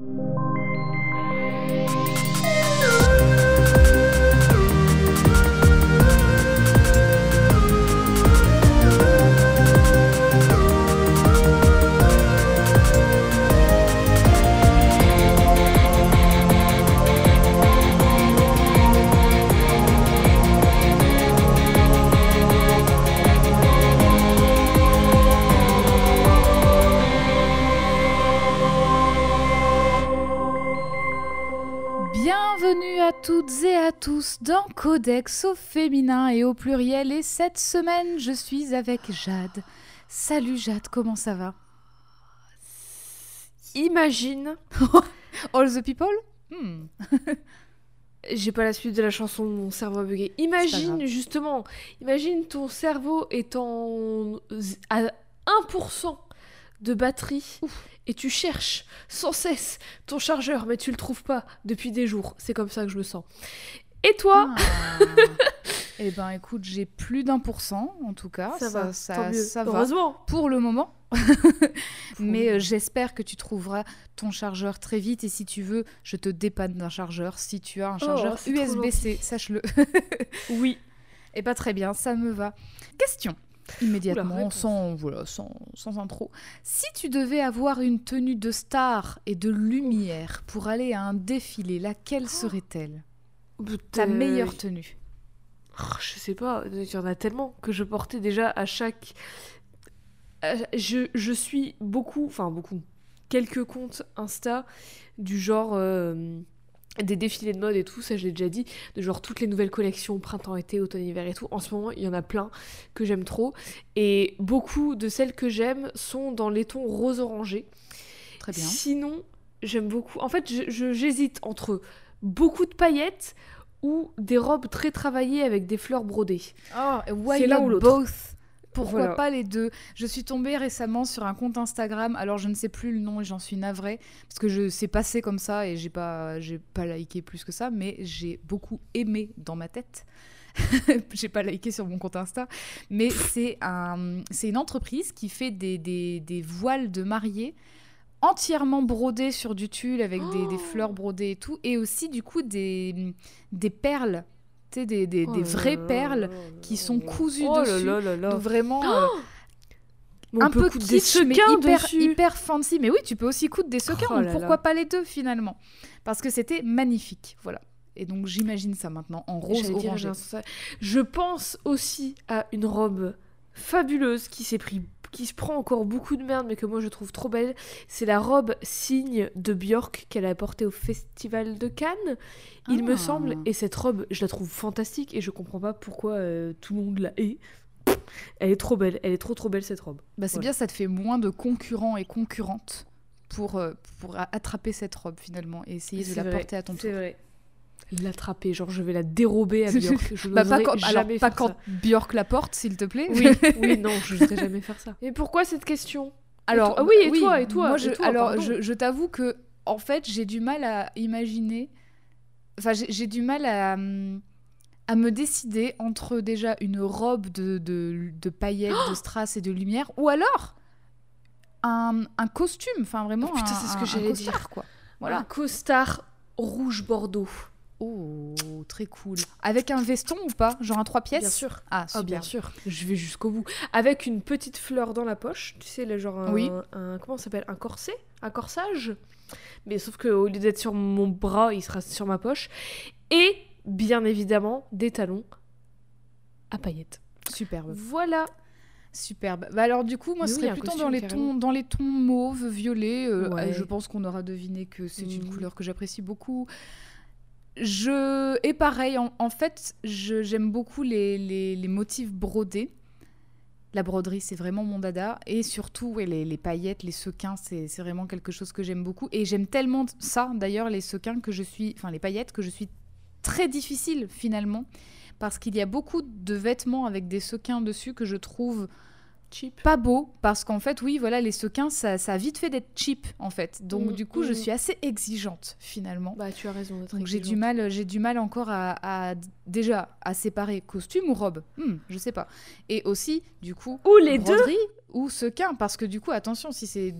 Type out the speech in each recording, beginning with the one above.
you. Codex au féminin et au pluriel. Et cette semaine, je suis avec Jade. Salut Jade, comment ça va? Imagine. All the people? Hmm. J'ai pas la suite de la chanson, mon cerveau a bugué. Imagine justement, imagine ton cerveau étant à 1% de batterie et tu cherches sans cesse ton chargeur, mais tu le trouves pas depuis des jours. C'est comme ça que je me sens. Et toi Ah. Eh ben écoute, j'ai plus d'un pour cent en tout cas. Ça va, ça, tant mieux. ça va. Heureusement. pour le moment. Mais euh, j'espère que tu trouveras ton chargeur très vite et si tu veux, je te dépanne d'un chargeur. Si tu as un chargeur Oh, trop USB-C, sache-le. Oui. Et pas très bien, ça me va. Question. Immédiatement, sans, voilà, sans, sans intro. Si tu devais avoir une tenue de star et de lumière pour aller à un défilé, laquelle serait-elle? Ta Euh, meilleure tenue Oh, Je sais pas, il y en a tellement que je portais déjà à chaque. Je, je suis beaucoup, enfin beaucoup, quelques comptes Insta du genre euh, des défilés de mode et tout, ça je l'ai déjà dit, de genre toutes les nouvelles collections, printemps, été, automne, hiver et tout. En ce moment, il y en a plein que j'aime trop. Et beaucoup de celles que j'aime sont dans les tons rose-orangé. Très bien. Sinon, j'aime beaucoup. En fait, j'hésite entre beaucoup de paillettes ou des robes très travaillées avec des fleurs brodées. Oh, why not ou both? Pourquoi Voilà. pas les deux? Je suis tombée récemment sur un compte Instagram, alors je ne sais plus le nom et j'en suis navrée, parce que je c'est passé comme ça et j'ai pas, j'ai pas liké plus que ça, mais j'ai beaucoup aimé dans ma tête. j'ai pas liké sur mon compte Insta, mais c'est un, c'est une entreprise qui fait des, des, des voiles de mariée entièrement brodés sur du tulle avec des, des Oh. fleurs brodées et tout, et aussi du coup des, des perles, tu sais, des, des, Oh des vraies perles qui sont cousues oh dessus. Donc vraiment euh, Mais on un peu coudre des kitsch, mais sequins hyper, dessus. hyper fancy. Mais oui, tu peux aussi coudre des sequins. Oh pourquoi là. pas les deux finalement Parce que c'était magnifique. Voilà. Et donc j'imagine ça maintenant en rose orangé. Je pense aussi à une robe fabuleuse qui s'est pris qui se prend encore beaucoup de merde mais que moi je trouve trop belle, c'est la robe signe de Björk qu'elle a portée au festival de Cannes, il me Ah. semble et cette robe, je la trouve fantastique et je comprends pas pourquoi euh, tout le monde la hait. Elle est trop belle, elle est trop trop belle cette robe. Bah, c'est Voilà. bien, ça te fait moins de concurrents et concurrentes pour, euh, pour attraper cette robe finalement et essayer de la vrai, porter à ton tour. C'est vrai. L'attraper, genre je vais la dérober à Björk. Je Bah, pas quand, alors, pas quand. Björk la porte, s'il te plaît. Oui, oui, non, je n'oserais jamais faire ça. Mais pourquoi cette question? Alors, toi- ah oui, et toi, et toi, moi, et je, toi, alors, pardon. je, je t'avoue que, en fait, j'ai du mal à imaginer. Enfin, j'ai du mal à, à me décider entre déjà une robe de, de, de paillettes, de strass et de lumière, ou alors un, un costume. Enfin, vraiment, Oh, putain, un, c'est ce que un- un j'allais costard, quoi. Un Voilà. costard rouge bordeaux. Oh, très cool. Avec un veston ou pas? Genre un trois pièces? Bien sûr. Ah, Ah bien sûr, je vais jusqu'au bout. Avec une petite fleur dans la poche, tu sais, le genre un, Oui. un- comment ça s'appelle? Un corset? Un corsage? Mais sauf que au lieu d'être sur mon bras, il sera sur ma poche. Et bien évidemment, des talons à paillettes. Superbe. Voilà. Superbe. Bah alors du coup, moi, ce oui, serait plutôt costume, dans les carrément. tons, dans les tons mauve, violet. euh, Ouais. Je pense qu'on aura deviné que c'est une Mhm. couleur que j'apprécie beaucoup. Je et pareil, en, en fait, j'aime beaucoup les, les- motifs brodés. La broderie, c'est vraiment mon dada. Et surtout, les, les paillettes, les sequins, c'est c'est vraiment quelque chose que j'aime beaucoup. Et j'aime tellement ça, d'ailleurs, les sequins, que je suis... Enfin, les paillettes, que je suis très difficile, finalement. Parce qu'il y a beaucoup de vêtements avec des sequins dessus que je trouve Cheap. pas beau parce qu'en fait oui voilà les sequins ça, ça a vite fait d'être cheap en fait donc Mm, du coup je mm. suis assez exigeante finalement Bah tu as raison d'être donc j'ai du exigeante. mal j'ai du mal encore à, à- déjà à séparer costume ou robe Hmm, je sais pas et aussi du coup Ou les deux ou sequin parce que du coup attention si c'est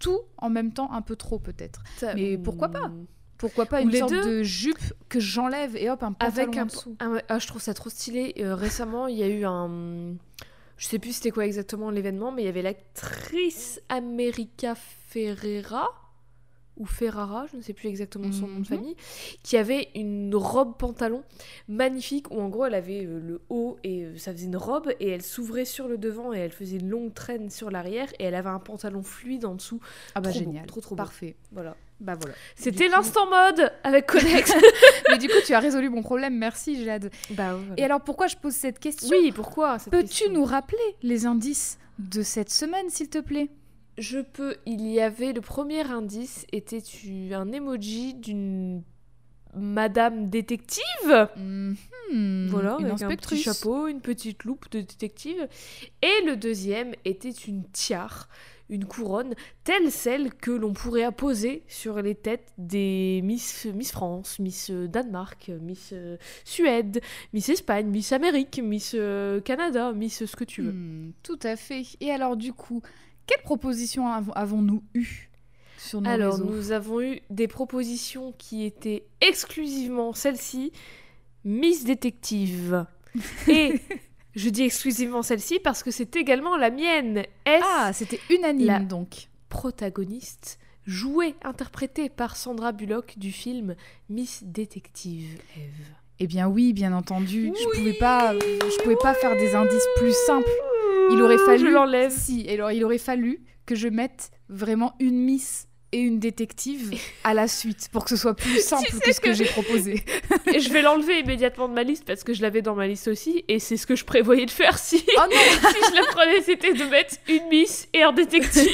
tout en même temps un peu trop peut-être. Mais pourquoi pas? Hmm. Pourquoi pas Ou une les sorte deux. de jupe que j'enlève et hop un pantalon Avec en un, dessous. un- ah, je trouve ça trop stylé. Euh, récemment, il y a eu un. Je sais plus c'était quoi exactement l'événement, mais il y avait l'actrice America Ferrera ou Ferrara, je ne sais plus exactement son nom Mhm. de famille, qui avait une robe pantalon magnifique où en gros elle avait euh, le haut et euh, ça faisait une robe et elle s'ouvrait sur le devant et elle faisait une longue traîne sur l'arrière et elle avait un pantalon fluide en dessous. Ah bah Trop beau, génial. trop, trop beau. Parfait. Voilà. Bah voilà. C'était l'instant mode avec Connex. Mais du coup, tu as résolu mon problème. Merci Jade. bah Et alors pourquoi je pose cette question oui, pourquoi Peux-tu nous rappeler les indices de cette semaine, s'il te plaît? Je peux. Il y avait le premier indice était un emoji d'une madame détective. Mhm. voilà, une avec un petit chapeau, une petite loupe de détective. Et le deuxième était une tiare, une couronne, telle celle que l'on pourrait apposer sur les têtes des Miss, Miss France, Miss euh, Danemark, Miss euh, Suède, Miss Espagne, Miss Amérique, Miss euh, Canada, Miss ce que tu veux. Hmm, tout à fait. Et alors du coup, quelles propositions av- avons-nous eues sur nos Alors, réseaux nous avons eu des propositions qui étaient exclusivement celle-ci, Miss Détective. Et je dis exclusivement celle-ci parce que c'est également la mienne. Est Ah, c'était unanime La- donc. protagoniste, jouée, interprétée par Sandra Bullock du film Miss Détective Eve? Eh bien oui, bien entendu. je pouvais pas, je pouvais pas faire des indices plus simples. Il aurait fallu. Je l'enlève. Si, alors il aurait fallu que je mette vraiment une Miss et une détective à la suite pour que ce soit plus simple sais que ce que, que- j'ai proposé. Et je vais l'enlever immédiatement de ma liste parce que je l'avais dans ma liste aussi et c'est ce que je prévoyais de faire si, Oh non si je la prenais, c'était de mettre une Miss et un détective.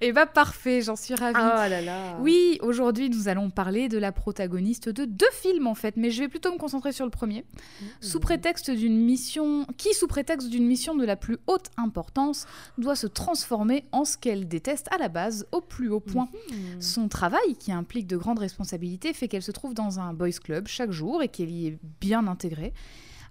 Eh bah parfait, j'en suis ravie. Ah là là. Oui, aujourd'hui nous allons parler de la protagoniste de deux films en fait, mais je vais plutôt me concentrer sur le premier. Sous prétexte d'une mission, qui sous prétexte d'une mission de la plus haute importance doit se transformer en ce qu'elle déteste à la base au plus haut point. Mhm. Son travail, qui implique de grandes responsabilités, fait qu'elle se trouve dans un boys club chaque jour et qu'elle y est bien intégrée.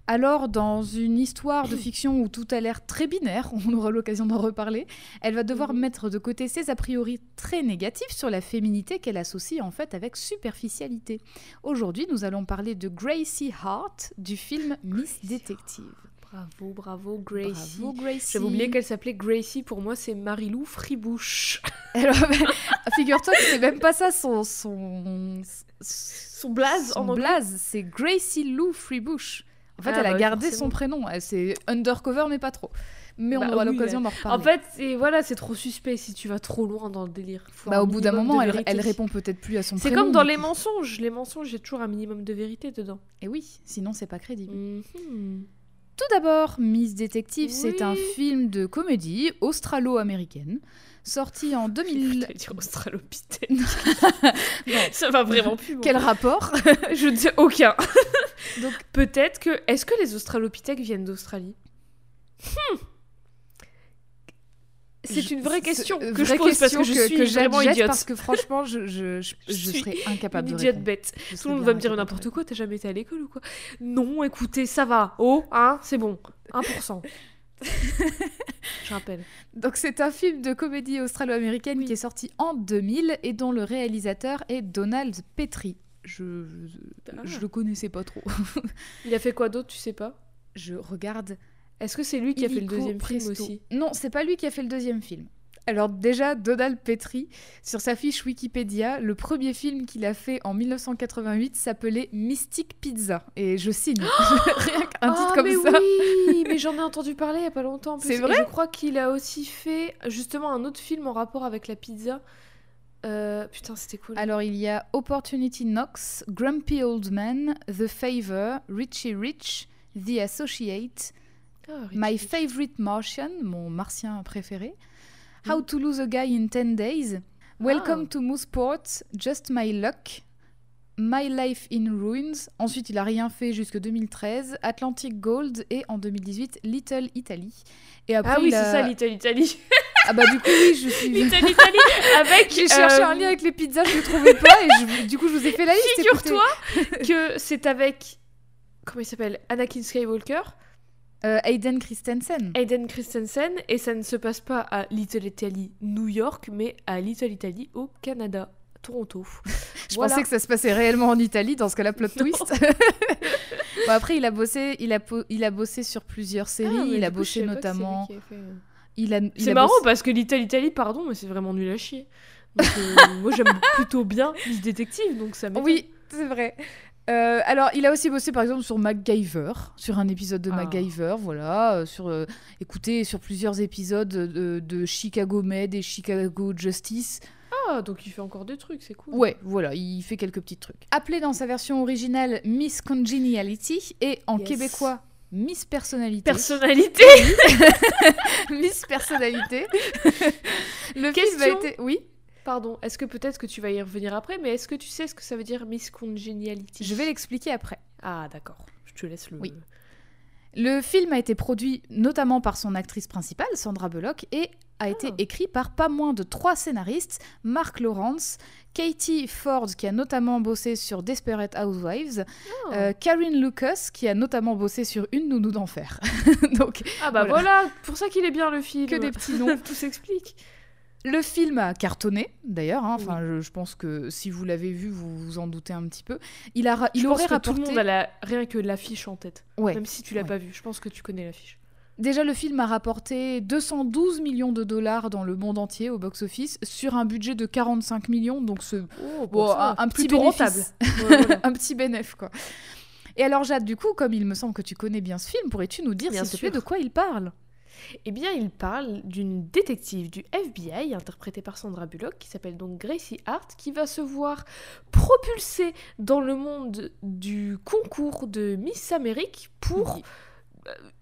Alors, dans une histoire de fiction où tout a l'air très binaire, on aura l'occasion d'en reparler, elle va devoir Mhm. mettre de côté ses a priori très négatifs sur la féminité qu'elle associe en fait avec superficialité. Aujourd'hui, nous allons parler de Gracie Hart du film Miss Gracie Détective. Bravo, bravo Gracie. Bravo Gracie. J'avais oublié qu'elle s'appelait Gracie. Pour moi, c'est Marilou Fribouche. Alors, figure-toi que c'est même pas ça son son Son blaze son en anglais. blaze, c'est Gracie Lou Freebush. En fait, Ah, elle a bah, gardé forcément. son prénom. Elle- C'est undercover, mais pas trop. Mais Bah on aura oui, l'occasion d'en reparler. En fait, c'est voilà, c'est trop suspect si tu vas trop loin dans le délire. Faut bah, au bout d'un moment, elle, elle répond peut-être plus à son C'est prénom. comme dans les mensonges. Les mensonges, j'ai toujours un minimum de vérité dedans. Et oui, sinon c'est pas crédible. Mhm. Tout d'abord, Miss Détective, c'est un Oui. film de comédie australo-américaine, sorti en 2000. J'allais dire australopithèque. Ça va vraiment plus. Quel rapport Je ne sais aucun. Donc- peut-être que est-ce que les australopithèques viennent d'Australie? Hmm. C'est Je- une vraie question que je vraie pose parce que je suis Jade vraiment idiote. parce que franchement, je, je, je, Je je serais incapable Une de idiote bête. Je Tout le monde va me dire n'importe quoi, t'as jamais été à l'école ou quoi? Non, écoutez, ça va. Oh, hein, c'est bon. 1%. je rappelle. Donc c'est un film de comédie australo-américaine Oui. qui est sorti en 2000 et dont le réalisateur est Donald Petrie. Je, je, je le connaissais pas trop. Il a fait quoi d'autre, tu sais pas? Je regarde. Est-ce que c'est lui qui a fait le deuxième presto. film aussi? Non, c'est pas lui qui a fait le deuxième film. Alors déjà, Donald Petrie, sur sa fiche Wikipédia, le premier film qu'il a fait en 1988 s'appelait Mystic Pizza. Et je signe. Rien qu'un titre Ah, comme mais ça. oui, mais j'en ai entendu parler il y a pas longtemps. C'est Et vrai? Je crois qu'il a aussi fait justement un autre film en rapport avec la pizza. Euh, putain, c'était lui Alors il y a Opportunity Knocks, Grumpy Old Man, The Favor, Richie Rich, The Associate, Richie My. Favorite Martian, mon martien préféré, How to Lose a Guy in 10 Days, Welcome Ah. to Mooseport, Just My Luck, My Life in Ruins. Ensuite, il a rien fait jusque 2013, Atlantic Gold et en 2018 Little Italy. Et après, Ah oui, c'est ça, Little Italy. Ah bah du coup oui, je suis. Little Italy avec. J'ai cherché euh, un lien avec les pizzas, je le trouvais pas et je- du coup je vous ai fait la liste. Figure-toi que c'est avec. Comment il s'appelle? Anakin Skywalker. Euh, Hayden Christensen. Hayden Christensen, et ça ne se passe pas à Little Italy, New York, mais à Little Italy, au Canada, Toronto. Je Voilà. pensais que ça se passait réellement en Italie, dans ce cas-là, plot twist. Bon, après, il a bossé, il a, il a bossé sur plusieurs séries. Ah, mais il a coup, bossé c'est notamment. fait, euh. C'est marrant bossé- parce que Little Italy, pardon, mais c'est vraiment nul à chier. Donc, euh, moi, j'aime plutôt bien les détectives, donc ça m'étonne. Oui, c'est vrai. Euh, alors, il a aussi bossé par exemple sur MacGyver, sur un épisode de Ah. MacGyver, voilà, euh, sur, euh, écoutez, sur plusieurs épisodes de, de Chicago Med et Chicago Justice. Ah, donc il fait encore des trucs, c'est cool. Ouais, voilà, il fait quelques petits trucs. Appelé dans sa version originale Miss Congeniality et en Yes. québécois Miss Personnalité. Personnalité Miss Personnalité. Le film a Question. été. Oui, Pardon, est-ce que peut-être que tu vas y revenir après, mais est-ce que tu sais ce que ça veut dire Miss Congeniality je vais l'expliquer après. Ah, d'accord. Je te laisse le. Oui. Le film a été produit notamment par son actrice principale, Sandra Bullock, et a été Ah. écrit par pas moins de trois scénaristes, Mark Lawrence, Katie Ford, qui a notamment bossé sur Desperate Housewives, euh, Karen Lucas, qui a notamment bossé sur Une nounou d'enfer. Donc, Ah bah voilà. voilà, pour ça qu'il est bien le film. que des petits noms. Tout s'explique. Le film a cartonné, d'ailleurs. hein. Enfin, je, je pense que si vous l'avez vu, vous vous en doutez un petit peu. Il, a, il je aurait pense que rapporté... tout le monde a la... rien que l'affiche en tête. Ouais. Même si tu l'as ouais. pas vu, je pense que tu connais l'affiche. Déjà, le film a rapporté 212 millions de dollars dans le monde entier au box-office sur un budget de 45 millions, donc c'est Oh, bon, un, un petit bénéfice. rentable. Ouais, voilà. un petit bénéf, quoi. Et alors, Jade, du coup, comme il me semble que tu connais bien ce film, pourrais-tu nous dire, s'il te plaît, de quoi il parle? Eh bien, il parle d'une détective du FBI, interprétée par Sandra Bullock, qui s'appelle donc Gracie Hart, qui va se voir propulsée dans le monde du concours de Miss Amérique pour.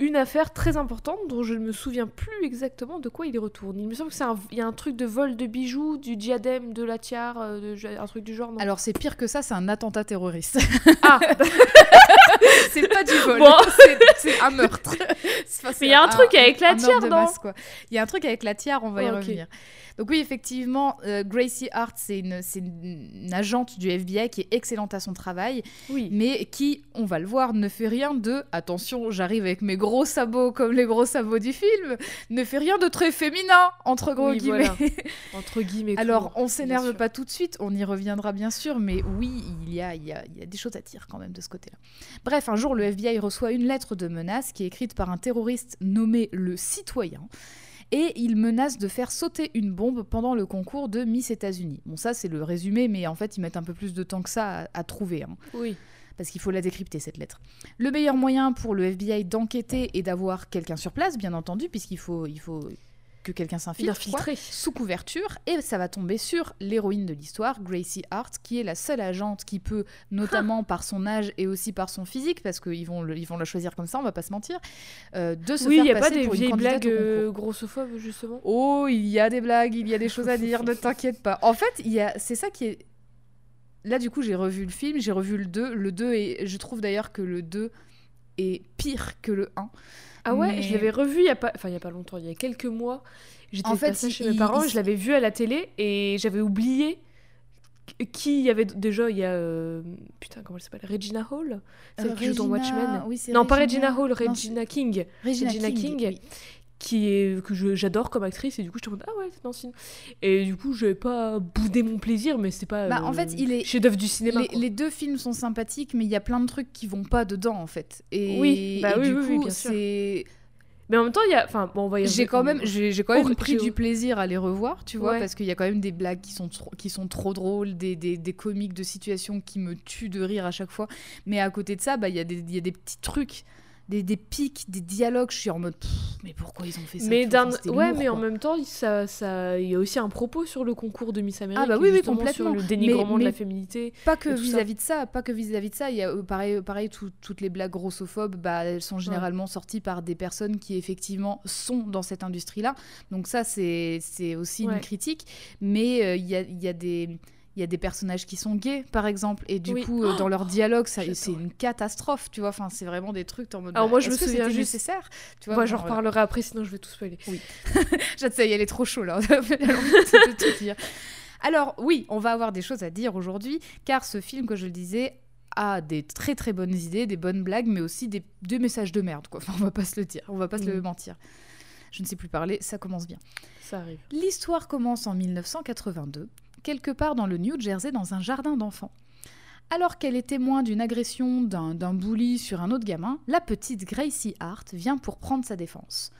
Une affaire très importante dont je ne me souviens plus exactement de quoi il retourne. Il me semble qu'il y a un truc de vol de bijoux, du diadème, de la tiare, euh, de- un truc du genre. Non? Alors, c'est pire que ça, c'est un attentat terroriste. ah, c'est pas du vol, Bon. c'est- c'est un meurtre. C'est- enfin, c'est Mais il y a un truc avec la tiare, non? masse, quoi. Il y a un truc avec la tiare, on va y revenir. Donc oui, effectivement, euh, Gracie Hart, c'est une, c'est une- agente du FBI qui est excellente à son travail, oui. mais qui, on va le voir, ne fait rien de, attention, j'arrive avec mes gros sabots comme les gros sabots du film, ne fait rien de très féminin, entre gros Oui, guillemets. voilà. Entre guillemets. Alors, on s'énerve pas tout de suite, on y reviendra bien sûr, mais oui, il y a, il y a, il y a des choses à dire quand même de ce côté-là. Bref, un jour, le FBI reçoit une lettre de menace qui est écrite par un terroriste nommé le Citoyen. Et il menace de faire sauter une bombe pendant le concours de Miss États-Unis. Bon, ça, c'est le résumé, mais en fait, ils mettent un peu plus de temps que ça à, à trouver. hein Oui. Parce qu'il faut la décrypter cette lettre. Le meilleur moyen pour le FBI d'enquêter est d'avoir quelqu'un sur place, bien entendu, puisqu'il faut, il faut que quelqu'un s'infiltre sous couverture, et ça va tomber sur l'héroïne de l'histoire, Gracie Hart, qui est la seule agente qui peut, notamment par son âge et aussi par son physique, parce qu'ils vont, le- ils vont la choisir comme ça, on va pas se mentir, euh, de se Oui, il faire n'y a pas passer des pour une blagues euh, grossophobes, justement? Oh, il y a des blagues, il y a des choses à dire, ne t'inquiète pas. En fait, il y a... c'est ça qui est... Là, du coup, j'ai revu le film, j'ai revu le 2. Le 2, et je trouve d'ailleurs que le 2 est pire que le 1. Ah ouais, Mais- je l'avais revu il y a pas, enfin il y a pas longtemps, il y a quelques mois. J'étais En fait, chez il- mes parents, il- je l'avais vu à la télé et j'avais oublié qui il y avait déjà. Il y a euh, putain comment elle s'appelle, Regina Hall, celle Euh, qui joue dans Regina- Watchmen? oui, non, pas Regina Hall, non, Regina King, Regina, Regina King. King. oui. Qui est que je- j'adore comme actrice et du coup je te demande ah ouais c'est dans ce film. Et du coup je vais pas boudé mon plaisir, mais c'est pas. Bah, en fait, il est- chef d'œuvre du cinéma. Les, les deux films sont sympathiques, mais il y a plein de trucs qui vont pas dedans, en fait. Et, Oui, bah et oui, du oui, oui, coup, sûr. c'est... Mais en même temps il y a, enfin bon on va J'ai quand même, j'ai j'ai quand même Oh, pris du plaisir à les revoir, tu vois, Ouais. parce qu'il y a quand même des blagues qui sont trop, qui sont trop drôles, des, des, des comiques de situation qui me tuent de rire à chaque fois. Mais à côté de ça, bah, il y, a des- il y a des petits trucs, des, des pics, des dialogues. Je suis en mode, Pff, mais pourquoi ils ont fait ça Mais d'un, ouais, lourd, mais en même temps, il- ça, ça, il y a aussi un propos sur le concours de Miss Amérique. Ah bah oui, oui, complètement. Sur le dénigrement Mais- de la féminité. Pas que vis-à-vis de ça, pas que vis-à-vis de ça. Il y a euh, pareil, pareil tout- toutes les blagues grossophobes, bah, elles sont généralement sorties par des personnes qui effectivement sont dans cette industrie-là. Donc ça, c'est c'est aussi Ouais. une critique. Mais euh, il y, a, il y a des il y a des personnages qui sont gays, par exemple, et du Oui. coup, euh, dans leur dialogue, ça- c'est une catastrophe, tu vois. Enfin, c'est vraiment des trucs en mode. Alors bah, moi, je me souviens juste- nécessaire, tu vois. Moi, bon, j'en voilà. reparlerai après, sinon je vais tout spoiler. Y est, elle est trop chaud là. Envie de tout dire. Alors oui, on va avoir des choses à dire aujourd'hui, car ce film, que je le disais, a des très très bonnes idées, des bonnes blagues, mais aussi des, des messages de merde, quoi. Enfin, on va pas se le dire, on va pas se le Mm. mentir. Je ne sais plus parler, ça commence bien. Ça arrive. L'histoire commence en 1982, quelque part dans le New Jersey, dans un jardin d'enfants. Alors qu'elle est témoin d'une agression d'un bully sur un autre gamin, la petite Gracie Hart vient pour prendre sa défense.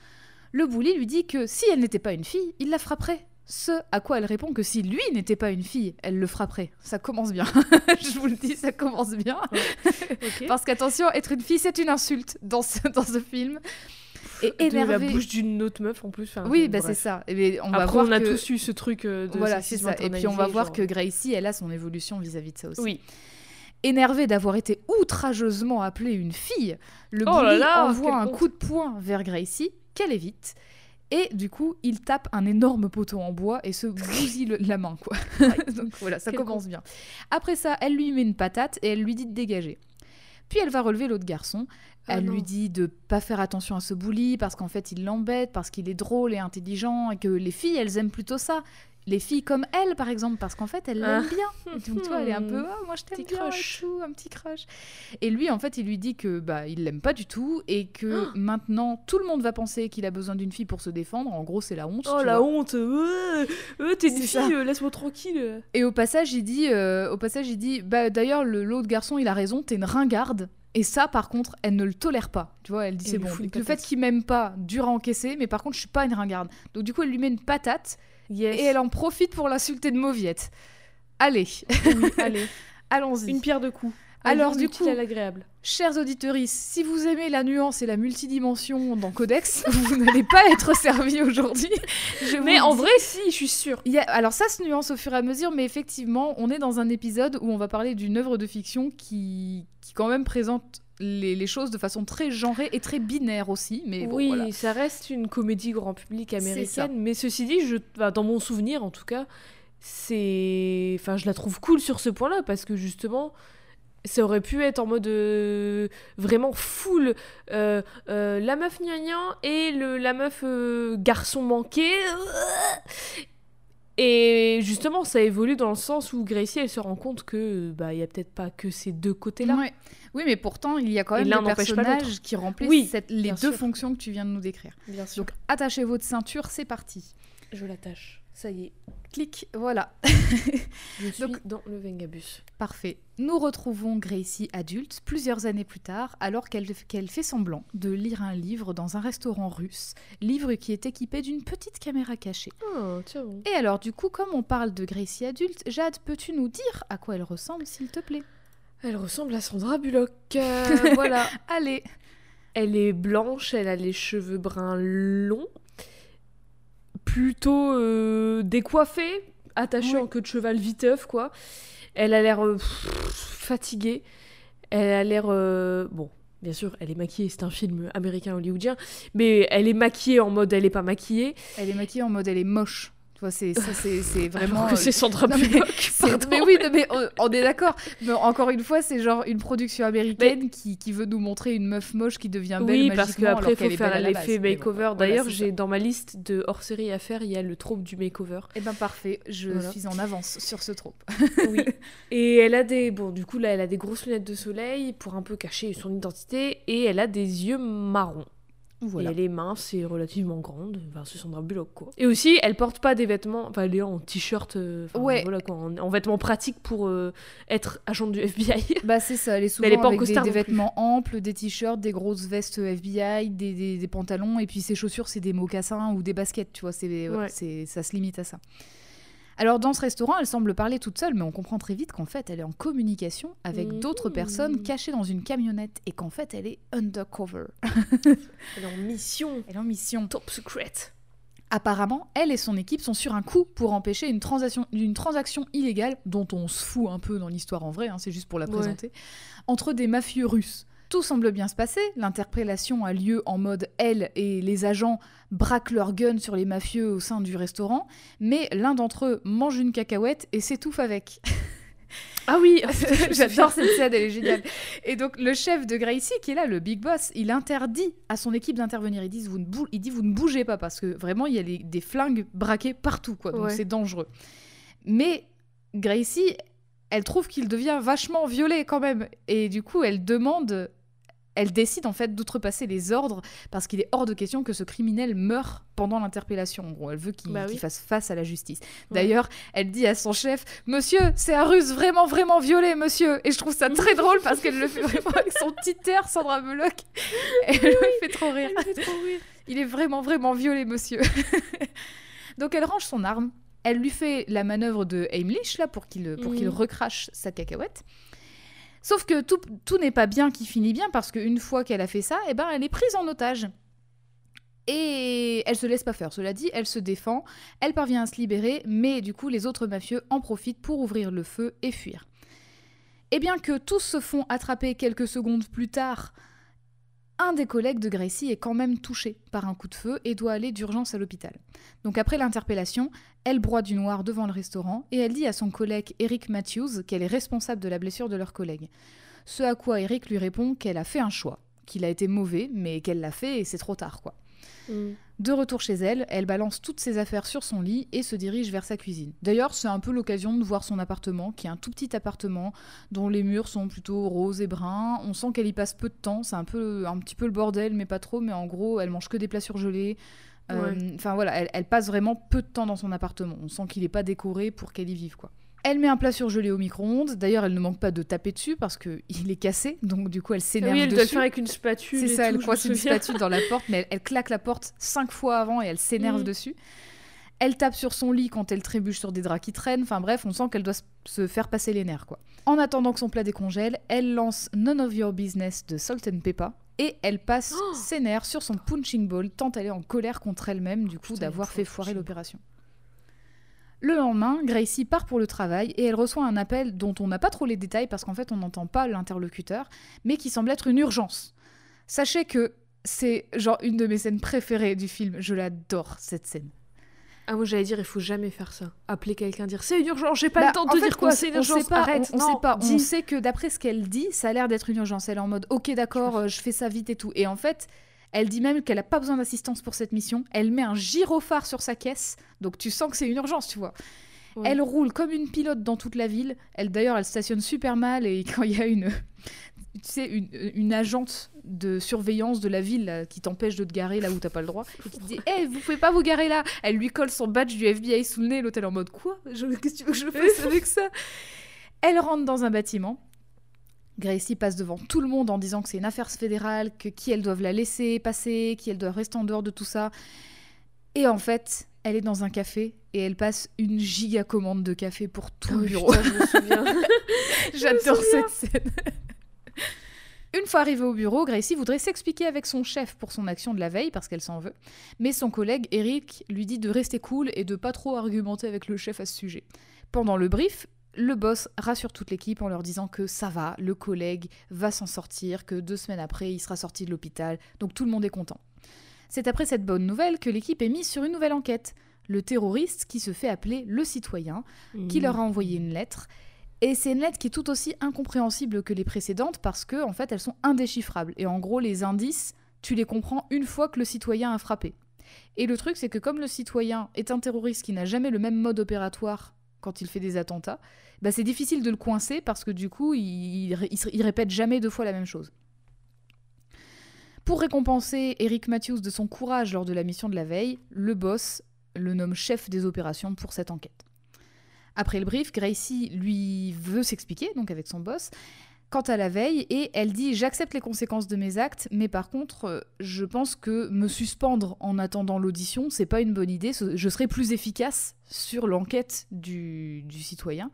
Le bully lui dit que si elle n'était pas une fille, il la frapperait. Ce à quoi elle répond que si lui n'était pas une fille, elle le frapperait. Ça commence bien. Je vous le dis, ça commence bien. Parce qu'attention, être une fille, c'est une insulte dans ce, dans ce film. Et de la énervé. bouche d'une autre meuf en plus. enfin, Oui, bah, c'est ça. Et bien, on va Après, voir on a que... tous eu ce truc euh, de Voilà, c'est ça. Et puis on va voir que Gracie, elle a son évolution vis-à-vis de ça aussi. Oui. Énervée d'avoir été outrageusement appelée une fille, le Oh là bully là, envoie un coup de poing vers Gracie, qu'elle évite. Et du coup, il tape un énorme poteau en bois et se bousille le- la main, quoi. Donc voilà, ça Quel commence bien. Après ça, elle lui met une patate et elle lui dit de dégager. Puis elle va relever l'autre garçon. Ah Elle non. lui dit de pas faire attention à ce bully parce qu'en fait il l'embête, parce qu'il est drôle et intelligent et que les filles elles aiment plutôt ça. Les filles comme elle par exemple parce qu'en fait elle l'aime Ah. bien. Et donc tu vois elle est un peu ah moi je t'aime bien crush. et tout, un petit crush. Et lui en fait il lui dit que bah il l'aime pas du tout et que Ah. maintenant tout le monde va penser qu'il a besoin d'une fille pour se défendre. En gros c'est la honte. Oh la vois. honte ouais, ouais, T'es une fille, euh, laisse-moi tranquille Et au passage il dit euh, au passage il dit bah d'ailleurs le- l'autre garçon il a raison t'es une ringarde. Et ça, par contre, elle ne le tolère pas. Tu vois, elle dit c'est bon. Le fait qu'il m'aime pas, dur à encaisser, mais par contre, je suis pas une ringarde. Donc, du coup, elle lui met une patate Yes. et elle en profite pour l'insulter de mauviette. Allez, Oui, allez, allons-y. une pierre de coups. Alors, du coup- à l'agréable. Chers auditeurs, si vous aimez la nuance et la multidimension dans Codex, vous n'allez pas être servis aujourd'hui. Mais en vrai, si, je suis sûre. Il y a- alors ça se nuance au fur et à mesure, mais effectivement, on est dans un épisode où on va parler d'une œuvre de fiction qui, qui quand même présente les, les choses de façon très genrée et très binaire aussi. Mais bon, oui, voilà. ça reste une comédie grand public américaine, mais ceci dit, je, dans mon souvenir en tout cas, c'est, enfin, je la trouve cool sur ce point-là parce que justement, ça aurait pu être en mode euh, vraiment full euh, euh, la meuf gnangnan et le, la meuf garçon manqué. Et justement, ça évolue dans le sens où Gracie, elle se rend compte que bah il y a peut-être pas que ces deux côtés-là. Ouais. Oui, mais pourtant, il y a quand même des personnages qui remplissent Oui, cette- les deux sûr. fonctions que tu viens de nous décrire. Bien sûr. Donc, attachez votre ceinture, c'est parti. je l'attache. Ça y est, Clic, voilà. je suis Donc- dans le Vengabus. Parfait. Nous retrouvons Gracie adulte plusieurs années plus tard, alors qu'elle fait semblant de lire un livre dans un restaurant russe, livre qui est équipé d'une petite caméra cachée. Oh, tiens bon. Et alors, du coup, comme on parle de Gracie adulte, Jade, peux-tu nous dire à quoi elle ressemble, s'il te plaît? Elle ressemble à Sandra Bullock. euh, voilà. Allez Elle est blanche, elle a les cheveux bruns longs, plutôt euh, décoiffés, attachés Ouais. en queue de cheval viteuf, quoi. Elle a l'air euh, fatiguée. Elle a l'air. euh, bon, bien sûr, elle est maquillée, c'est un film américain hollywoodien, mais elle est maquillée en mode elle est pas maquillée. Elle est maquillée en mode elle est moche. Tu vois, c'est ça, c'est c'est vraiment. Que euh, c'est Sandra Bullock. c'est- pardon. mais oui, non, mais on, on est d'accord. Mais encore une fois, c'est genre une production américaine qui, qui veut nous montrer une meuf moche qui devient belle Oui, parce qu'après, il faut faire l'effet bon, makeover. voilà, D'ailleurs, c'est j'ai dans ma liste de hors-série à faire, il y a le trope du makeover. Eh ben parfait, je Voilà. suis en avance sur ce trope. Oui. Et elle a des. Bon, du coup, là, elle a des grosses lunettes de soleil pour un peu cacher son identité. Et elle a des yeux marrons. Voilà. Et elle est mince et relativement grande. Enfin, c'est Sandra Bullock, quoi. Et aussi, elle porte pas des vêtements. Enfin, elle est en t-shirt. euh, Ouais. Voilà, quoi. En, en vêtements pratiques pour euh, être agent du FBI. Bah c'est ça, elle est souvent elle est pas en avec des, vêtements amples, des t-shirts, des grosses vestes FBI, des, des- des pantalons, et puis ses chaussures c'est des mocassins ou des baskets, tu vois, c'est, ouais, ça se limite à ça. Alors dans ce restaurant, elle semble parler toute seule, mais on comprend très vite qu'en fait elle est en communication avec Mhm. d'autres personnes cachées dans une camionnette, et qu'en fait elle est undercover. Elle est en mission. Elle est en mission. Top secret. Apparemment, elle et son équipe sont sur un coup pour empêcher une transaction, une transaction illégale, dont on se fout un peu dans l'histoire en vrai, hein, c'est juste pour la Ouais. présenter, entre des mafieux russes. Tout semble bien se passer, l'interpellation a lieu en mode elle et les agents braquent leurs guns sur les mafieux au sein du restaurant, mais l'un d'entre eux mange une cacahuète et s'étouffe avec. Ah oui, J'adore cette scène, elle est géniale. Et donc le chef de Gracie, qui est là, le big boss, il interdit à son équipe d'intervenir. Il dit vous ne bou- il dit vous ne bougez pas parce que vraiment il y a les- des flingues braquées partout, quoi. Donc Ouais. c'est dangereux. Mais Gracie, elle trouve qu'il devient vachement violé quand même. Et du coup, elle demande elle décide en fait d'outrepasser les ordres parce qu'il est hors de question que ce criminel meure pendant l'interpellation. En gros, elle veut qu'il Bah oui. fasse face à la justice. Ouais. D'ailleurs, elle dit à son chef Monsieur, c'est un russe vraiment, vraiment violé, monsieur. Et je trouve ça très drôle parce qu'elle le fait vraiment avec son petit air, Sandra Bullock. Et elle me fait trop rire. Elle fait trop rire. Il est vraiment, vraiment violé, monsieur. Donc elle range son arme. Elle lui fait la manœuvre de Heimlich, là, pour qu'il pour qu'il recrache sa cacahuète. Sauf que tout, n'est pas bien qui finit bien, parce qu'une fois qu'elle a fait ça, eh ben, elle est prise en otage. Et elle se laisse pas faire. Cela dit, elle se défend, elle parvient à se libérer, mais du coup, les autres mafieux en profitent pour ouvrir le feu et fuir. Et bien que tous se font attraper quelques secondes plus tard, un des collègues de Gracie est quand même touché par un coup de feu et doit aller d'urgence à l'hôpital. Donc après l'interpellation, elle broie du noir devant le restaurant et elle dit à son collègue Eric Matthews qu'elle est responsable de la blessure de leur collègue. Ce à quoi Eric lui répond qu'elle a fait un choix, qu'il a été mauvais, mais qu'elle l'a fait et c'est trop tard quoi. De retour chez elle, elle balance toutes ses affaires sur son lit et se dirige vers sa cuisine. D'ailleurs, c'est un peu l'occasion de voir son appartement, qui est un tout petit appartement dont les murs sont plutôt roses et bruns. On sent qu'elle y passe peu de temps, c'est un peu un petit peu le bordel, mais pas trop. Mais en gros, elle mange que des plats surgelés. Euh, Ouais. Enfin voilà, elle, elle passe vraiment peu de temps dans son appartement. On sent qu'il n'est pas décoré pour qu'elle y vive quoi. Elle met un plat surgelé au micro-ondes. D'ailleurs, elle ne manque pas de taper dessus parce que il est cassé, donc du coup, elle s'énerve oui, elle dessus. doit le faire avec une spatule. C'est ça, tout, elle coince une spatule dans la porte, mais elle, elle claque la porte cinq fois avant et elle s'énerve Mhm. dessus. Elle tape sur son lit quand elle trébuche sur des draps qui traînent. Enfin bref, on sent qu'elle doit se faire passer les nerfs, quoi. En attendant que son plat décongèle, elle lance None of Your Business de Salt and Pepper et elle passe Oh ses nerfs sur son punching ball tant elle est en colère contre elle-même du coup d'avoir fait foirer l'opération. Le lendemain, Gracie part pour le travail et elle reçoit un appel dont on n'a pas trop les détails parce qu'en fait on n'entend pas l'interlocuteur, mais qui semble être une urgence. Sachez que c'est genre une de mes scènes préférées du film, je l'adore cette scène. Ah, moi j'allais dire, il faut jamais faire ça. Appeler quelqu'un, dire c'est une urgence, j'ai pas Bah, le temps de te fait, dire quoi, c'est une on sait urgence, pas, arrête. On, on non, sait pas, on sait que d'après ce qu'elle dit, ça a l'air d'être une urgence. Elle est en mode ok d'accord, euh, je fais ça vite et tout. Et en fait, elle dit même qu'elle a pas besoin d'assistance pour cette mission. Elle met un gyrophare sur sa caisse, donc tu sens que c'est une urgence, tu vois. Ouais. Elle roule comme une pilote dans toute la ville. Elle d'ailleurs, elle stationne super mal et quand il y a une, tu sais, une, une agente de surveillance de la ville là, qui t'empêche de te garer là où t'as pas le droit et qui te dit, hé, vous pouvez pas vous garer là. Elle lui colle son badge du FBI sous le nez. L'hôtel en mode quoi? Je- Qu'est-ce que tu veux que je fasse avec ça? Elle rentre dans un bâtiment. Gracie passe devant tout le monde en disant que c'est une affaire fédérale, que qui elles doivent la laisser passer, qui elles doivent rester en dehors de tout ça. Et en fait, elle est dans un café et elle passe une giga commande de café pour tout le oui, bureau. putain, je me souviens. J'adore cette scène. Une fois arrivée au bureau, Gracie voudrait s'expliquer avec son chef pour son action de la veille parce qu'elle s'en veut. Mais son collègue Eric lui dit de rester cool et de pas trop argumenter avec le chef à ce sujet. Pendant le brief, le boss rassure toute l'équipe en leur disant que ça va, le collègue va s'en sortir, que deux semaines après il sera sorti de l'hôpital, donc tout le monde est content. C'est après cette bonne nouvelle que l'équipe est mise sur une nouvelle enquête. Le terroriste qui se fait appeler le citoyen qui leur a envoyé une lettre. Et c'est une lettre qui est tout aussi incompréhensible que les précédentes parce que en fait elles sont indéchiffrables. Et en gros les indices, tu les comprends une fois que le citoyen a frappé. Et le truc c'est que comme le citoyen est un terroriste qui n'a jamais le même mode opératoire quand il fait des attentats, bah c'est difficile de le coincer parce que du coup il, il, il répète jamais deux fois la même chose. Pour récompenser Eric Matthews de son courage lors de la mission de la veille, le boss le nomme chef des opérations pour cette enquête. Après le brief, Gracie lui veut s'expliquer, donc avec son boss, quant à la veille, et elle dit J'accepte les conséquences de mes actes, mais par contre, euh, je pense que me suspendre en attendant l'audition, c'est pas une bonne idée. Je serai plus efficace sur l'enquête du, du citoyen,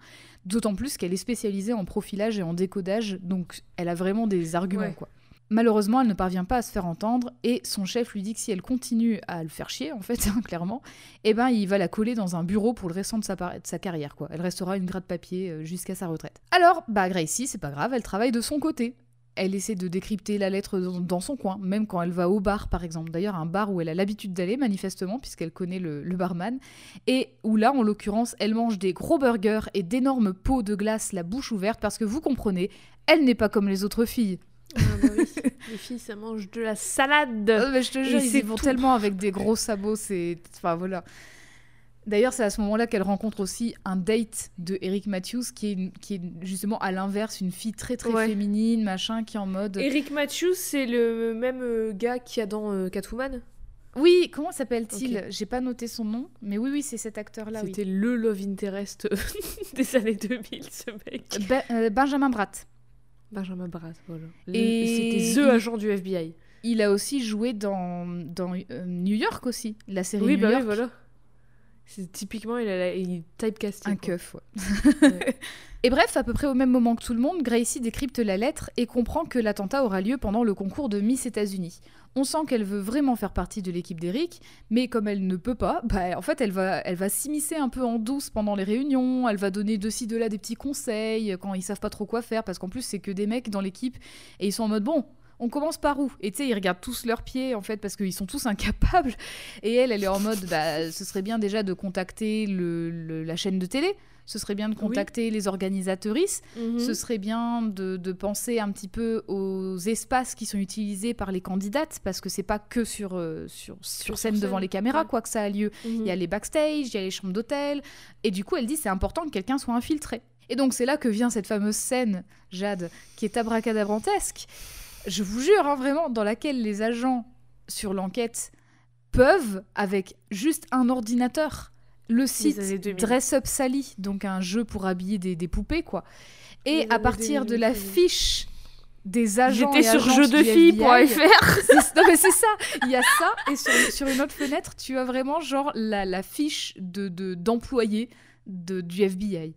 d'autant plus qu'elle est spécialisée en profilage et en décodage, donc elle a vraiment des arguments, Ouais. quoi. Malheureusement, elle ne parvient pas à se faire entendre et son chef lui dit que si elle continue à le faire chier, en fait, hein, clairement, eh ben, il va la coller dans un bureau pour le restant de sa, carrière, quoi. Elle restera une gratte papier euh, jusqu'à sa retraite. Alors, bah, Gracie, c'est pas grave, elle travaille de son côté. Elle essaie de décrypter la lettre dans- dans son coin, même quand elle va au bar, par exemple. D'ailleurs, un bar où elle a l'habitude d'aller, manifestement, puisqu'elle connaît le, le barman. Et où là, en l'occurrence, elle mange des gros burgers et d'énormes pots de glace, la bouche ouverte, parce que vous comprenez, elle n'est pas comme les autres filles. Ah bah oui. Les filles, ça mange de la salade. Euh, mais je te jure, ils y vont tout. tellement avec des gros sabots, c'est. Enfin voilà. D'ailleurs, c'est à ce moment-là qu'elle rencontre aussi un date de Eric Matthews, qui est, qui est justement à l'inverse, une fille très très Ouais. féminine, machin, qui est en mode. Eric Matthews, c'est le même euh, gars qu'il y a dans euh, Catwoman? Oui, comment s'appelle-t-il? Ok. J'ai pas noté son nom, mais oui, oui, c'est cet acteur-là. Oui. C'était le love interest des années 2000, ce mec. Be- euh, Benjamin Bratt. Benjamin voilà. Et C'était the il- agent du FBI. Il a aussi joué dans, dans euh, New York aussi, la série Oui, New bah York. oui, voilà. C'est typiquement, il a il est typecasté. Un quoi. keuf, ouais. Ouais. Et bref, à peu près au même moment que tout le monde, Gracie décrypte la lettre et comprend que l'attentat aura lieu pendant le concours de Miss États-Unis. On sent qu'elle veut vraiment faire partie de l'équipe d'Eric, mais comme elle ne peut pas, bah, en fait, elle va, elle va s'immiscer un peu en douce pendant les réunions, elle va donner de ci, de là des petits conseils quand ils savent pas trop quoi faire, parce qu'en plus, c'est que des mecs dans l'équipe et ils sont en mode bon. On commence par où? Et tu sais, ils regardent tous leurs pieds en fait parce qu'ils sont tous incapables. Et elle, elle est en mode, bah, ce serait bien déjà de contacter le- la chaîne de télé. Ce serait bien de Oui. contacter les organisatrices. Mhm. Ce serait bien de, de penser un petit peu aux espaces qui sont utilisés par les candidates, parce que c'est pas que sur, euh, sur, sur Sur scène scène, devant les caméras ouais. quoi que ça a lieu. Mhm. Il y a les backstage, il y a les chambres d'hôtel. Et du coup, elle dit c'est important que quelqu'un soit infiltré. Et donc, c'est là que vient cette fameuse scène, Jade, qui est abracadabrantesque. Je vous jure, hein, vraiment, dans laquelle les agents sur l'enquête peuvent, avec juste un ordinateur, le site années 2000. Dress Up Sally, donc un jeu pour habiller des, des poupées, quoi. Et Les à partir de 2000, la fiche des agents J'étais et sur c'est- non, mais c'est ça, il y a ça, et sur, sur une autre fenêtre, tu as vraiment genre la, la fiche de, de, d'employés de, du FBI.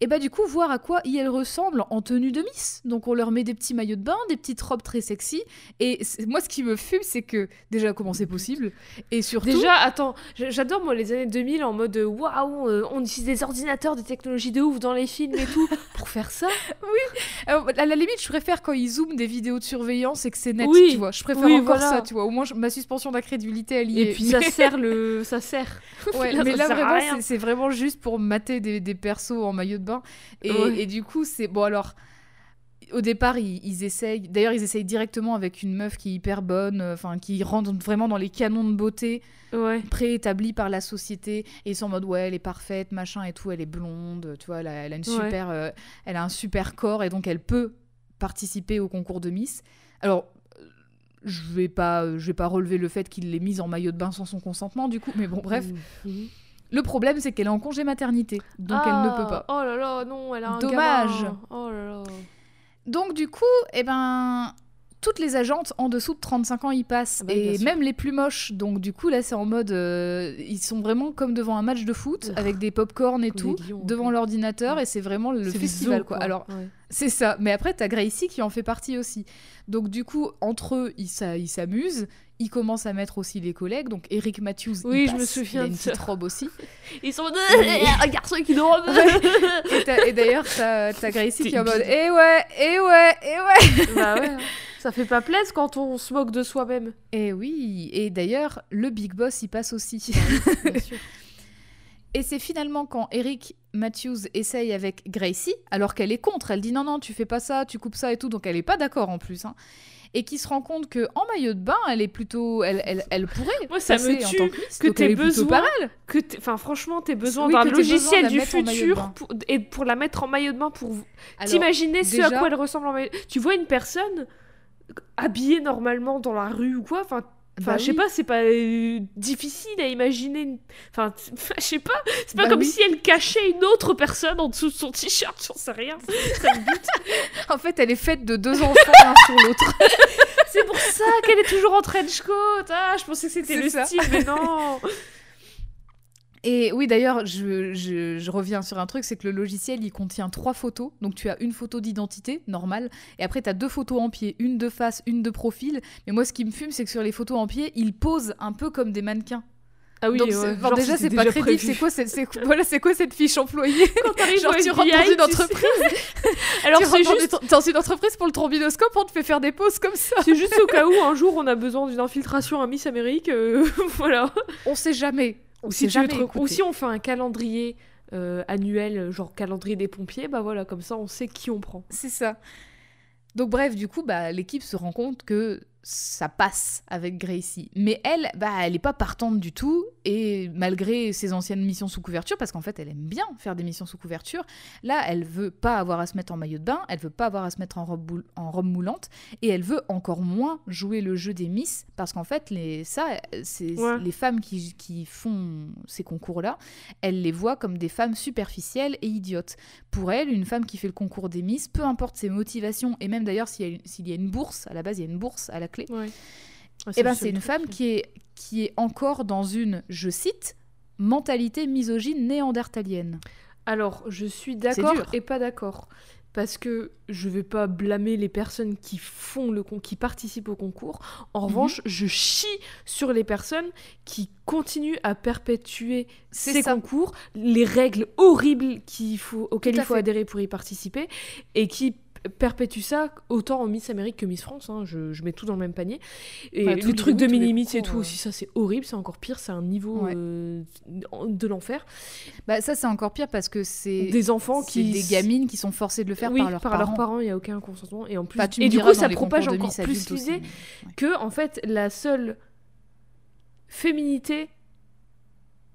Et bah du coup, voir à quoi elles ressemblent en tenue de Miss. Donc on leur met des petits maillots de bain, des petites robes très sexy. Et moi, ce qui me fume, c'est que déjà, comment c'est possible? Et surtout... Déjà, attends, j'adore moi les années 2000 en mode euh, waouh, euh, on utilise des ordinateurs, des technologies de ouf dans les films et tout pour faire ça? Alors, à la limite, je préfère quand ils zooment des vidéos de surveillance et que c'est net, Oui, tu vois. Je préfère oui, encore voilà. ça, tu vois. Au moins, je- ma suspension d'incrédulité, elle y Et est. puis ça sert le, ça sert. Ouais, Là, mais ça là, vraiment, c'est vraiment juste pour mater des, des persos en maillot de bain. Et, Ouais. et du coup, c'est. Bon, alors. Au départ, ils, ils essayent. D'ailleurs, ils essayent directement avec une meuf qui est hyper bonne, euh, enfin, qui rentre vraiment dans les canons de beauté Ouais. préétablis par la société. Et ils sont en mode, ouais, elle est parfaite, machin et tout, elle est blonde, tu vois, elle a, elle a une Ouais. super, euh, elle a un super corps et donc elle peut participer au concours de Miss. Alors, euh, je vais pas, je vais pas relever le fait qu'il l'ait mise en maillot de bain sans son consentement, du coup, mais bon, bref. Le problème, c'est qu'elle est en congé maternité, donc elle ne peut pas. Oh là là, non, elle a un Dommage. gamin. Oh là là. Donc du coup, eh ben, toutes les agentes en dessous de 35 ans y passent, Ah bah, et même les plus moches. Donc du coup, là, c'est en mode, euh, ils sont vraiment comme devant un match de foot, avec des pop-corn et Comme tout, lions, devant l'ordinateur, Ouais. et c'est vraiment le festival, zoo, quoi. Alors, Ouais. c'est ça. Mais après, t'as Gracie qui en fait partie aussi. Donc du coup, entre eux, ils s'amusent. Ils commencent à mettre aussi les collègues. Donc Eric Matthews, il Oui, je me passe, souviens il a une petite robe aussi. Ils sont Oui. un garçon qui dort. Et, et d'ailleurs, t'as Gracie qui est en mode. Eh ouais, eh ouais, eh ouais bah ouais. Ça fait pas plaisir quand on se moque de soi-même. Et oui, et d'ailleurs, le Big Boss y passe aussi. Bien sûr. Et c'est finalement quand Eric Matthews essaye avec Gracie, alors qu'elle est contre, elle dit non, non, tu fais pas ça, tu coupes ça et tout, donc elle est pas d'accord en plus. hein. Et qui se rend compte que en maillot de bain, elle est plutôt. Elle, elle, elle pourrait. Moi, ça me en tue tant que Miss, que t'aies besoin pas mal. que enfin franchement t'aies besoin Oui, d'un logiciel du futur pour, et pour la mettre en maillot de bain pour t'imaginer ce à quoi elle ressemble en maillot tu vois une personne habillée normalement dans la rue ou quoi enfin Enfin, Bah je sais oui. pas, c'est pas euh, difficile à imaginer. une- Enfin, je sais pas, c'est pas Bah comme oui. si elle cachait une autre personne en dessous de son t-shirt, j'en sais rien. Ça me bute. En fait, elle est faite de deux enfants l'un sur l'autre. C'est pour ça qu'elle est toujours en trench coat. Ah, je pensais que c'était le ça. style, mais non. Et oui, d'ailleurs, je, je- je reviens sur un truc, c'est que le logiciel, il contient trois photos. Donc tu as une photo d'identité, normale, et après tu as deux photos en pied, une de face, une de profil. Mais moi, ce qui me fume, c'est que sur les photos en pied, il pose un peu comme des mannequins. Ah oui, Donc ouais, enfin, déjà, c'est pas crédible. C'est quoi, cette- c'est- voilà, c'est quoi cette fiche employée Quand t'arrives Genre, tu rentres dans une entreprise, Alors tu c'est juste, une- dans une entreprise pour le trombinoscope, on te fait faire des poses comme ça. c'est juste au cas où un jour on a besoin d'une infiltration à Miss Amérique, euh, voilà. On sait jamais. On Ou si, jamais. ou si on fait un calendrier euh, annuel, genre calendrier des pompiers, bah voilà, comme ça on sait qui on prend. C'est ça. Donc bref, du coup, bah, l'équipe se rend compte que ça passe avec Gracie. Mais elle, bah, elle est pas partante du tout. Et malgré ses anciennes missions sous couverture, parce qu'en fait, elle aime bien faire des missions sous couverture, là, elle veut pas avoir à se mettre en maillot de bain, elle veut pas avoir à se mettre en robe, en robe moulante, et elle veut encore moins jouer le jeu des Miss, parce qu'en fait, les, ça, c'est Ouais. les femmes qui, qui font ces concours-là, elle les voit comme des femmes superficielles et idiotes. Pour elle, une femme qui fait le concours des Miss, peu importe ses motivations, et même d'ailleurs s'il y, y a une bourse, à la base il y a une bourse à la clé, Ouais. Ah, eh le ben, c'est une femme qui est, qui est encore dans une, je cite, mentalité misogyne néandertalienne. Alors, je suis d'accord et pas d'accord. Parce que je vais pas blâmer les personnes qui font le con- qui participent au concours. En Mhm. revanche, je chie sur les personnes qui continuent à perpétuer ces ça. concours, les règles horribles qu'il faut, auxquelles il faut fait. adhérer pour y participer, et qui p- perpétuent ça autant en Miss Amérique que Miss France. hein. je, je mets tout dans le même panier. Et Bah, les- trucs de mini-miss et tout aussi, ça c'est horrible, c'est encore pire, c'est un niveau Ouais. euh, de l'enfer. Bah, ça, c'est encore pire parce que c'est Des enfants qui des gamines qui sont forcées de le faire oui, par leurs parents. il n'y a aucun consentement. Et en plus, Bah, et du coup, ça propage encore plus l'idée ouais. que, en fait, la seule féminité,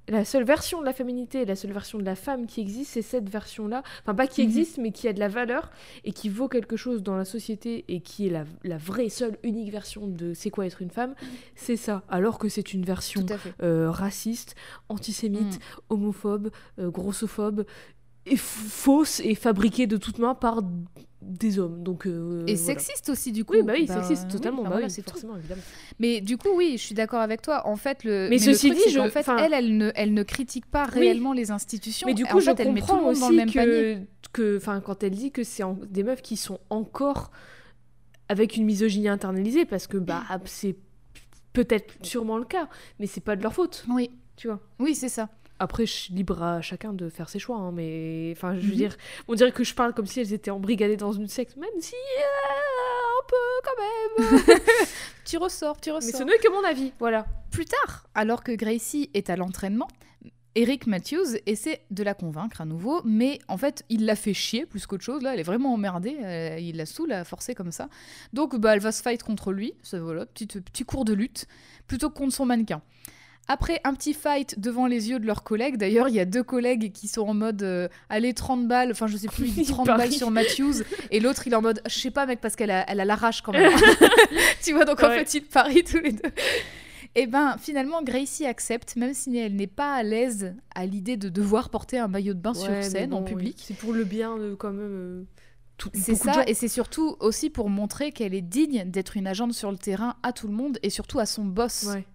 la seule version de la féminité, la seule version de la femme qui existe, c'est cette version-là. Enfin, pas qui Mhm. existe, mais qui a de la valeur et qui vaut quelque chose dans la société et qui est la, la vraie, seule, unique version de c'est quoi être une femme. C'est ça. Alors que c'est une version euh, raciste, antisémite, Mm. homophobe, euh, grossophobe, et f- fausse et fabriquée de toutes mains par des hommes. Donc, euh, Et voilà. sexiste aussi, du coup. Oui, bah oui, Bah, sexiste, oui, totalement. bah bah voilà, oui, c'est tout. forcément, évidemment. Mais du coup, oui, je suis d'accord avec toi. En fait, le. Mais ceci truc, dit, je- qu'en fait, elle, elle ne, elle ne critique pas Oui. réellement les institutions. Mais du En coup, je fait, elle met tout le comprends monde dans le aussi même que, que, enfin, quand elle dit que c'est en- des meufs qui sont encore avec une misogynie internalisée, parce que bah, c'est peut-être sûrement le cas, mais c'est pas de leur faute, Oui, tu vois. oui, c'est ça. Après, je libre à chacun de faire ses choix, hein, mais enfin, je veux Mhm. dire, on dirait que je parle comme si elles étaient embrigadées dans une secte, même si euh, un peu quand même. Tu ressors, tu mais ressors. ce n'est que mon avis, voilà. Plus tard, alors que Gracie est à l'entraînement, Eric Matthews essaie de la convaincre à nouveau, mais en fait, il la fait chier plus qu'autre chose. Là, elle est vraiment emmerdée. euh, il la saoule à forcer comme ça. Donc, bah, elle va se fight contre lui. Ça, voilà, petit, petit cours de lutte, plutôt que contre son mannequin. Après un petit fight devant les yeux de leurs collègues, d'ailleurs, il y a deux collègues qui sont en mode euh, allez 30 balles, enfin je sais plus, il dit Il 30 parie. balles sur Matthews, et l'autre il est en mode je sais pas mec, parce qu'elle a, elle a l'arrache quand même. tu vois, donc en Ouais. fait ils parient tous les deux. Et ben finalement Gracie accepte, même si elle n'est pas à l'aise à l'idée de devoir porter un maillot de bain Ouais, sur scène en public. C'est pour le bien de quand même. euh, tout- C'est ça, et c'est surtout aussi pour montrer qu'elle est digne d'être une agente sur le terrain à tout le monde et surtout à son boss. Ouais.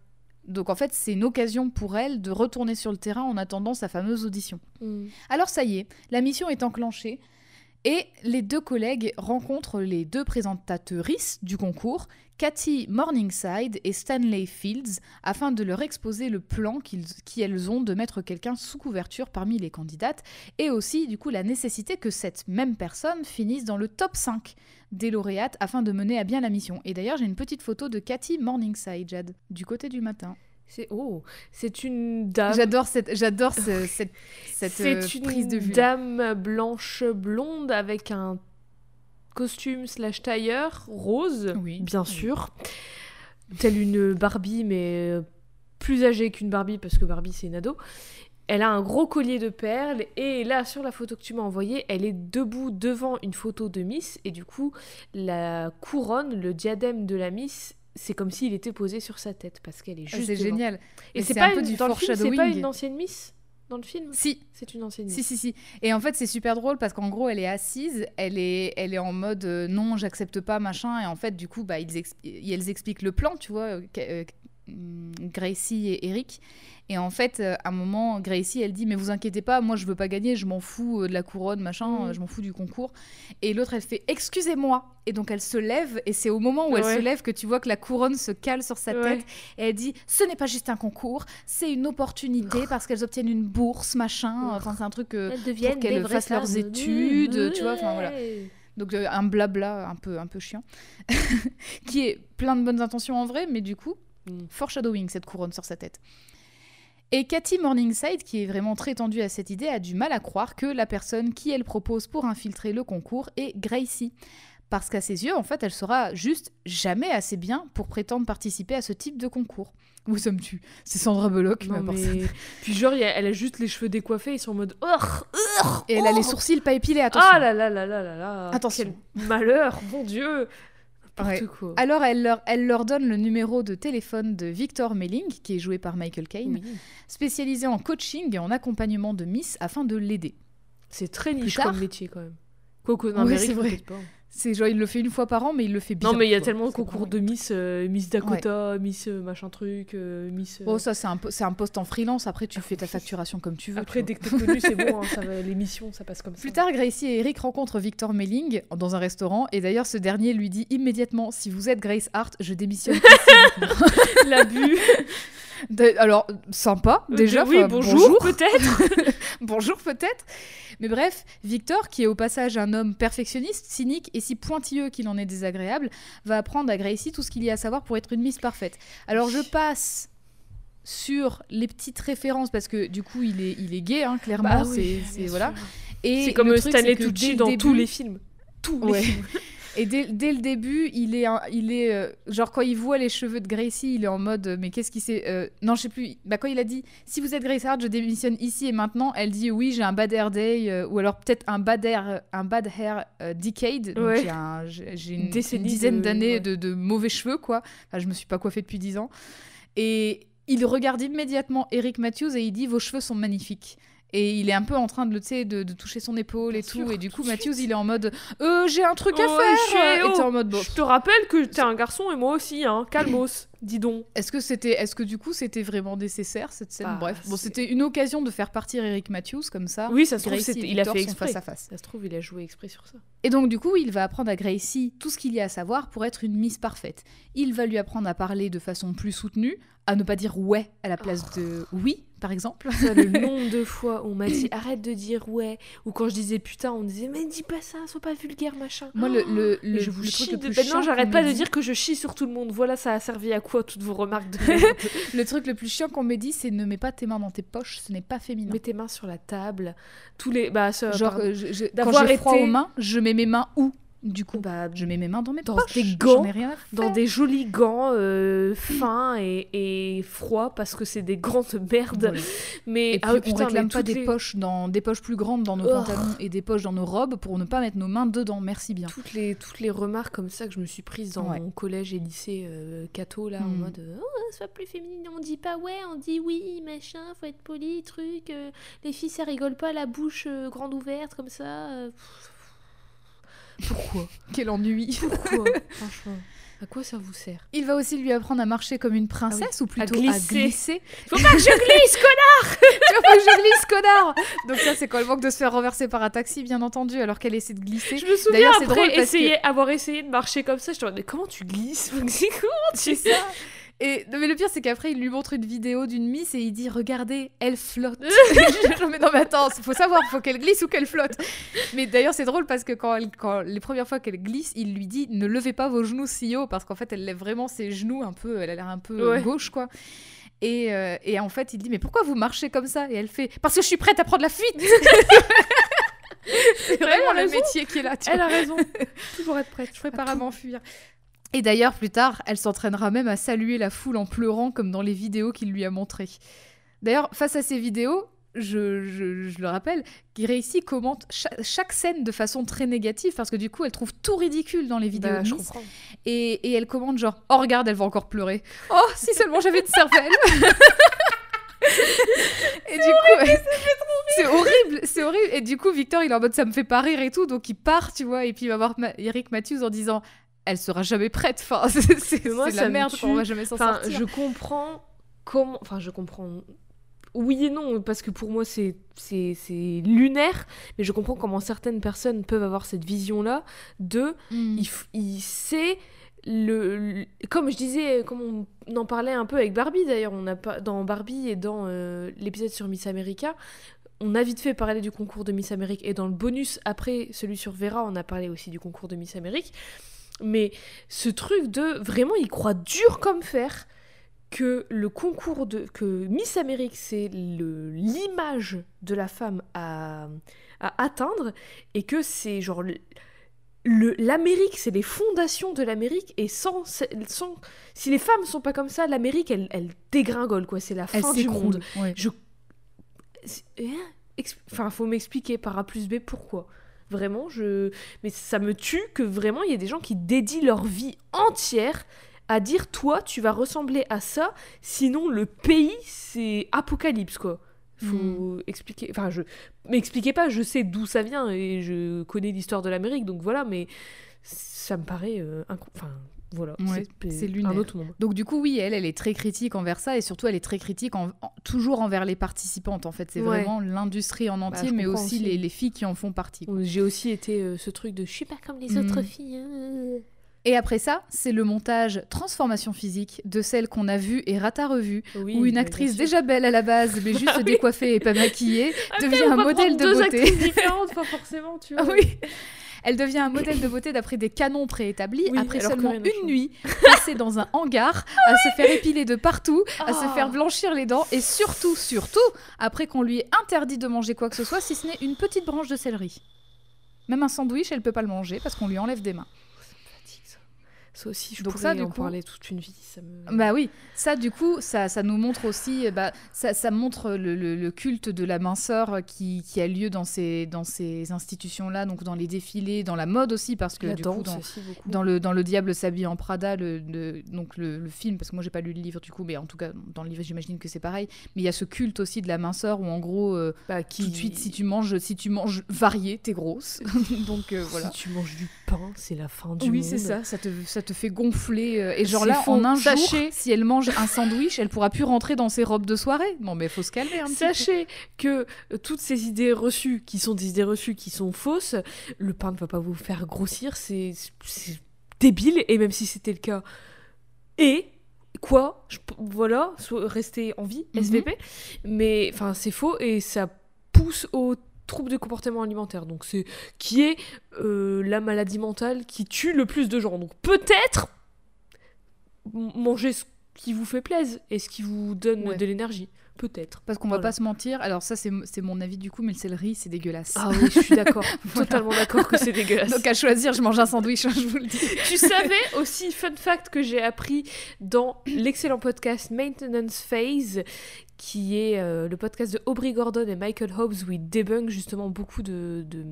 Donc en fait, c'est une occasion pour elle de retourner sur le terrain en attendant sa fameuse audition. Mm. Alors ça y est, la mission est enclenchée et les deux collègues rencontrent les deux présentatrices du concours, Cathy Morningside et Stanley Fields, afin de leur exposer le plan qu'elles ont de mettre quelqu'un sous couverture parmi les candidates et aussi du coup la nécessité que cette même personne finisse dans le top 5 des lauréates afin de mener à bien la mission. Et d'ailleurs, j'ai une petite photo de Cathy Morningside, Jade, du côté du matin. C'est oh, c'est une dame. J'adore cette, j'adore ce- cette, cette C'est euh, une prise de vue. dame blanche blonde avec un costume slash tailleur rose, Oui, bien oui. sûr, telle une Barbie mais euh, plus âgée qu'une Barbie parce que Barbie c'est une ado. Elle a un gros collier de perles et là sur la photo que tu m'as envoyée, elle est debout devant une photo de Miss et du coup la couronne, le diadème de la Miss, c'est comme s'il était posé sur sa tête parce qu'elle est Ah, juste c'est génial. Et c'est pas un peu une- du dans le film, c'est pas une ancienne Miss dans le film? Si, C'est une ancienne si, Miss. si, si. Et en fait, c'est super drôle parce qu'en gros, elle est assise, elle est, elle est en mode euh, non, j'accepte pas, machin. Et en fait, du coup, bah, ils elles expliquent le plan, tu vois, euh, euh, Gracie et Eric. Et en fait, euh, à un moment, Gracie, elle dit Mais vous inquiétez pas, moi, je veux pas gagner, je m'en fous euh, de la couronne, machin, euh, je m'en fous du concours. Et l'autre, elle fait Excusez-moi. Et donc, elle se lève, et c'est au moment où elle Ouais. se lève que tu vois que la couronne se cale sur sa Ouais. tête. Et elle dit Ce n'est pas juste un concours, c'est une opportunité parce qu'elles obtiennent une bourse, machin. Enfin, c'est un truc. euh, pour qu'elles fassent leurs études, tu vois, enfin, voilà. Donc un blabla un peu, un peu chiant, qui est plein de bonnes intentions en vrai, mais du coup, Mm. foreshadowing cette couronne sur sa tête. Et Cathy Morningside, qui est vraiment très tendue à cette idée, a du mal à croire que la personne qui elle propose pour infiltrer le concours est Gracie. parce qu'à ses yeux, en fait, elle sera juste jamais assez bien pour prétendre participer à ce type de concours. Où sommes-tu? C'est Sandra Bullock qui m'a mais... Puis genre, elle a juste les cheveux décoiffés, ils sont en mode... Et elle a les sourcils pas épilés, attention. Ah là là là là là là Attention. Quel malheur, mon Dieu N'importe Ouais. quoi. Alors elle leur, elle leur donne le numéro de téléphone de Victor Melling, qui est joué par Michael Caine, Oui. spécialisé en coaching et en accompagnement de Miss afin de l'aider. C'est très niche comme métier quand même. Quoique en Ouais, c'est vrai. pas. C'est genre il le fait une fois par an, mais il le fait bien. Non, mais il y a quoi. tellement de concours de Miss, euh, Miss Dakota, Miss euh, machin truc, euh, Miss. euh, Oh ça c'est un, un poste en freelance. Après tu fais ta facturation comme tu veux. Après, tu dès que t'es connu, c'est bon, hein, l'émission, ça passe comme ça. Plus tard, Gracie et Eric rencontrent Victor Melling dans un restaurant et d'ailleurs ce dernier lui dit immédiatement si vous êtes Grace Hart, je démissionne. L'abus. Alors sympa déjà. oui, enfin, bonjour, peut-être. bonjour peut-être. Mais bref, Victor, qui est au passage un homme perfectionniste, cynique et si pointilleux qu'il en est désagréable, va apprendre à Gracie tout ce qu'il y a à savoir pour être une Miss parfaite. Alors je passe sur les petites références parce que du coup il est, il est gay, hein, clairement. Bah c'est, oui, c'est- bien voilà. sûr. Et C'est comme truc, Stanley Tucci dans début- tous les films. Tous Ouais. les films. Et dès, dès le début, il est, un- il est euh, genre quand il voit les cheveux de Gracie, il est en mode euh, mais qu'est-ce qui c'est euh, Non, je sais plus. Bah quand il a dit si vous êtes Grace Hart, je démissionne ici et maintenant, elle dit oui, j'ai un bad hair day ou alors peut-être un bad hair, un bad hair decade. Donc Ouais. j'ai un- j'ai j'ai Une dizaine d'années ouais. de, de mauvais cheveux quoi. Enfin, je me suis pas coiffée depuis 10 ans. Et il regarde immédiatement Eric Matthews et il dit vos cheveux sont magnifiques. Et il est un peu en train de, le- de, de toucher son épaule et Bien tout. sûr, et du tout coup, Matthews, suite. il est en mode euh, j'ai un truc à Oh, faire. j'ai- Et t'es en mode bon, Je te rappelle que t'es un garçon et moi aussi, hein. Calmos, dis donc. Est-ce que c'était, est-ce que du coup c'était vraiment nécessaire cette scène Bah, Bref, bon, c'était une occasion de faire partir Eric Matthews comme ça. Oui, ça se trouve, Gracie il a fait exprès. face à face. Ça se trouve, il a joué exprès sur ça. Et donc du coup, il va apprendre à Gracie tout ce qu'il y a à savoir pour être une Miss parfaite. Il va lui apprendre à parler de façon plus soutenue, à ne pas dire ouais à la place de oui, par exemple. Ça, le nombre de fois où on m'a dit arrête de dire ouais, ou quand je disais putain, on me disait mais dis pas ça, sois pas vulgaire machin. Moi, le, le, le- je vous le chie truc le de... plus chiant j'arrête pas de dire que je chie sur tout le monde. Voilà, ça a servi à quoi toutes vos remarques de merde le truc le plus chiant qu'on m'ait dit, c'est ne mets pas tes mains dans tes poches, ce n'est pas féminin. Mets tes mains sur la table. Tous les. Bah, ça, Genre, euh, je- je- quand D'avoir j'ai froid été- aux mains, je mets mes mains où? Du coup, Bah, je mets mes mains dans mes dans poches. des gants, ai rien à dans des jolis gants euh, fins et, et froids parce que c'est des gants de merde. Voilà. Mais Et puis, ah oui, on putain, réclame mais pas des les- poches dans des poches plus grandes dans nos Oh. pantalons et des poches dans nos robes pour ne pas mettre nos mains dedans. Merci bien. toutes les, toutes les remarques comme ça que je me suis prise dans Ouais. mon collège et lycée euh, catho là en Hmm. mode euh, oh, sois plus féminine on dit pas ouais on dit oui machin faut être poli truc euh, les filles ça rigole pas la bouche grande ouverte comme ça pff. Pourquoi Quel ennui. pourquoi franchement à quoi ça vous sert Il va aussi lui apprendre à marcher comme une princesse ou plutôt à glisser. glisser. faut pas que je glisse vois pas que je glisse, connard Donc ça, c'est quand elle manque de se faire renverser par un taxi, bien entendu, alors qu'elle essaie de glisser. je me souviens après drôle avoir essayé de marcher comme ça je te demande mais comment tu glisses comment tu ça. Et non, mais le pire, c'est qu'après, il lui montre une vidéo d'une Miss et il dit Regardez, elle flotte. Je- mais non, mais attends, faut savoir, faut qu'elle glisse ou qu'elle flotte. Mais d'ailleurs, c'est drôle parce que quand, elle- quand les premières fois qu'elle glisse, il lui dit Ne levez pas vos genoux si haut parce qu'en fait, elle lève vraiment ses genoux un peu, elle a l'air un peu Ouais. gauche, quoi. Et, euh, et en fait, il dit Mais pourquoi vous marchez comme ça? Et elle fait Parce que je suis prête à prendre la fuite C'est vraiment le raison. métier qui est là, tu elle vois. a raison toujours être prête Je prépare à m'enfuir. Et d'ailleurs, plus tard, elle s'entraînera même à saluer la foule en pleurant, comme dans les vidéos qu'il lui a montrées. D'ailleurs, face à ces vidéos, je, je- je le rappelle, Gracie commente cha- chaque, scène de façon très négative, parce que du coup, elle trouve tout ridicule dans les vidéos Bah, je comprends Et, et elle commente genre « Oh, regarde, elle va encore pleurer. Oh, si seulement j'avais une cervelle !» Et du coup, c'est horrible, c'est horrible. Et du coup, Victor, il est en mode ça me fait pas rire et tout, donc il part, tu vois, et puis il va voir Ma- Eric Matthews en disant elle sera jamais prête. Enfin, c'est ça la me merde, tue. quoi, on va jamais s'en Enfin, sortir. je comprends comment. Enfin, je comprends. Oui et non, parce que pour moi, c'est lunaire, mais je comprends comment certaines personnes peuvent avoir cette vision-là de. Mm. Il, il sait. Le, le- comme je disais, comme on en parlait un peu avec Barbie d'ailleurs, on a pas dans Barbie et dans euh, l'épisode sur Miss America, on a vite fait parler du concours de Miss Amérique et dans le bonus après celui sur Vera, on a parlé aussi du concours de Miss Amérique. Mais ce truc de vraiment, il croit dur comme fer que le concours de que Miss Amérique c'est l'image de la femme à, à atteindre et que c'est genre l'Amérique, c'est les fondations de l'Amérique et sans, sans si les femmes sont pas comme ça, l'Amérique elle, elle dégringole quoi, c'est la Elle fin du monde. ouais. Je hein enfin faut m'expliquer par A plus B pourquoi. Vraiment, je mais ça me tue que vraiment il y ait des gens qui dédient leur vie entière à dire toi tu vas ressembler à ça, sinon le pays c'est apocalypse quoi. Faut expliquer. Enfin, je m'expliquez pas. Je sais d'où ça vient et je connais l'histoire de l'Amérique, donc voilà. Mais ça me paraît euh, Enfin, voilà. Ouais, c'est un autre monde. Donc du coup, oui, elle, elle est très critique envers ça et surtout, elle est très critique en- en- toujours envers les participantes. En fait, c'est Ouais. vraiment l'industrie en entier, je mais aussi, aussi. Les, les filles qui en font partie. J'ai aussi été euh, ce truc de je suis pas comme les Mm. autres filles. hein. Et après ça, c'est le montage transformation physique de celle qu'on a vue et rata revue, Oui, où une actrice déjà belle à la base, mais juste Ah oui. décoiffée et pas maquillée, Après, devient un modèle de deux beauté. actrices différentes, pas forcément, tu Ah vois. oui. Elle devient un modèle de beauté d'après des canons préétablis, Oui, après seulement une nuit, passée dans un hangar, à se faire épiler de partout, à se Ah. faire blanchir les dents, et surtout, surtout, après qu'on lui ait interdit de manger quoi que ce soit, si ce n'est une petite branche de céleri. Même un sandwich, elle peut pas le manger parce qu'on lui enlève des mains. Ça. Aussi, je Donc pourrais ça, du en coup- parler toute une vie. Ça me... Bah oui, ça du coup, ça, ça nous montre aussi, bah, ça, ça montre le, le- le culte de la minceur qui, qui a lieu dans ces, dans ces institutions-là, donc dans les défilés, dans la mode aussi, parce que la du coup, dans, le, dans le Diable s'habille en Prada, le, le- donc le, film, parce que moi j'ai pas lu le livre du coup, mais en tout cas dans le livre j'imagine que c'est pareil. Mais il y a ce culte aussi de la minceur où en gros, euh, Bah, tout de suite, si tu manges, si tu manges varié, t'es grosse. donc euh, voilà. Si tu manges du pain, c'est la fin du Oui, monde. c'est ça, ça te, ça te fait gonfler. euh, Et genre là, faux. en un jour, Sachez- si elle mange un sandwich, elle pourra plus rentrer dans ses robes de soirée. Non, mais faut se calmer un petit peu. Sachez que euh, toutes ces idées reçues, qui sont des idées reçues qui sont fausses, le pain ne va pas vous faire grossir, c'est c'est débile, et même si c'était le cas. Et quoi Je Voilà, rester en vie, Mhm. SVP. Mais enfin, c'est faux, et ça pousse aux troubles de comportement alimentaire. Donc c'est qui est euh, la maladie mentale qui tue le plus de gens. Donc peut-être manger ce qui vous fait plaisir et ce qui vous donne Ouais. de l'énergie. Peut-être. Parce qu'on va Voilà. pas se mentir. Alors ça, c'est c'est mon avis du coup, mais le céleri, c'est dégueulasse. Ah oui, je suis d'accord. Voilà. Totalement d'accord que c'est dégueulasse. Donc à choisir, je mange un sandwich, hein, je vous le dis. tu savais aussi, fun fact que j'ai appris dans l'excellent podcast Maintenance Phase, qui est euh, le podcast de Aubrey Gordon et Michael Hobbs, où ils débunkent justement beaucoup de, de,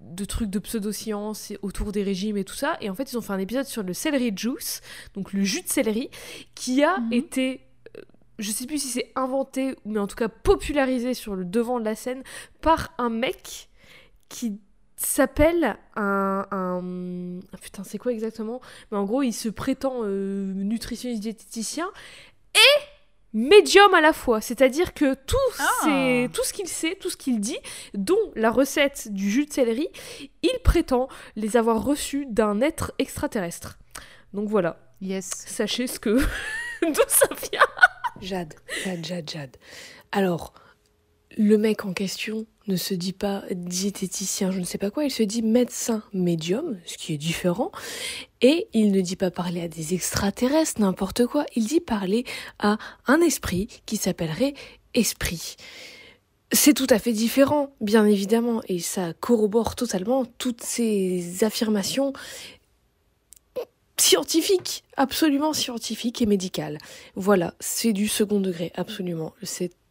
de trucs de pseudosciences et autour des régimes et tout ça. Et en fait, ils ont fait un épisode sur le celery juice, donc le jus de céleri, qui a Mhm. été... euh, Je sais plus si c'est inventé, mais en tout cas popularisé sur le devant de la scène par un mec qui s'appelle un, un- putain c'est quoi exactement? Mais en gros il se prétend euh, nutritionniste diététicien et médium à la fois c'est-à-dire que tout Ah. c'est tout ce qu'il sait tout ce qu'il dit dont la recette du jus de céleri il prétend les avoir reçus d'un être extraterrestre donc voilà Yes. sachez ce que d'où ça vient Jade, Jade, Jade, Jade. Alors, le mec en question ne se dit pas diététicien, je ne sais pas quoi, il se dit médecin médium, ce qui est différent. Et il ne dit pas parler à des extraterrestres, n'importe quoi, il dit parler à un esprit qui s'appellerait esprit. C'est tout à fait différent, bien évidemment, et ça corrobore totalement toutes ces affirmations scientifiques, absolument scientifiques et médicales. Voilà, c'est du second degré, absolument.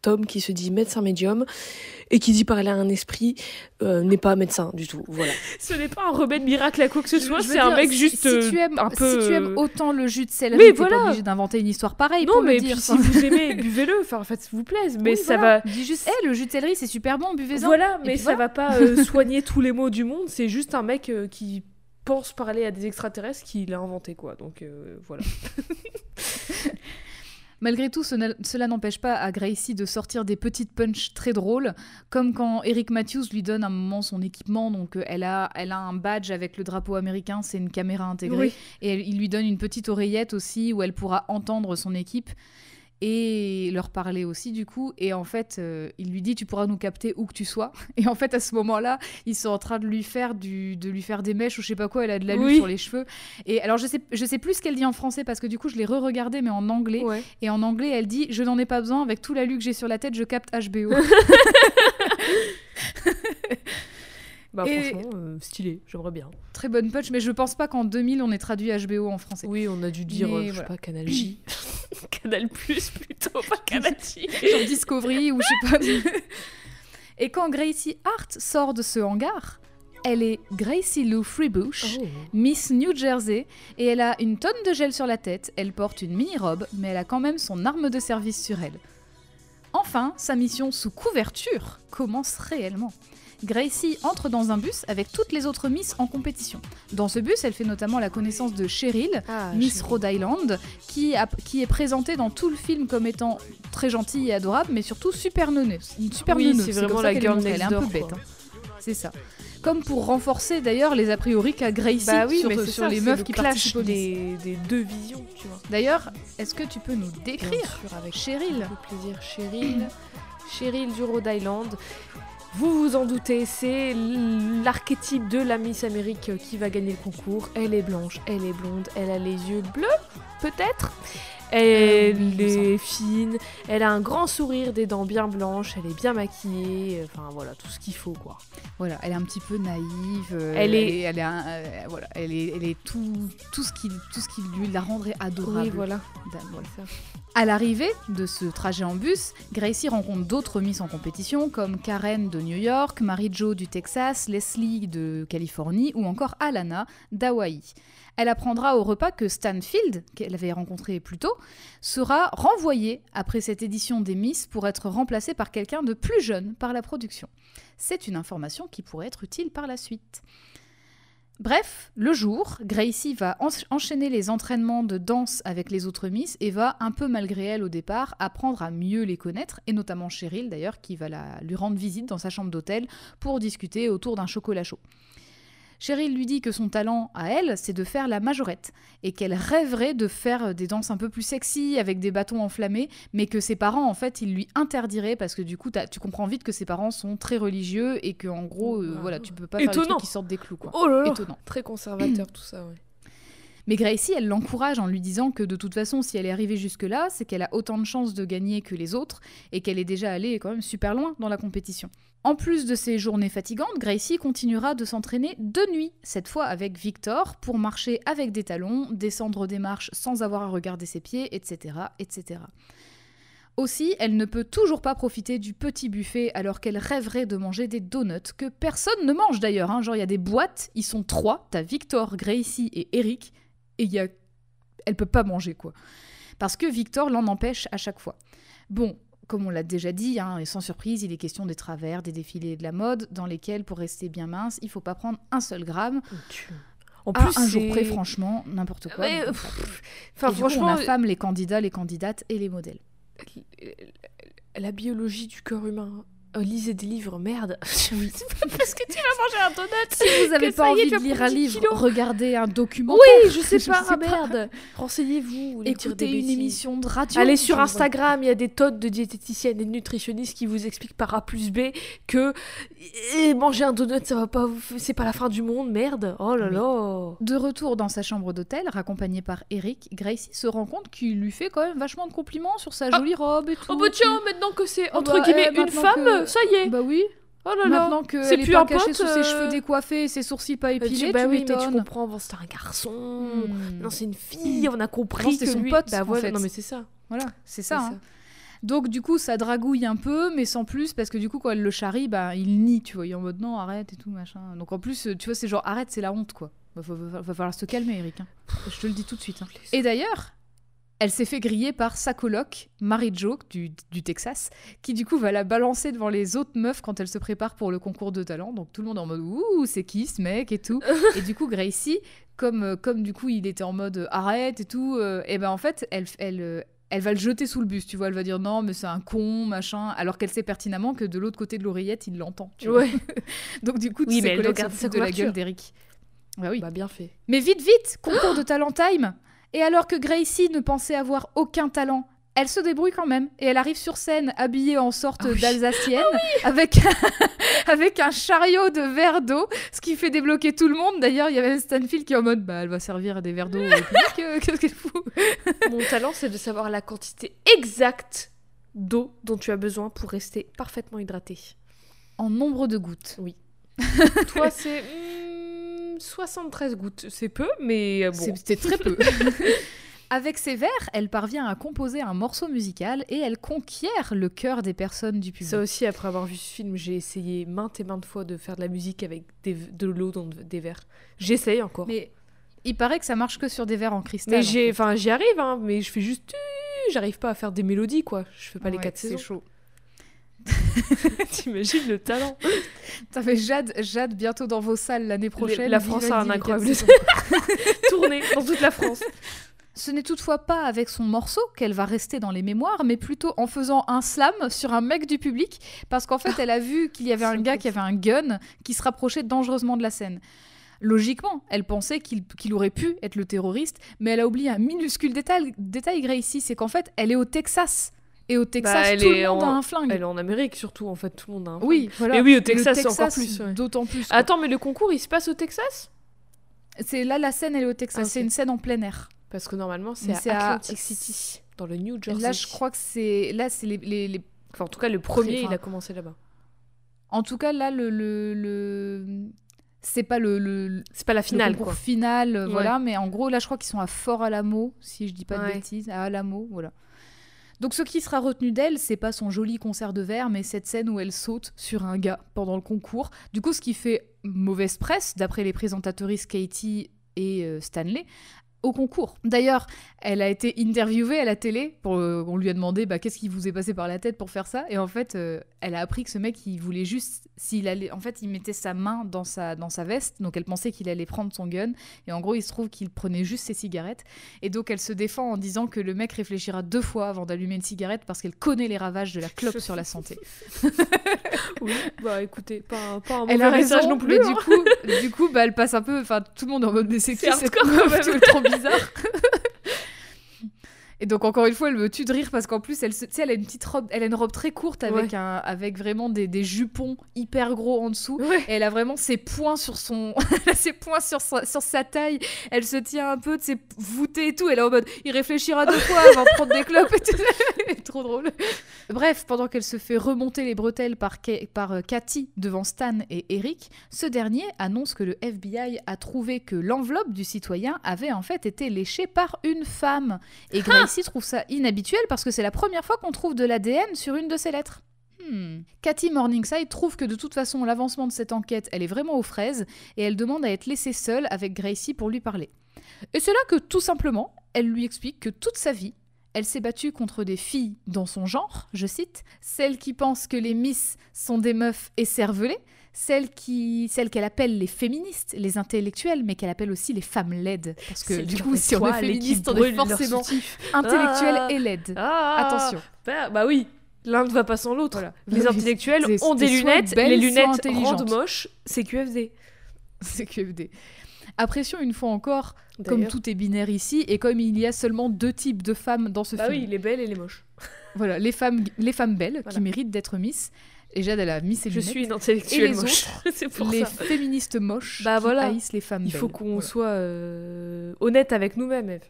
Homme qui se dit médecin médium et qui dit parler à un esprit euh, n'est pas médecin du tout. Voilà. ce n'est pas un remède miracle à quoi que ce soit c'est un mec si- juste si, euh, tu aimes, un peu si tu aimes euh, autant le jus de céleri, t'es voilà. pas obligé d'inventer une histoire pareille non pour mais le dire. puis si vous aimez buvez-le enfin faites vous plaise mais Oui, ça voilà. va Dis juste, Eh, le jus de céleri, c'est super bon, buvez-en. Voilà, mais ça voilà. va pas euh, soigner tous les maux du monde. C'est juste un mec euh, qui pense parler à des extraterrestres qui l'a inventé, quoi. Donc euh, voilà. Malgré tout, cela n'empêche pas à Gracie de sortir des petites punches très drôles, comme quand Eric Matthews lui donne un moment son équipement. Donc, euh, elle a, elle a un badge avec le drapeau américain, c'est une caméra intégrée. Oui. Et elle- il lui donne une petite oreillette aussi où elle pourra entendre son équipe et leur parler aussi du coup. Et en fait, euh, il lui dit tu pourras nous capter où que tu sois. Et en fait, à ce moment-là, ils sont en train de lui faire du, de lui faire des mèches ou je sais pas quoi. Elle a de la Oui. sur les cheveux. Et alors je sais, je sais plus ce qu'elle dit en français parce que du coup je l'ai re-regardé mais en anglais. Ouais. Et en anglais, elle dit Je n'en ai pas besoin, avec tout l'alu que j'ai sur la tête, je capte HBO. Bah Et- franchement, euh, stylé, j'aimerais bien. Très bonne punch, mais je pense pas qu'en 2000 on ait traduit HBO en français. Oui, on a dû dire, Mais euh, je sais pas, Canal J. Canal Plus plutôt, pas Canal J. Genre Discovery ou je sais pas. Et quand Gracie Hart sort de ce hangar, elle est Gracie Lou Freebush, Oh. Miss New Jersey, et elle a une tonne de gel sur la tête, elle porte une mini-robe, mais elle a quand même son arme de service sur elle. Enfin, sa mission sous couverture commence réellement. Gracie entre dans un bus avec toutes les autres Miss en compétition. Dans ce bus, elle fait notamment la connaissance de Cheryl, Ah, Miss Rhode Island, qui, a- qui est présentée dans tout le film comme étant très gentille et adorable, mais surtout super neuneuse. Une super Oui, c'est comme vraiment ça la girl next Elle est un peu bête. hein. C'est ça. Comme pour renforcer d'ailleurs les a priori qu'a Gracie Bah oui, sur, mais c'est sur ça, les meufs le qui clash participent au Miss. des, des deux visions. D'ailleurs, est-ce que tu peux nous décrire sûr, avec Cheryl plaisir. Cheryl, Cheryl du Rhode Island. Vous vous en doutez, c'est l'archétype de la Miss Amérique qui va gagner le concours. Elle est blanche, elle est blonde, elle a les yeux bleus, peut-être. Elle Euh, oui, est fine, elle a un grand sourire, des dents bien blanches, elle est bien maquillée, enfin voilà, tout ce qu'il faut quoi. Voilà, elle est un petit peu naïve. euh, Elle est- elle est, un- euh, voilà, elle est, elle est tout, tout ce qui, tout ce qui lui la rendrait adorable. Oui, voilà. Voilà. À l'arrivée de ce trajet en bus, Gracie rencontre d'autres Miss en compétition comme Karen de New York, Mary Jo du Texas, Leslie de Californie ou encore Alana d'Hawaï. Elle apprendra au repas que Stanfield, qu'elle avait rencontré plus tôt, sera renvoyé après cette édition des Miss pour être remplacé par quelqu'un de plus jeune par la production. C'est une information qui pourrait être utile par la suite. Bref, le jour, Gracie va en- enchaîner les entraînements de danse avec les autres Miss et va, un peu malgré elle au départ, apprendre à mieux les connaître, et notamment Cheryl d'ailleurs, qui va lui rendre visite dans sa chambre d'hôtel pour discuter autour d'un chocolat chaud. Cheryl lui dit que son talent à elle, c'est de faire la majorette, et qu'elle rêverait de faire des danses un peu plus sexy avec des bâtons enflammés, mais que ses parents, en fait, ils lui interdiraient parce que du coup, tu comprends vite que ses parents sont très religieux et que en gros, euh, voilà, tu peux pas faire des Étonnant. trucs qui sortent des clous, quoi. Oh là là, Étonnant. très conservateur tout ça, ouais. Mais Gracie, elle l'encourage en lui disant que de toute façon, si elle est arrivée jusque-là, c'est qu'elle a autant de chances de gagner que les autres et qu'elle est déjà allée quand même super loin dans la compétition. En plus de ces journées fatigantes, Gracie continuera de s'entraîner de nuit, cette fois avec Victor, pour marcher avec des talons, descendre des marches sans avoir à regarder ses pieds, etc. etc. Aussi, elle ne peut toujours pas profiter du petit buffet alors qu'elle rêverait de manger des donuts que personne ne mange d'ailleurs. hein. Genre, il y a des boîtes, ils sont trois, t'as Victor, Gracie et Eric, et il y a... elle peut pas manger quoi. Parce que Victor l'en empêche à chaque fois. Bon, comme on l'a déjà dit, hein, et sans surprise, il est question des travers, des défilés de la mode, dans lesquels, pour rester bien mince, il faut pas prendre un seul gramme. Tu- En À plus, un jour près, franchement, n'importe quoi. Mais, et Enfin, coup, on franchement, affame les candidats, les candidates et les modèles. la biologie du corps humain. Euh, lisez des livres, merde. Oui. parce que tu vas manger un donut. Si vous n'avez pas est, envie de lire un 10 livre, kilos. regardez un documentaire. Oui, je sais Je pas, sais pas. merde. Renseignez-vous. Écoutez une émission de radio. Allez sur Instagram, il y a des tonnes de diététiciennes et de nutritionnistes qui vous expliquent par A plus B que eh, manger un donut, ça va pas, vous- c'est pas la fin du monde, merde. Oh là Oui. là. De retour dans sa chambre d'hôtel, raccompagnée par Eric, Gracie se rend compte qu'il lui fait quand même vachement de compliments sur sa Ah. jolie robe et tout. Oh bah tiens, maintenant que c'est Oh entre bah, guillemets eh, une maintenant femme, que- ça y est. Bah oui. Oh là là. Maintenant que c'est plus pas un pote, sous ses euh, cheveux décoiffés et ses sourcils pas Euh, épilés, bah tu oui, mais tu comprends, avant c'était un garçon. Hmm. Non, c'est une fille, on a compris Non, que son lui... pote, Bah en voilà, fait. non mais c'est ça. Voilà, c'est ça. hein. Donc du coup, ça dragouille un peu, mais sans plus, parce que du coup, quand elle le charrie, bah, il nie, tu vois, il est en mode non, arrête et tout, machin. Donc en plus, tu vois, c'est genre arrête, c'est la honte, quoi. Va, va- va- va falloir se calmer, Eric. hein. Je te le dis tout de suite. hein. Et d'ailleurs, elle s'est fait griller par sa coloc, Mary Jo, du, du Texas, qui du coup va la balancer devant les autres meufs quand elle se prépare pour le concours de talent. Donc tout le monde est en mode ouh, c'est qui ce mec et tout. et du coup, Gracie, comme, euh, comme du coup il était en mode euh, arrête et tout, et ben en fait, elle, elle, euh, elle va le jeter sous le bus, tu vois. Elle va dire non, mais c'est un con, machin. Alors qu'elle sait pertinemment que de l'autre côté de l'oreillette, il l'entend. tu vois. Ouais. Donc du coup, Oui, ses collègues se de la gueule d'Eric. Bah oui. Bah bien fait. Mais vite, vite, concours de talent time Et alors que Gracie ne pensait avoir aucun talent, elle se débrouille quand même et elle arrive sur scène habillée en sorte Ah oui. d'alsacienne avec, avec un chariot de verre d'eau, ce qui fait débloquer tout le monde. D'ailleurs, il y avait Stanfield qui est en mode bah elle va servir des verres d'eau euh, qu'est-ce qu'elle fout? Mon talent, c'est de savoir la quantité exacte d'eau dont tu as besoin pour rester parfaitement hydraté. En nombre de gouttes. Oui. Toi, c'est hmm, 73 gouttes. C'est peu, mais euh, bon. C'est- C'était très peu. Avec ses vers, elle parvient à composer un morceau musical et elle conquiert le cœur des personnes du public. Ça aussi, après avoir vu ce film, j'ai essayé maintes et maintes fois de faire de la musique avec des- de l'eau dans des verres. J'essaye encore. Mais, Mais il paraît que ça marche que sur des verres en cristal. en j'ai, enfin, j'y arrive, hein, mais je fais juste. J'arrive pas à faire des mélodies, quoi. Je fais pas les quatre c'est saisons. chaud. T'imagines le talent Putain, mais Jade, Jade, bientôt dans vos salles l'année prochaine. la France a un incroyable. Tourner dans toute la France. Ce n'est toutefois pas avec son morceau qu'elle va rester dans les mémoires, mais plutôt en faisant un slam sur un mec du public, parce qu'en fait, elle a vu qu'il y avait un gars qui avait un gun qui se rapprochait dangereusement de la scène. Logiquement, elle pensait qu'il qu'il aurait pu être le terroriste, mais elle a oublié un minuscule détail, détail Gracie, c'est qu'en fait, elle est au Texas. Et au Texas, Bah, tout le monde en- a un flingue. Elle est en Amérique, surtout, en fait, tout le monde a un. Oui, voilà. Mais oui, au le Texas, c'est encore plus. ouais. D'autant plus. quoi. Attends, mais le concours, il se passe au Texas? C'est là la scène, elle est au Texas. Ah. C'est une scène en plein air. Parce que normalement, c'est à c'est à- Atlantic City, dans le New Jersey. Là, je crois que c'est là, c'est les, les- les- Enfin, en tout cas, le premier, Enfin, il a commencé là-bas. En tout cas, là, le, le, le- c'est pas le, le, C'est pas la le finale, concours quoi. final, euh, Ouais. voilà. Mais en gros, là, je crois qu'ils sont à Fort Alamo, si je dis pas de bêtises, à Alamo, voilà. Donc, ce qui sera retenu d'elle, c'est pas son joli concert de verre, mais cette scène où elle saute sur un gars pendant le concours. Du coup, ce qui fait mauvaise presse, d'après les présentatrices Katie et euh, Stanley, au concours. D'ailleurs, elle a été interviewée à la télé. Pour, euh, on lui a demandé bah, qu'est-ce qui vous est passé par la tête pour faire ça? Et en fait, euh, elle a appris que ce mec, il voulait juste. s'il allait, En fait, il mettait sa main dans sa, dans sa veste. Donc, elle pensait qu'il allait prendre son gun. Et en gros, il se trouve qu'il prenait juste ses cigarettes. Et donc, elle se défend en disant que le mec réfléchira deux fois avant d'allumer une cigarette parce qu'elle connaît les ravages de la clope sur la santé. Oui, bah écoutez, pas un, pas un Elle mauvais a raison, non plus. mais hein. du coup, du coup bah, elle passe un peu. Enfin, tout le monde est en mode, mais c'est qui cette hardcore, meuf bizarre. Et donc encore une fois, elle me tue de rire parce qu'en plus, elle, se, elle a une petite robe, elle a une robe très courte avec Ouais. un, avec vraiment des, des jupons hyper gros en dessous. Ouais. Et elle a vraiment ses poings sur son, ses poings sur sa, sur sa taille. Elle se tient un peu, de ses voûtée et tout. Elle est en mode, il réfléchira deux fois avant de prendre des clopes. Et tout. Trop drôle. Bref, pendant qu'elle se fait remonter les bretelles par, euh, Cathy devant Stan et Eric, ce dernier annonce que le FBI a trouvé que l'enveloppe du citoyen avait en fait été léchée par une femme. Et Gracie trouve ça inhabituel parce que c'est la première fois qu'on trouve de l'ADN sur une de ses lettres. Hmm. Cathy Morningside trouve que de toute façon l'avancement de cette enquête elle est vraiment aux fraises et elle demande à être laissée seule avec Gracie pour lui parler. Et c'est là que tout simplement elle lui explique que toute sa vie elle s'est battue contre des filles dans son genre, je cite, celles qui pensent que les miss sont des meufs écervelées, celles qui, celles qu'elle appelle les féministes, les intellectuelles, mais qu'elle appelle aussi les femmes laides. Parce que du coup, si on est féministe, on est forcément intellectuelle Ah. et laide. Ah, Attention. Bah, bah oui, l'un ne va pas sans l'autre. Voilà. Les Oui, intellectuels ont des lunettes, belle, les lunettes rendent moche, c'est QFD. C'est QFD. Apprécions une fois encore, comme tout est binaire ici, et comme il y a seulement deux types de femmes dans ce Bah film. oui, les belles et les moches. Voilà, les femmes, les femmes belles Voilà. qui méritent d'être Miss. Et Jade, elle a Miss et Je lunettes. suis une intellectuelle Et les moche. c'est pour les ça. féministes moches Bah qui voilà. haïssent les femmes Il faut belles. qu'on Voilà. soit euh, honnête avec nous-mêmes, Eve.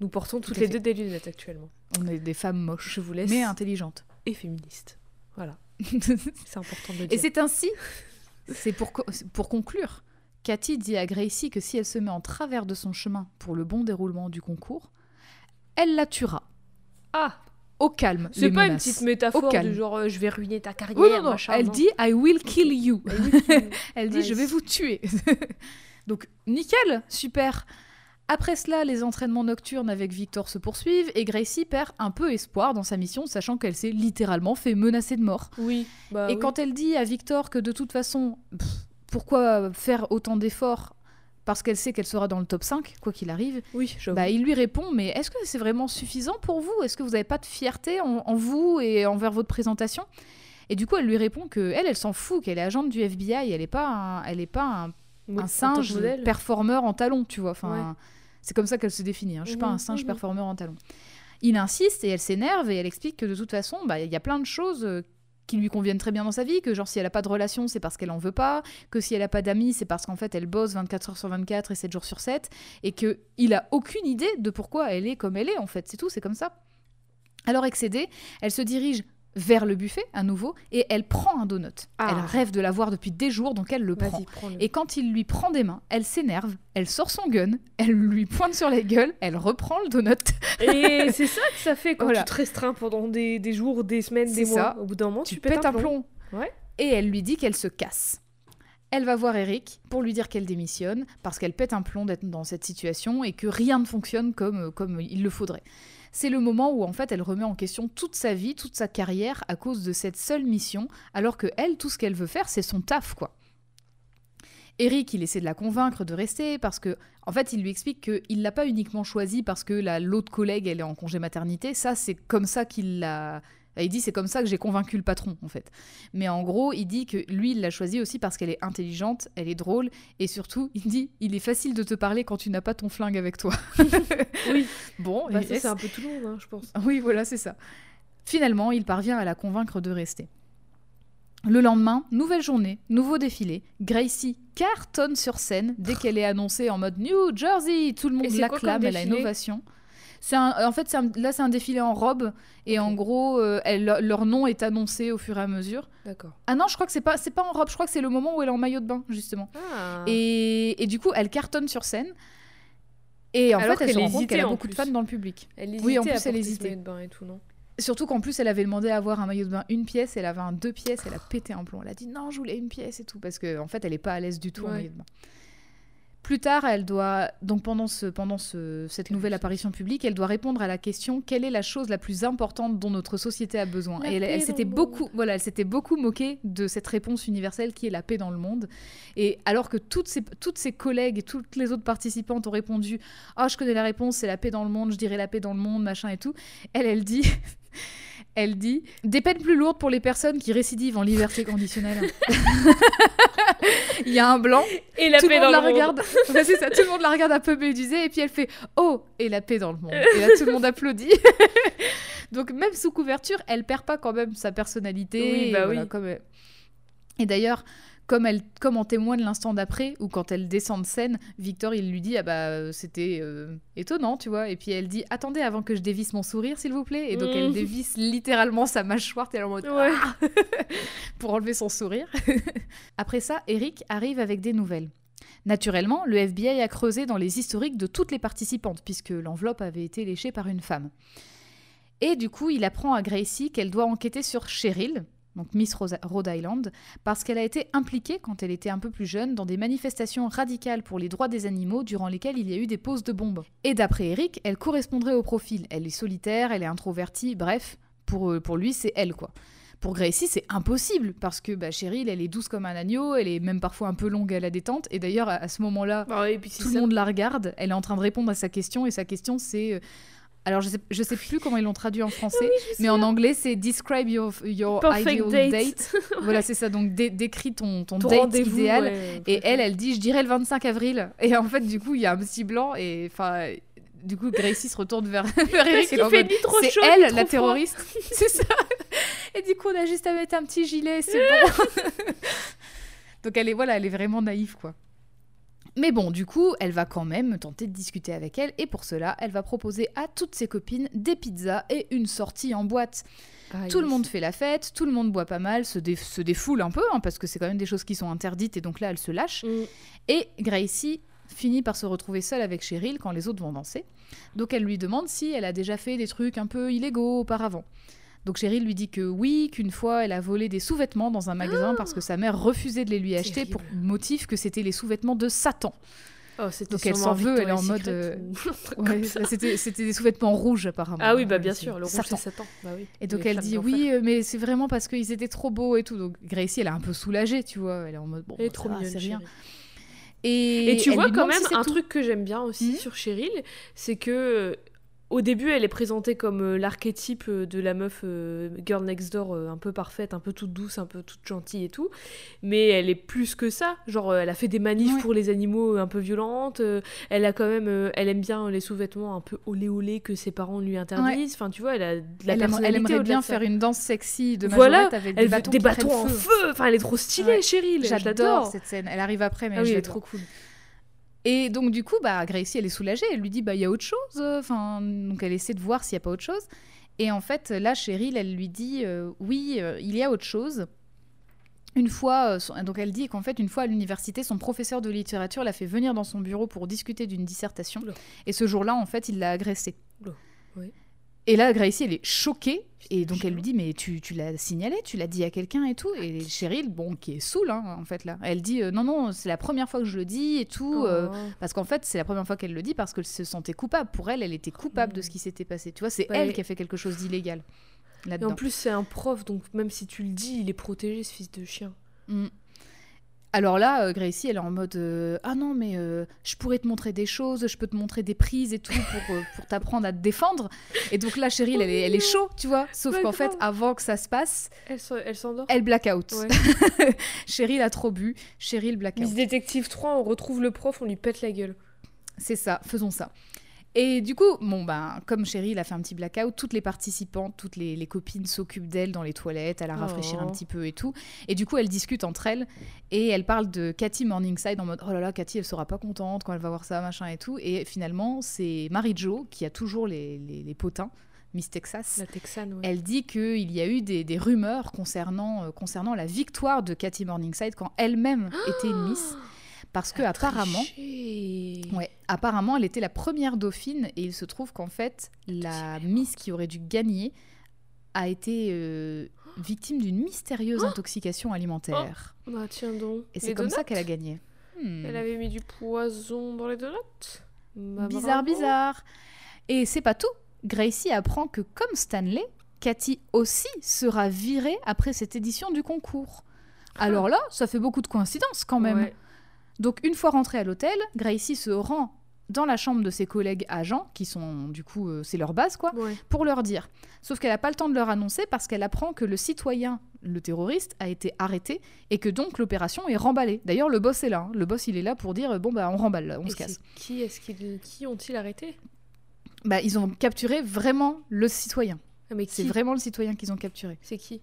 Nous portons toutes les fait. deux des lunettes actuellement. On est des femmes moches, Je vous laisse. mais intelligentes. Et féministes. Voilà, c'est important de le et dire. c'est ainsi, c'est pour, co- pour conclure, Cathy dit à Gracie que si elle se met en travers de son chemin pour le bon déroulement du concours, elle la tuera. Ah, Au calme. c'est pas une petite métaphore Au calme. du genre euh, je vais ruiner ta carrière, Oui, non, non, machin. elle non. dit I will kill you. Elle dit Nice. je vais vous tuer. Donc nickel, super. Après cela, les entraînements nocturnes avec Victor se poursuivent et Gracie perd un peu espoir dans sa mission, sachant qu'elle s'est littéralement fait menacer de mort. Oui. Bah et oui. quand elle dit à Victor que de toute façon, pff, pourquoi faire autant d'efforts parce qu'elle sait qu'elle sera dans le top 5, quoi qu'il arrive, Oui, bah, il lui répond Mais est-ce que c'est vraiment suffisant pour vous? Est-ce que vous n'avez pas de fierté en, en vous et envers votre présentation? Et du coup, elle lui répond que elle, elle s'en fout, qu'elle est agente du FBI, elle n'est pas un, elle est pas un, un singe performeur en talons, tu vois. Enfin, Ouais. c'est comme ça qu'elle se définit. hein. Je suis pas Mhm, un singe mhm. performeur en talons. Il insiste et elle s'énerve et elle explique que de toute façon, bah, il y a plein de choses euh, qui lui conviennent très bien dans sa vie, que genre si elle a pas de relation, c'est parce qu'elle en veut pas, que si elle a pas d'amis, c'est parce qu'en fait elle bosse 24 heures sur 24 et 7 jours sur 7, et que il a aucune idée de pourquoi elle est comme elle est en fait. C'est tout, c'est comme ça. Alors excédée, elle se dirige vers le buffet à nouveau et elle prend un donut. Ah. Elle rêve de l'avoir depuis des jours, donc elle le prend. Et quand il lui prend des mains, elle s'énerve, elle sort son gun, elle lui pointe sur la gueule, elle reprend le donut. Et c'est ça que ça fait quand Voilà. tu te restreins pendant des, des jours, des semaines, des mois. ça. Au bout d'un moment, tu, tu, pètes un plomb. Ouais. Et elle lui dit qu'elle se casse. Elle va voir Eric pour lui dire qu'elle démissionne parce qu'elle pète un plomb d'être dans cette situation et que rien ne fonctionne comme, comme il le faudrait. C'est le moment où en fait elle remet en question toute sa vie, toute sa carrière à cause de cette seule mission, alors que elle, tout ce qu'elle veut faire, c'est son taf quoi. Eric, il essaie de la convaincre de rester parce que, en fait, il lui explique qu'il l'a pas uniquement choisi parce que la- l'autre collègue, elle est en congé maternité. Ça, c'est comme ça qu'il l'a. Il dit c'est comme ça que j'ai convaincu le patron, en fait. Mais en gros, il dit que lui, il l'a choisi aussi parce qu'elle est intelligente, elle est drôle, et surtout, il dit il est facile de te parler quand tu n'as pas ton flingue avec toi. Oui, Bon, bah, ça, c'est un peu tout le monde, hein, je pense. oui, voilà, c'est ça. Finalement, il parvient à la convaincre de rester. Le lendemain, nouvelle journée, nouveau défilé. Gracie cartonne sur scène dès qu'elle est annoncée en mode New Jersey. Tout le monde l'acclame, comme elle a une défilé? ovation. C'est un- en fait, un- là, c'est un défilé en robe. Et en gros, euh, elle- leur nom est annoncé au fur et à mesure. D'accord. Ah non, je crois que c'est pas, c'est pas en robe. Je crois que c'est le moment où elle est en maillot de bain, justement. Ah. Et, et du coup, elle cartonne sur scène. Et en Alors fait, elle se qu'elle rend qu'elle a beaucoup de fans dans le public. Elle Oui, en plus, elle hésitait. maillot de bain et tout, non? Surtout qu'en plus, elle avait demandé à avoir un maillot de bain une pièce, elle avait un deux pièces, elle a pété un plomb. Elle a dit non, je voulais une pièce et tout, parce qu'en en fait, elle est pas à l'aise du tout en maillot de bain. Plus tard, elle doit, donc pendant, ce, pendant ce, cette nouvelle apparition publique, elle doit répondre à la question quelle est la chose la plus importante dont notre société a besoin? La Et elle, s'était beaucoup, voilà, elle s'était beaucoup moquée de cette réponse universelle qui est la paix dans le monde. Et alors que toutes ses, toutes ses collègues et toutes les autres participantes ont répondu Ah, je connais la réponse, c'est la paix dans le monde, je dirais la paix dans le monde, machin et tout. Elle, elle dit. Elle dit des peines plus lourdes pour les personnes qui récidivent en liberté conditionnelle. Il y a un blanc, Et la tout le paix monde dans la le monde. regarde. Ouais, c'est ça, tout le monde la regarde un peu médusée et puis elle fait oh et la paix dans le monde. Et là tout le monde applaudit. Donc même sous couverture, elle perd pas quand même sa personnalité. Oui, et bah voilà, oui. comme Et d'ailleurs, comme elle, comme en témoigne l'instant d'après ou quand elle descend de scène, Victor il lui dit ah bah euh, c'était euh, étonnant tu vois et puis elle dit attendez avant que je dévisse mon sourire s'il vous plaît et donc Mm. elle dévisse littéralement sa mâchoire elle est en Ouais. Ah pour enlever son sourire. Après ça, Eric arrive avec des nouvelles. Naturellement, le FBI a creusé dans les historiques de toutes les participantes, puisque l'enveloppe avait été léchée par une femme. Et du coup, il apprend à Gracie qu'elle doit enquêter sur Cheryl, donc Miss Rosa- Rhode Island, parce qu'elle a été impliquée, quand elle était un peu plus jeune, dans des manifestations radicales pour les droits des animaux durant lesquelles il y a eu des poses de bombes. Et d'après Eric, elle correspondrait au profil. Elle est solitaire, elle est introvertie, bref, pour, euh, pour lui, c'est elle, quoi. Pour Gracie, c'est impossible parce que bah, Cheryl, elle est douce comme un agneau, elle est même parfois un peu longue à la détente. Et d'ailleurs, à, à ce moment-là, Bah ouais, tout le monde la regarde. Elle est en train de répondre à sa question et sa question, c'est. Alors, je sais, je sais plus comment ils l'ont traduit en français, mais en anglais, c'est Describe your, your ideal date. date. voilà, c'est ça. Donc, dé- décris ton, ton, Ton date idéal. ouais, Et elle, elle dit, je dirais le 25 avril. Et en fait, du coup, il y a un petit blanc et enfin. Du coup, Gracie se retourne vers, vers Eric. c'est elle, trop la terroriste. c'est ça. Et du coup, on a juste à mettre un petit gilet, c'est bon. Donc elle est voilà, elle est vraiment naïve quoi. Mais bon, du coup, elle va quand même tenter de discuter avec elle et pour cela, elle va proposer à toutes ses copines des pizzas et une sortie en boîte. Ah, Tout le monde fait la fête, tout le monde boit pas mal, se, dé- se défoule un peu hein, parce que c'est quand même des choses qui sont interdites et donc là, elle se lâche. Mm. Et Gracie finit par se retrouver seule avec Cheryl quand les autres vont danser. Donc elle lui demande si elle a déjà fait des trucs un peu illégaux auparavant. Donc Cheryl lui dit que oui, qu'une fois elle a volé des sous-vêtements dans un magasin parce que sa mère refusait de les lui acheter pour motif que c'était les sous-vêtements de Satan. Oh, Donc elle s'en veut, elle est en mode, euh, Ouais, c'était des sous-vêtements rouges apparemment. Ah oui, bah bien sûr, le rouge Satan. c'est Satan. Bah oui. Et donc Les elle dit oui, euh, mais c'est vraiment parce qu'ils étaient trop beaux et tout. Donc Gracie, elle est un peu soulagée, tu vois. Elle est en mode bon, Elle est trop c'est rien. Et, Et tu vois quand même si un tout. truc que j'aime bien aussi Mhm. sur Cheryl, c'est que au début elle est présentée comme euh, l'archétype euh, de la meuf euh, girl next door euh, un peu parfaite, un peu toute douce, un peu toute gentille et tout, mais elle est plus que ça. Genre elle a fait des manifs pour les animaux un peu violentes, euh, elle a quand même elle aime bien les sous-vêtements un peu olé olé que ses parents lui interdisent. Enfin tu vois, elle a de la elle, aime- personnalité elle aimerait au-delà bien faire une danse sexy de Voilà, avec Elle des veut bâtons, des bâtons en feu. feu. Enfin elle est trop stylée Ouais. Cheryl, J'adore cette scène. Elle arrive après, mais Ah oui, je elle trop cool. Et donc du coup, bah Gracie, elle est soulagée. Elle lui dit bah il y a autre chose. Enfin, donc elle essaie de voir s'il y a pas autre chose. Et en fait, là, Cheryl, elle lui dit euh, oui, euh, il y a autre chose. Une fois, euh, donc elle dit qu'en fait, une fois à l'université, son professeur de littérature l'a fait venir dans son bureau pour discuter d'une dissertation. Oula. Et ce jour-là, en fait, il l'a agressée. Oui. Et là, Gracie, elle est choquée. Et donc, elle lui dit Mais tu, tu l'as signalé, tu l'as dit à quelqu'un et tout. Et Cheryl, bon, qui est saoule, hein, en fait, là, elle dit euh, Non, non, c'est la première fois que je le dis et tout. euh, Oh. parce qu'en fait, c'est la première fois qu'elle le dit parce qu'elle se sentait coupable. Pour elle, elle était coupable de ce qui s'était passé. Tu vois, c'est Ouais. elle qui a fait quelque chose d'illégal Et en plus, c'est un prof, donc même si tu le dis, il est protégé, ce fils de chien. Mm. Alors là, euh, Gracie, elle est en mode euh, Ah non, mais euh, je pourrais te montrer des choses, je peux te montrer des prises et tout pour, pour t'apprendre à te défendre. Et donc là, Cheryl, elle est, elle est chaud, tu vois. Sauf qu'en fait, avant que ça se passe, Elle, elle s'endort elle black out. Ouais. Cheryl a trop bu, Cheryl black out. Miss Détective 3, on retrouve le prof, on lui pète la gueule. C'est ça, faisons ça. Et du coup, bon, ben, comme Cheryl a fait un petit blackout, toutes les participantes, toutes les, les copines s'occupent d'elle dans les toilettes, à la rafraîchir un Oh. petit peu et tout. Et du coup, elles discutent entre elles et elles parlent de Cathy Morningside en mode Oh là là, Cathy, elle sera pas contente quand elle va voir ça, machin et tout. Et finalement, c'est Marie-Jo qui a toujours les, les, les potins, Miss Texas. La Texane, ouais. Elle dit qu'il y a eu des, des rumeurs concernant, euh, concernant la victoire de Cathy Morningside quand elle-même était une Miss. Parce que apparemment. Ouais, apparemment, elle était la première dauphine et il se trouve qu'en fait, la Miss qui aurait dû gagner a été euh, victime d'une mystérieuse intoxication alimentaire. Bah tiens donc. Et c'est comme ça qu'elle a gagné. Hmm. Elle avait mis du poison dans les donuts? Bah, Bizarre, bravo. bizarre. Et c'est pas tout. Gracie apprend que comme Stanley, Cathy aussi sera virée après cette édition du concours. Alors là, ça fait beaucoup de coïncidences quand même. Ouais. Donc une fois rentrée à l'hôtel, Gracie se rend dans la chambre de ses collègues agents, qui sont du coup, euh, c'est leur base quoi, Ouais. pour leur dire. Sauf qu'elle n'a pas le temps de leur annoncer parce qu'elle apprend que le citoyen, le terroriste, a été arrêté et que donc l'opération est remballée. D'ailleurs, le boss est là. hein. Le boss, il est là pour dire bon bah on remballe, on Et se casse. Qui est-ce qu'ils qui ont-ils arrêté? Bah ils ont capturé vraiment le citoyen. ah, mais C'est qui? vraiment le citoyen qu'ils ont capturé. C'est qui?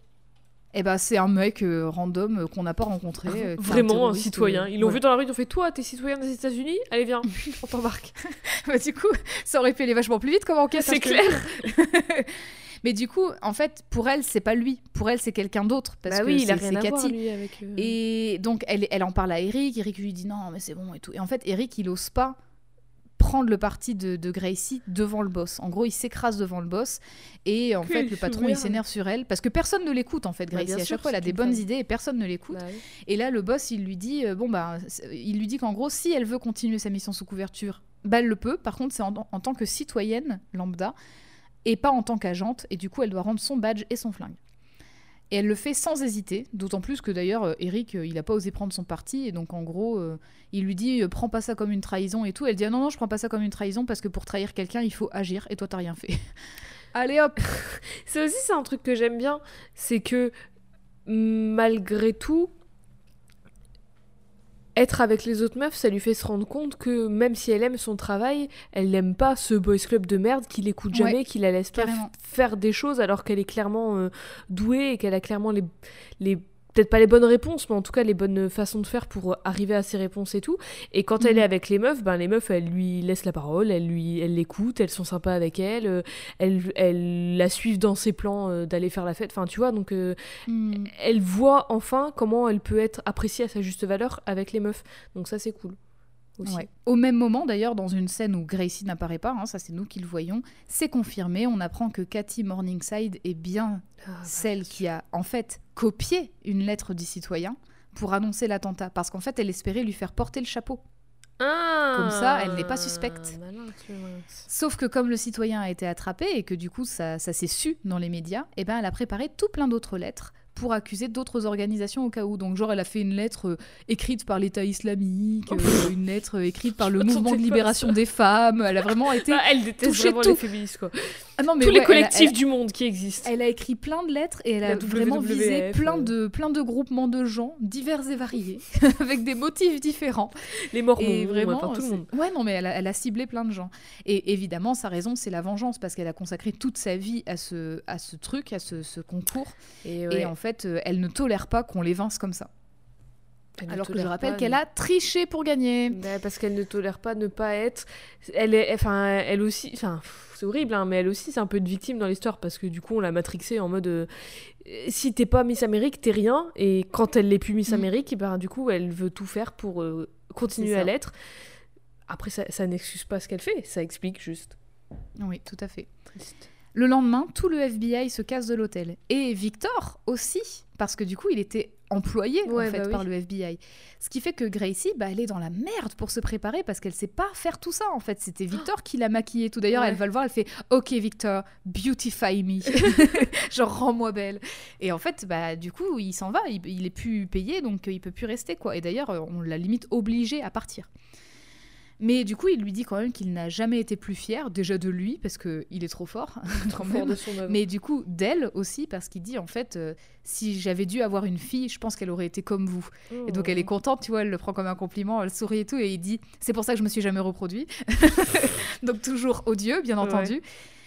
Et bah c'est un mec euh, random euh, qu'on n'a pas rencontré. euh, Vraiment un citoyen. Ils l'ont ouais. vu dans la rue, ils ont fait Toi, t'es citoyen des États-Unis? Allez, viens, on t'embarque. Bah, du coup, ça aurait pu aller vachement plus vite comme enquête. C'est hein, clair. Mais du coup, en fait, pour elle, c'est pas lui. Pour elle, c'est quelqu'un d'autre. Parce bah que oui, il a rien c'est à voir, Cathy. lui, avec. Et donc, elle, elle en parle à Eric. Eric lui dit non, mais c'est bon et tout. Et en fait, Eric, il ose pas prendre le parti de, de Gracie devant le boss. En gros, il s'écrase devant le boss. Et en fait, le patron, il s'énerve sur elle. Parce que personne ne l'écoute, en fait, Bah, Gracie. à chaque fois, elle a des bonnes idées et personne ne l'écoute. bah oui. Et là, le boss, il lui dit, euh, bon bah, il lui dit qu'en gros, si elle veut continuer sa mission sous couverture, bah elle le peut. Par contre, c'est en, en tant que citoyenne lambda et pas en tant qu'agente. Et du coup, elle doit rendre son badge et son flingue. Et elle le fait sans hésiter, d'autant plus que d'ailleurs, euh, Eric, euh, il a pas osé prendre son parti, et donc en gros, euh, il lui dit prends pas ça comme une trahison et tout. Elle dit ah non, non, je prends pas ça comme une trahison parce que pour trahir quelqu'un, il faut agir, et toi, t'as rien fait. Allez hop C'est aussi c'est un truc que j'aime bien, c'est que malgré tout, être avec les autres meufs, ça lui fait se rendre compte que même si elle aime son travail, elle n'aime pas ce boys club de merde qui l'écoute Ouais, jamais, qui la laisse pas faire des choses alors qu'elle est clairement euh, douée et qu'elle a clairement les, les peut-être pas les bonnes réponses, mais en tout cas les bonnes façons de faire pour arriver à ces réponses et tout. Et quand elle Mhm. est avec les meufs, ben les meufs, elles lui laissent la parole, elles lui, elles l'écoutent, elles sont sympas avec elle, euh, elles, elles la suivent dans ses plans euh, d'aller faire la fête. Enfin, tu vois, donc euh, Hmm. elle voit enfin comment elle peut être appréciée à sa juste valeur avec les meufs. Donc ça, c'est cool. Aussi. Ouais. Au même moment, d'ailleurs, dans une scène où Gracie n'apparaît pas, hein, ça c'est nous qui le voyons, c'est confirmé. On apprend que Cathy Morningside est bien Ah, bah, celle qui a en fait copié une lettre du citoyen pour annoncer l'attentat, parce qu'en fait, elle espérait lui faire porter le chapeau. Ah, Comme ça, elle n'est pas suspecte. Sauf que comme le citoyen a été attrapé et que du coup ça, ça s'est su dans les médias, eh ben elle a préparé tout plein d'autres lettres pour accuser d'autres organisations au cas où. Donc genre elle a fait une lettre euh, écrite par l'État islamique, euh, une lettre euh, écrite par le mouvement de libération des femmes. Elle a vraiment été... Ah, elle déteste toucher vraiment tout. les féministes, quoi. Ah non, mais Tous ouais, les elle a- collectifs elle- du monde qui existent. Elle a écrit plein de lettres et elle a vraiment WWF, visé plein de, plein de groupements de gens divers et variés, avec des motifs différents. Les mormons, Et vraiment, enfin, tout le monde. Ouais, non, mais elle a, elle a ciblé plein de gens. Et évidemment, sa raison, c'est la vengeance, parce qu'elle a consacré toute sa vie à ce, à ce truc, à ce, ce concours. Et, Et en fait, euh, elle ne tolère pas qu'on les vince comme ça. Elle Alors que je rappelle qu'elle a triché pour gagner. Bah, parce qu'elle ne tolère pas ne pas être. Elle est, enfin, elle aussi, enfin, c'est horrible, hein, mais elle aussi, c'est un peu une victime dans l'histoire parce que du coup, on l'a matrixée en mode, euh, si t'es pas Miss Amérique, t'es rien. Et quand elle l'est plus Miss Mm. Amérique, ben du coup, elle veut tout faire pour euh, continuer à l'être. Après, ça, ça n'excuse pas ce qu'elle fait, ça explique juste. Oui, tout à fait. Le lendemain, tout le FBI se casse de l'hôtel. Et Victor aussi, parce que du coup, il était employé Ouais, en fait bah oui. par le FBI. Ce qui fait que Gracie, bah, elle est dans la merde pour se préparer parce qu'elle sait pas faire tout ça en fait. C'était Victor qui l'a maquillée. Tout d'ailleurs, Ouais. elle va le voir, elle fait OK Victor, beautify me, genre rends-moi belle. Et en fait, bah du coup, il s'en va, il, il est plus payé, donc euh, il peut plus rester quoi. Et d'ailleurs, euh, on l'a limite obligé à partir. Mais du coup, il lui dit quand même qu'il n'a jamais été plus fier, déjà de lui, parce qu'il est trop fort, quand Fort de son. Mais du coup, d'elle aussi, parce qu'il dit en fait, euh, si j'avais dû avoir une fille, je pense qu'elle aurait été comme vous. Et donc elle est contente, tu vois, elle le prend comme un compliment, elle sourit et tout, et il dit, c'est pour ça que je me suis jamais reproduit. donc toujours odieux, bien entendu.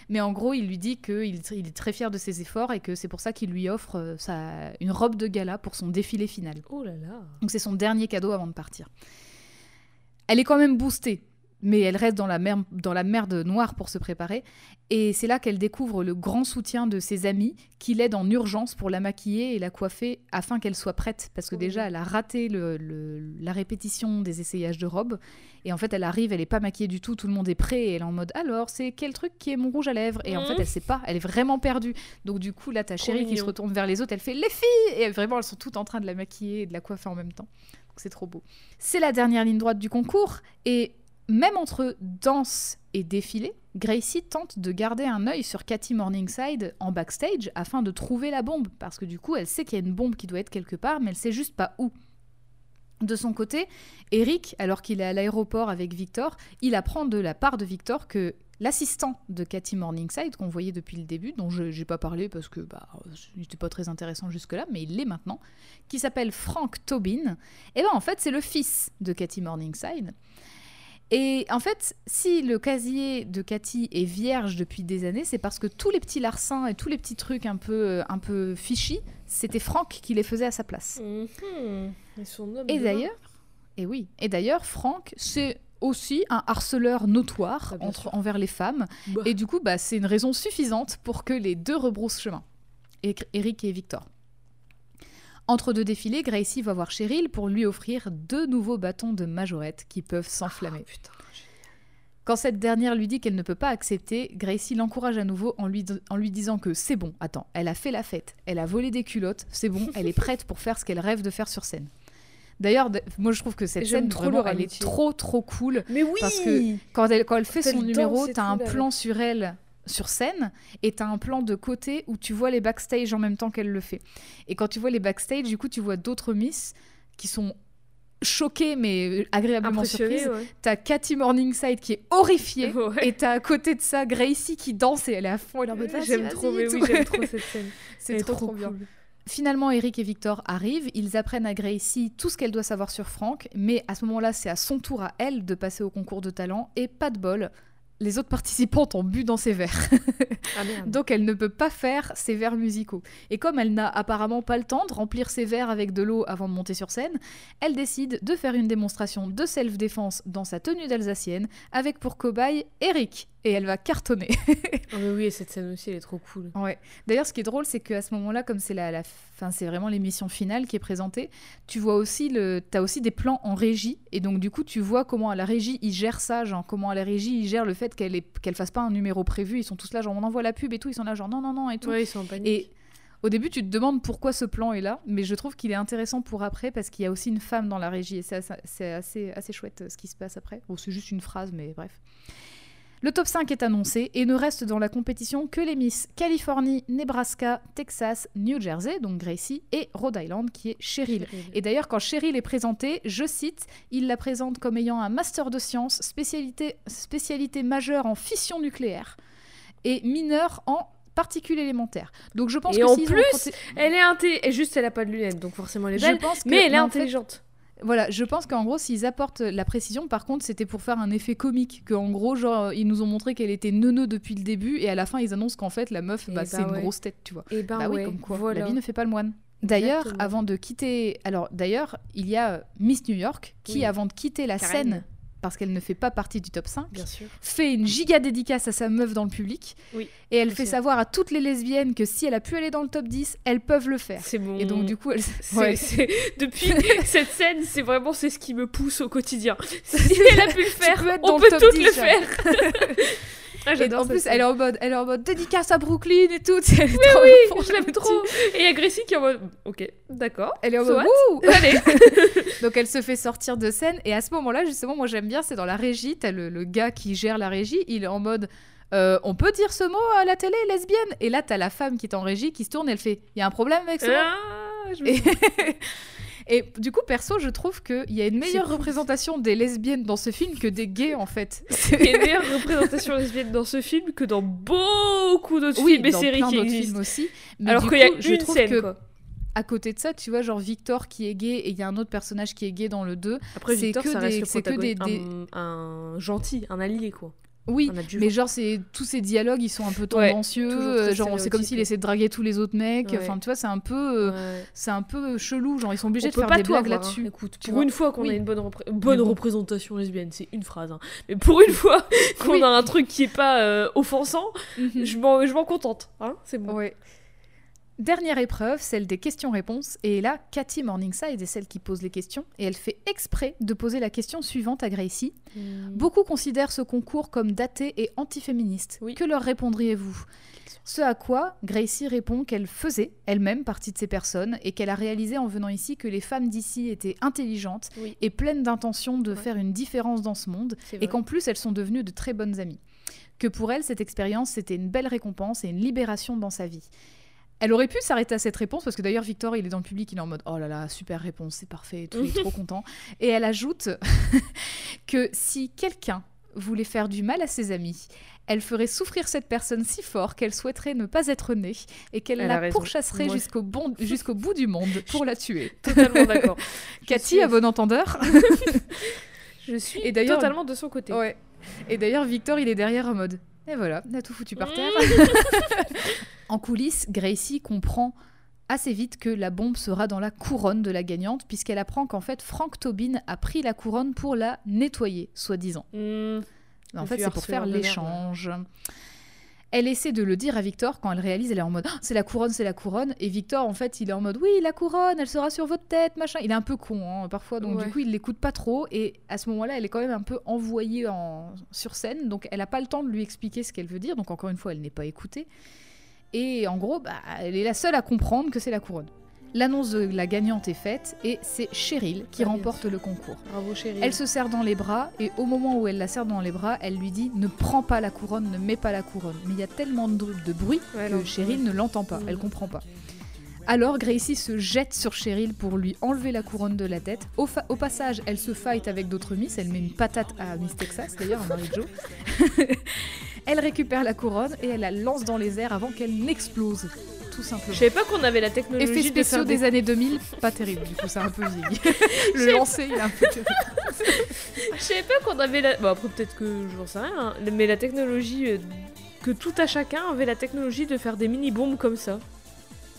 Mais en gros, il lui dit qu'il il est très fier de ses efforts et que c'est pour ça qu'il lui offre euh, sa- une robe de gala pour son défilé final. Oh là là. Donc c'est son dernier cadeau avant de partir. Elle est quand même boostée, mais elle reste dans la, mer- dans la merde noire pour se préparer. Et c'est là qu'elle découvre le grand soutien de ses amis qui l'aident en urgence pour la maquiller et la coiffer afin qu'elle soit prête. Parce que déjà, elle a raté le- le- la répétition des essayages de robe. Et en fait, elle arrive, elle n'est pas maquillée du tout, tout le monde est prêt. Et elle est en mode alors, c'est quel truc qui est mon rouge à lèvres? Et en fait, elle sait pas, elle est vraiment perdue. Donc du coup, là, ta chérie qui se retourne vers les autres, elle fait les filles Et vraiment, elles sont toutes en train de la maquiller et de la coiffer en même temps. C'est trop beau. C'est la dernière ligne droite du concours et même entre danse et défilé, Gracie tente de garder un œil sur Cathy Morningside en backstage afin de trouver la bombe parce que du coup, elle sait qu'il y a une bombe qui doit être quelque part, mais elle sait juste pas où. De son côté, Eric, alors qu'il est à l'aéroport avec Victor, il apprend de la part de Victor que l'assistant de Cathy Morningside, qu'on voyait depuis le début, dont je n'ai pas parlé parce que bah, n'était pas très intéressant jusque-là, mais il l'est maintenant, qui s'appelle Frank Tobin, et ben en fait c'est le fils de Cathy Morningside. Et en fait, si le casier de Cathy est vierge depuis des années, c'est parce que tous les petits larcins et tous les petits trucs un peu, un peu fishy, c'était Frank qui les faisait à sa place. Mhm. Et d'ailleurs, et oui, et d'ailleurs, Frank, c'est aussi un harceleur notoire Ah, entre, envers les femmes. Bah. Et du coup, bah, c'est une raison suffisante pour que les deux rebroussent chemin. Eric et Victor. Entre deux défilés, Gracie va voir Cheryl pour lui offrir deux nouveaux bâtons de majorette qui peuvent s'enflammer. Ah. Quand cette dernière lui dit qu'elle ne peut pas accepter, Gracie l'encourage à nouveau en lui, en lui disant que c'est bon, attends, elle a fait la fête, elle a volé des culottes, c'est bon, elle est prête pour faire ce qu'elle rêve de faire sur scène. D'ailleurs, moi je trouve que cette scène, trop vraiment, elle est trop trop cool. Mais oui Parce que Quand elle, quand elle fait son numéro, t'as un là, plan sur elle sur scène et t'as un plan de côté où tu vois les backstage en même temps qu'elle le fait. Et quand tu vois les backstage, du coup, tu vois d'autres miss qui sont choquées mais agréablement impressionné, surprises. ouais. T'as Cathy Morningside qui est horrifiée Ouais. et t'as à côté de ça Gracie qui danse et elle est à fond. Elle est en mode, J'aime trop, mais oui, j'aime trop cette scène. C'est est trop, bien. cool. Finalement, Eric et Victor arrivent, ils apprennent à Gracie tout ce qu'elle doit savoir sur Frank, mais à ce moment-là, c'est à son tour à elle de passer au concours de talent, et pas de bol, les autres participantes ont bu dans ses verres. Ah. Donc elle ne peut pas faire ses verres musicaux. Et comme elle n'a apparemment pas le temps de remplir ses verres avec de l'eau avant de monter sur scène, elle décide de faire une démonstration de self-défense dans sa tenue d'Alsacienne, avec pour cobaye Eric. Et elle va cartonner. Mais oui, et cette scène aussi, elle est trop cool. Ouais. D'ailleurs, ce qui est drôle, c'est qu'à ce moment-là, comme c'est la, la fin, c'est vraiment l'émission finale qui est présentée, tu vois aussi le, t'as aussi des plans en régie, et donc du coup, tu vois comment à la régie ils gèrent ça, genre comment à la régie ils gèrent le fait qu'elle est, qu'elle fasse pas un numéro prévu. Ils sont tous là, genre on envoie la pub et tout, ils sont là, genre non non non et tout. Ouais, ils sont en panique. Et au début, tu te demandes pourquoi ce plan est là, mais je trouve qu'il est intéressant pour après parce qu'il y a aussi une femme dans la régie et c'est assez, c'est assez, assez chouette euh, ce qui se passe après. Bon, c'est juste une phrase, mais bref. Le top 5 est annoncé et ne reste dans la compétition que les Miss Californie, Nebraska, Texas, New Jersey, donc Gracie, et Rhode Island qui est Cheryl. Et d'ailleurs, quand Cheryl est présentée, je cite, il la présente comme ayant un master de sciences, spécialité, spécialité majeure en fission nucléaire et mineure en particules élémentaires. Donc je pense Et que en plus, Elle est et juste elle a pas de lunettes, donc forcément elle est je belle. pense que- Mais elle est fait, intelligente. Voilà, je pense qu'en gros, s'ils apportent la précision, par contre, c'était pour faire un effet comique. Qu'en gros, genre, ils nous ont montré qu'elle était neuneu depuis le début, et à la fin, ils annoncent qu'en fait, la meuf, Eh bah, bah c'est une grosse tête, tu vois. Et ben bah oui, ouais, comme quoi. voilà. La vie ne fait pas le moine. D'ailleurs, avant de quitter. Alors, d'ailleurs, il y a Miss New York qui, Oui. avant de quitter la Karen. scène, parce qu'elle ne fait pas partie du top 5, Bien sûr. fait une giga dédicace à sa meuf dans le public. Oui, Et elle fait savoir à toutes les lesbiennes que si elle a pu aller dans le top 10, elles peuvent le faire. C'est bon. Et donc, du coup, elle. Ouais. depuis cette scène, c'est vraiment c'est ce qui me pousse au quotidien. Si elle a pu le faire, on peut toutes 10, le faire. Ah, en plus, scène. elle est en mode, elle est en mode dédicace à Brooklyn et tout. Elle est Oui, je l'aime trop. Et il y a Gracie qui est en mode, ok, d'accord. Elle est en So mode Wouh Allez. Donc elle se fait sortir de scène et à ce moment-là, justement, moi j'aime bien, c'est dans la régie, t'as le, le gars qui gère la régie, il est en mode euh, on peut dire ce mot à la télé, lesbienne? Et là, t'as la femme qui est en régie qui se tourne, elle fait il y a un problème avec ce mot? Ah, je me Et, et du coup, perso, je trouve qu'il y a une meilleure représentation des lesbiennes dans ce film que des gays en fait. Il y a une meilleure représentation lesbienne dans ce film que dans beaucoup d'autres Oui, films et séries qui d'autres existent. films aussi. Mais Alors qu'il y a coup, je une trouve scène, que quoi. à côté de ça, tu vois, genre Victor qui est gay et il y a un autre personnage qui est gay dans le 2. Après, c'est Victor, que ça des- reste le c'est que des- protagoniste, un, un gentil, un allié, quoi. Oui, mais genre c'est tous ces dialogues, ils sont un peu tendancieux, euh, genre c'est comme s'il essaie de draguer tous les autres mecs. Ouais. Enfin, tu vois, c'est un peu euh, Ouais. c'est un peu chelou, genre ils sont obligés On de faire pas des tout blagues hein. là-dessus. Écoute, pour vois. une fois qu'on Oui. a une bonne, repré- bonne bon. représentation lesbienne, c'est une phrase. hein. Mais pour une fois qu'on Oui. a un truc qui est pas euh, offensant, Mhm. je m'en je m'en contente. Hein c'est bon. Dernière épreuve, celle des questions-réponses. Et là, Cathy Morningside est celle qui pose les questions. Et elle fait exprès de poser la question suivante à Gracie. Beaucoup considèrent ce concours comme daté et antiféministe. Oui. Que leur répondriez-vous? Ce à quoi Gracie répond qu'elle faisait elle-même partie de ces personnes et qu'elle a réalisé en venant ici que les femmes d'ici étaient intelligentes Oui. et pleines d'intention de Ouais. faire une différence dans ce monde et qu'en plus elles sont devenues de très bonnes amies. Que pour elle, cette expérience, c'était une belle récompense et une libération dans sa vie. Elle aurait pu s'arrêter à cette réponse parce que d'ailleurs Victor il est dans le public il est en mode oh là là super réponse c'est parfait et tout, il est trop content et elle ajoute que si quelqu'un voulait faire du mal à ses amis elle ferait souffrir cette personne si fort qu'elle souhaiterait ne pas être née et qu'elle la pourchasserait jusqu'au bon, jusqu'au bout du monde pour la tuer. Totalement d'accord. Cathy, suis- à bon entendeur. Je suis Et totalement de son côté. Ouais. Et d'ailleurs, Victor, il est derrière en mode. Et voilà, on a tout foutu par terre. en coulisses, Gracie comprend assez vite que la bombe sera dans la couronne de la gagnante, puisqu'elle apprend qu'en fait, Frank Tobin a pris la couronne pour la nettoyer, soi-disant. Mais en fait, c'est pour faire l'échange. Elle essaie de le dire à Victor quand elle réalise, elle est en mode Ah, c'est la couronne, c'est la couronne. Et Victor, en fait, il est en mode oui, la couronne, elle sera sur votre tête, machin. Il est un peu con hein, parfois, donc Ouais. du coup, il l'écoute pas trop. Et à ce moment-là, elle est quand même un peu envoyée en... sur scène, donc elle a pas le temps de lui expliquer ce qu'elle veut dire. Donc encore une fois, elle n'est pas écoutée. Et en gros, bah, elle est la seule à comprendre que c'est la couronne. L'annonce de la gagnante est faite et c'est Cheryl qui Ah, remporte le concours. Bravo chérie. Elle se serre dans les bras et au moment où elle la serre dans les bras, elle lui dit ne prends pas la couronne, ne mets pas la couronne. Mais il y a tellement de, de bruit Ouais, que Cheryl ne l'entend pas, elle comprend pas. Alors Gracie se jette sur Cheryl pour lui enlever la couronne de la tête. Au passage, elle se fight avec d'autres Miss, elle met une patate à Miss Texas d'ailleurs, à Mary Jo. elle récupère la couronne et elle la lance dans les airs avant qu'elle n'explose, tout Je simplement. savais pas qu'on avait la technologie Effets de spéciaux faire des... des années 2000, pas terrible, du coup c'est un peu vieilli. Le lancer, il est un peu terrible. Je savais pas qu'on avait la... Bon après peut-être que j'en sais rien, hein, mais la technologie... euh, Que tout à chacun avait la technologie de faire des mini-bombes comme ça.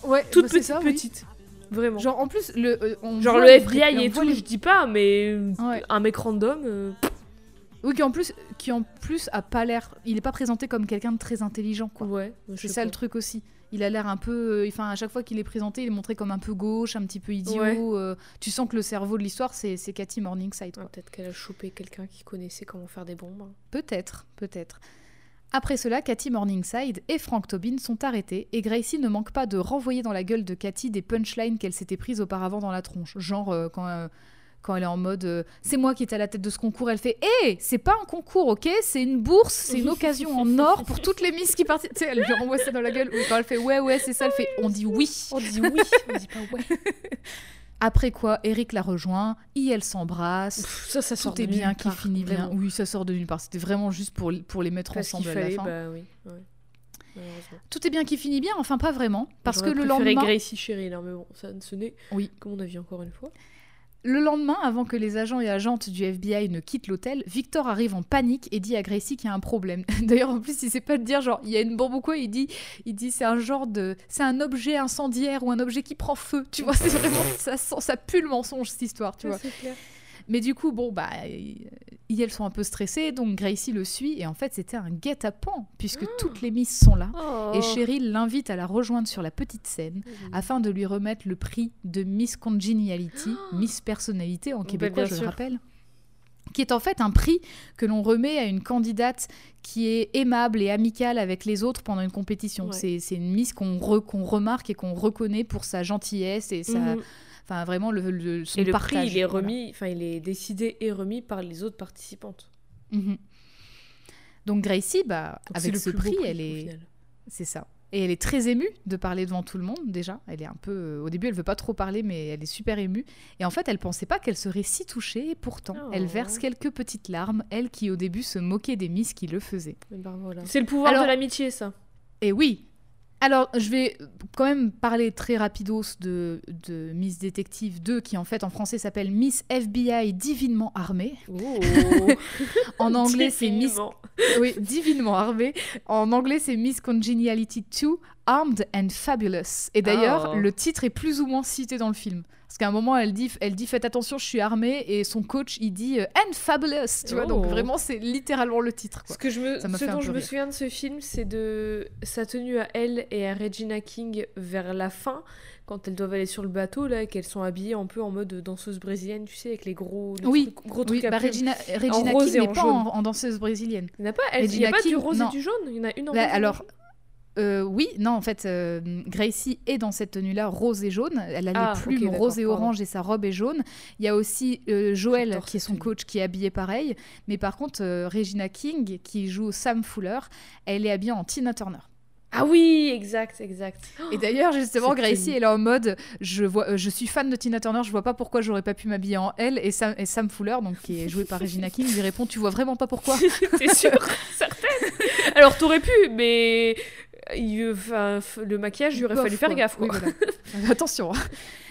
Ouais, Toutes bah, petites, ça, oui. petites. Vraiment. Genre, Genre en plus le euh, on le FBI et tout, les- je dis pas, mais euh, Ouais. un mec random... euh, Oui, qui en plus qui en plus a pas l'air il est pas présenté comme quelqu'un de très intelligent quoi. Ouais, je C'est ça le truc aussi. Il a l'air un peu euh, enfin à chaque fois qu'il est présenté, il est montré comme un peu gauche, un petit peu idiot, Ouais. euh, tu sens que le cerveau de l'histoire c'est Cathy Morningside. Ouais, Peut-être qu'elle a chopé quelqu'un qui connaissait comment faire des bombes. hein. Peut-être, peut-être. Après cela, Cathy Morningside et Frank Tobin sont arrêtés et Gracie ne manque pas de renvoyer dans la gueule de Cathy des punchlines qu'elle s'était prises auparavant dans la tronche. Genre euh, quand, euh, quand elle est en mode euh, c'est moi qui étais à la tête de ce concours, elle fait hé, c'est pas un concours, ok C'est une bourse, c'est une occasion en or pour toutes les miss qui participent. Tu sais, elle lui renvoie ça dans la gueule. Ou quand elle fait ouais, ouais, c'est ça, elle fait on dit oui. On dit oui, on dit pas ouais. Après quoi, Eric la rejoint, et elles s'embrassent. Pff, ça, ça sort Tout est bien qui finit bien. vraiment. Oui, ça sort de nulle part. C'était vraiment juste pour, pour les mettre Parce ensemble à la fin. bah oui. ouais. Tout est bien qui finit bien, enfin pas vraiment, parce que le lendemain, Gracie Cheryl, hein, mais bon, ça, ce n'est Oui. que mon avis encore une fois. Le lendemain, avant que les agents et agentes du FBI ne quittent l'hôtel, Victor arrive en panique et dit à Gracie qu'il y a un problème. D'ailleurs, en plus, il sait pas de dire genre il y a une bombe ou quoi. Il dit, il dit c'est un genre de, c'est un objet incendiaire ou un objet qui prend feu. Tu vois, c'est vraiment ça, sent- ça pue le mensonge cette histoire. Tu vois. Mais du coup, bon, bah, ils elles sont un peu stressées, donc Gracie le suit, et en fait, c'était un guet-apens, puisque toutes les misses sont là. Oh. Et Cheryl l'invite à la rejoindre sur la petite scène afin de lui remettre le prix de Miss Congeniality, Miss Personnalité en Bah, québécois, je le rappelle. Qui est en fait un prix que l'on remet à une candidate qui est aimable et amicale avec les autres pendant une compétition. Ouais. C'est une Miss qu'on re- qu'on remarque et qu'on reconnaît pour sa gentillesse et sa, Mhm. Enfin vraiment le, le- son Et le partage. prix, il est remis, enfin, il est décidé et remis par les autres participantes. Mhm. Donc Gracie, bah, Donc, avec le ce prix, elle est, c'est ça. Et elle est très émue de parler devant tout le monde déjà. Elle est un peu, euh, au début, elle veut pas trop parler, mais elle est super émue. Et en fait, elle pensait pas qu'elle serait si touchée. Et pourtant, elle Oh. verse quelques petites larmes. Elle qui au début se moquait des miss qui le faisaient. Eh ben, voilà. C'est le pouvoir Alors- de l'amitié, ça. Et oui. Alors, je vais quand même parler très rapidos de, de Miss Détective 2, qui en fait en français s'appelle Miss FBI divinement armée. En anglais, c'est Miss oui, divinement armée. En anglais, c'est Miss Congeniality 2, Armed and Fabulous. Et d'ailleurs, Oh. le titre est plus ou moins cité dans le film. Parce qu'à un moment, elle dit, elle dit Faites attention, je suis armée. Et son coach, il dit euh, And Fabulous. Tu vois, donc Oh. vraiment, c'est littéralement le titre. quoi. Ce, que je me, ce dont je me souviens de ce film, c'est de sa tenue à elle et à Regina King vers la fin, quand elles doivent aller sur le bateau, là, et qu'elles sont habillées un peu en mode danseuse brésilienne, tu sais, avec les gros, les Oui, trucs- gros Oui, trucs bah. Regina, Regina King n'est pas en, en danseuse brésilienne. Il n'y a pas, elle- il y Regina a pas du rose non. et du jaune Il y en a une en Là, alors, euh, oui, non, en fait, euh, Gracie est dans cette tenue-là rose et jaune. Elle a Ah, les ok, plumes d'accord, rose et pardon. orange et sa robe est jaune. Il y a aussi euh, Joël, qui est son coach, qui est habillé pareil. Mais par contre, Regina King, qui joue Sam Fuller, elle est habillée en Tina Turner. Ah oui, exact, exact. Et d'ailleurs, justement, Gracie, tenue. elle est en mode je, vois, je suis fan de Tina Turner, je vois pas pourquoi j'aurais pas pu m'habiller en elle. Et Sam, et Sam Fuller, donc, qui est joué par Regina King, lui répond Tu vois vraiment pas pourquoi T'es sûre Certaine Alors, t'aurais pu, mais il- enfin, f- le maquillage, il aurait Bof, fallu faire quoi. gaffe. Oui, voilà. Attention.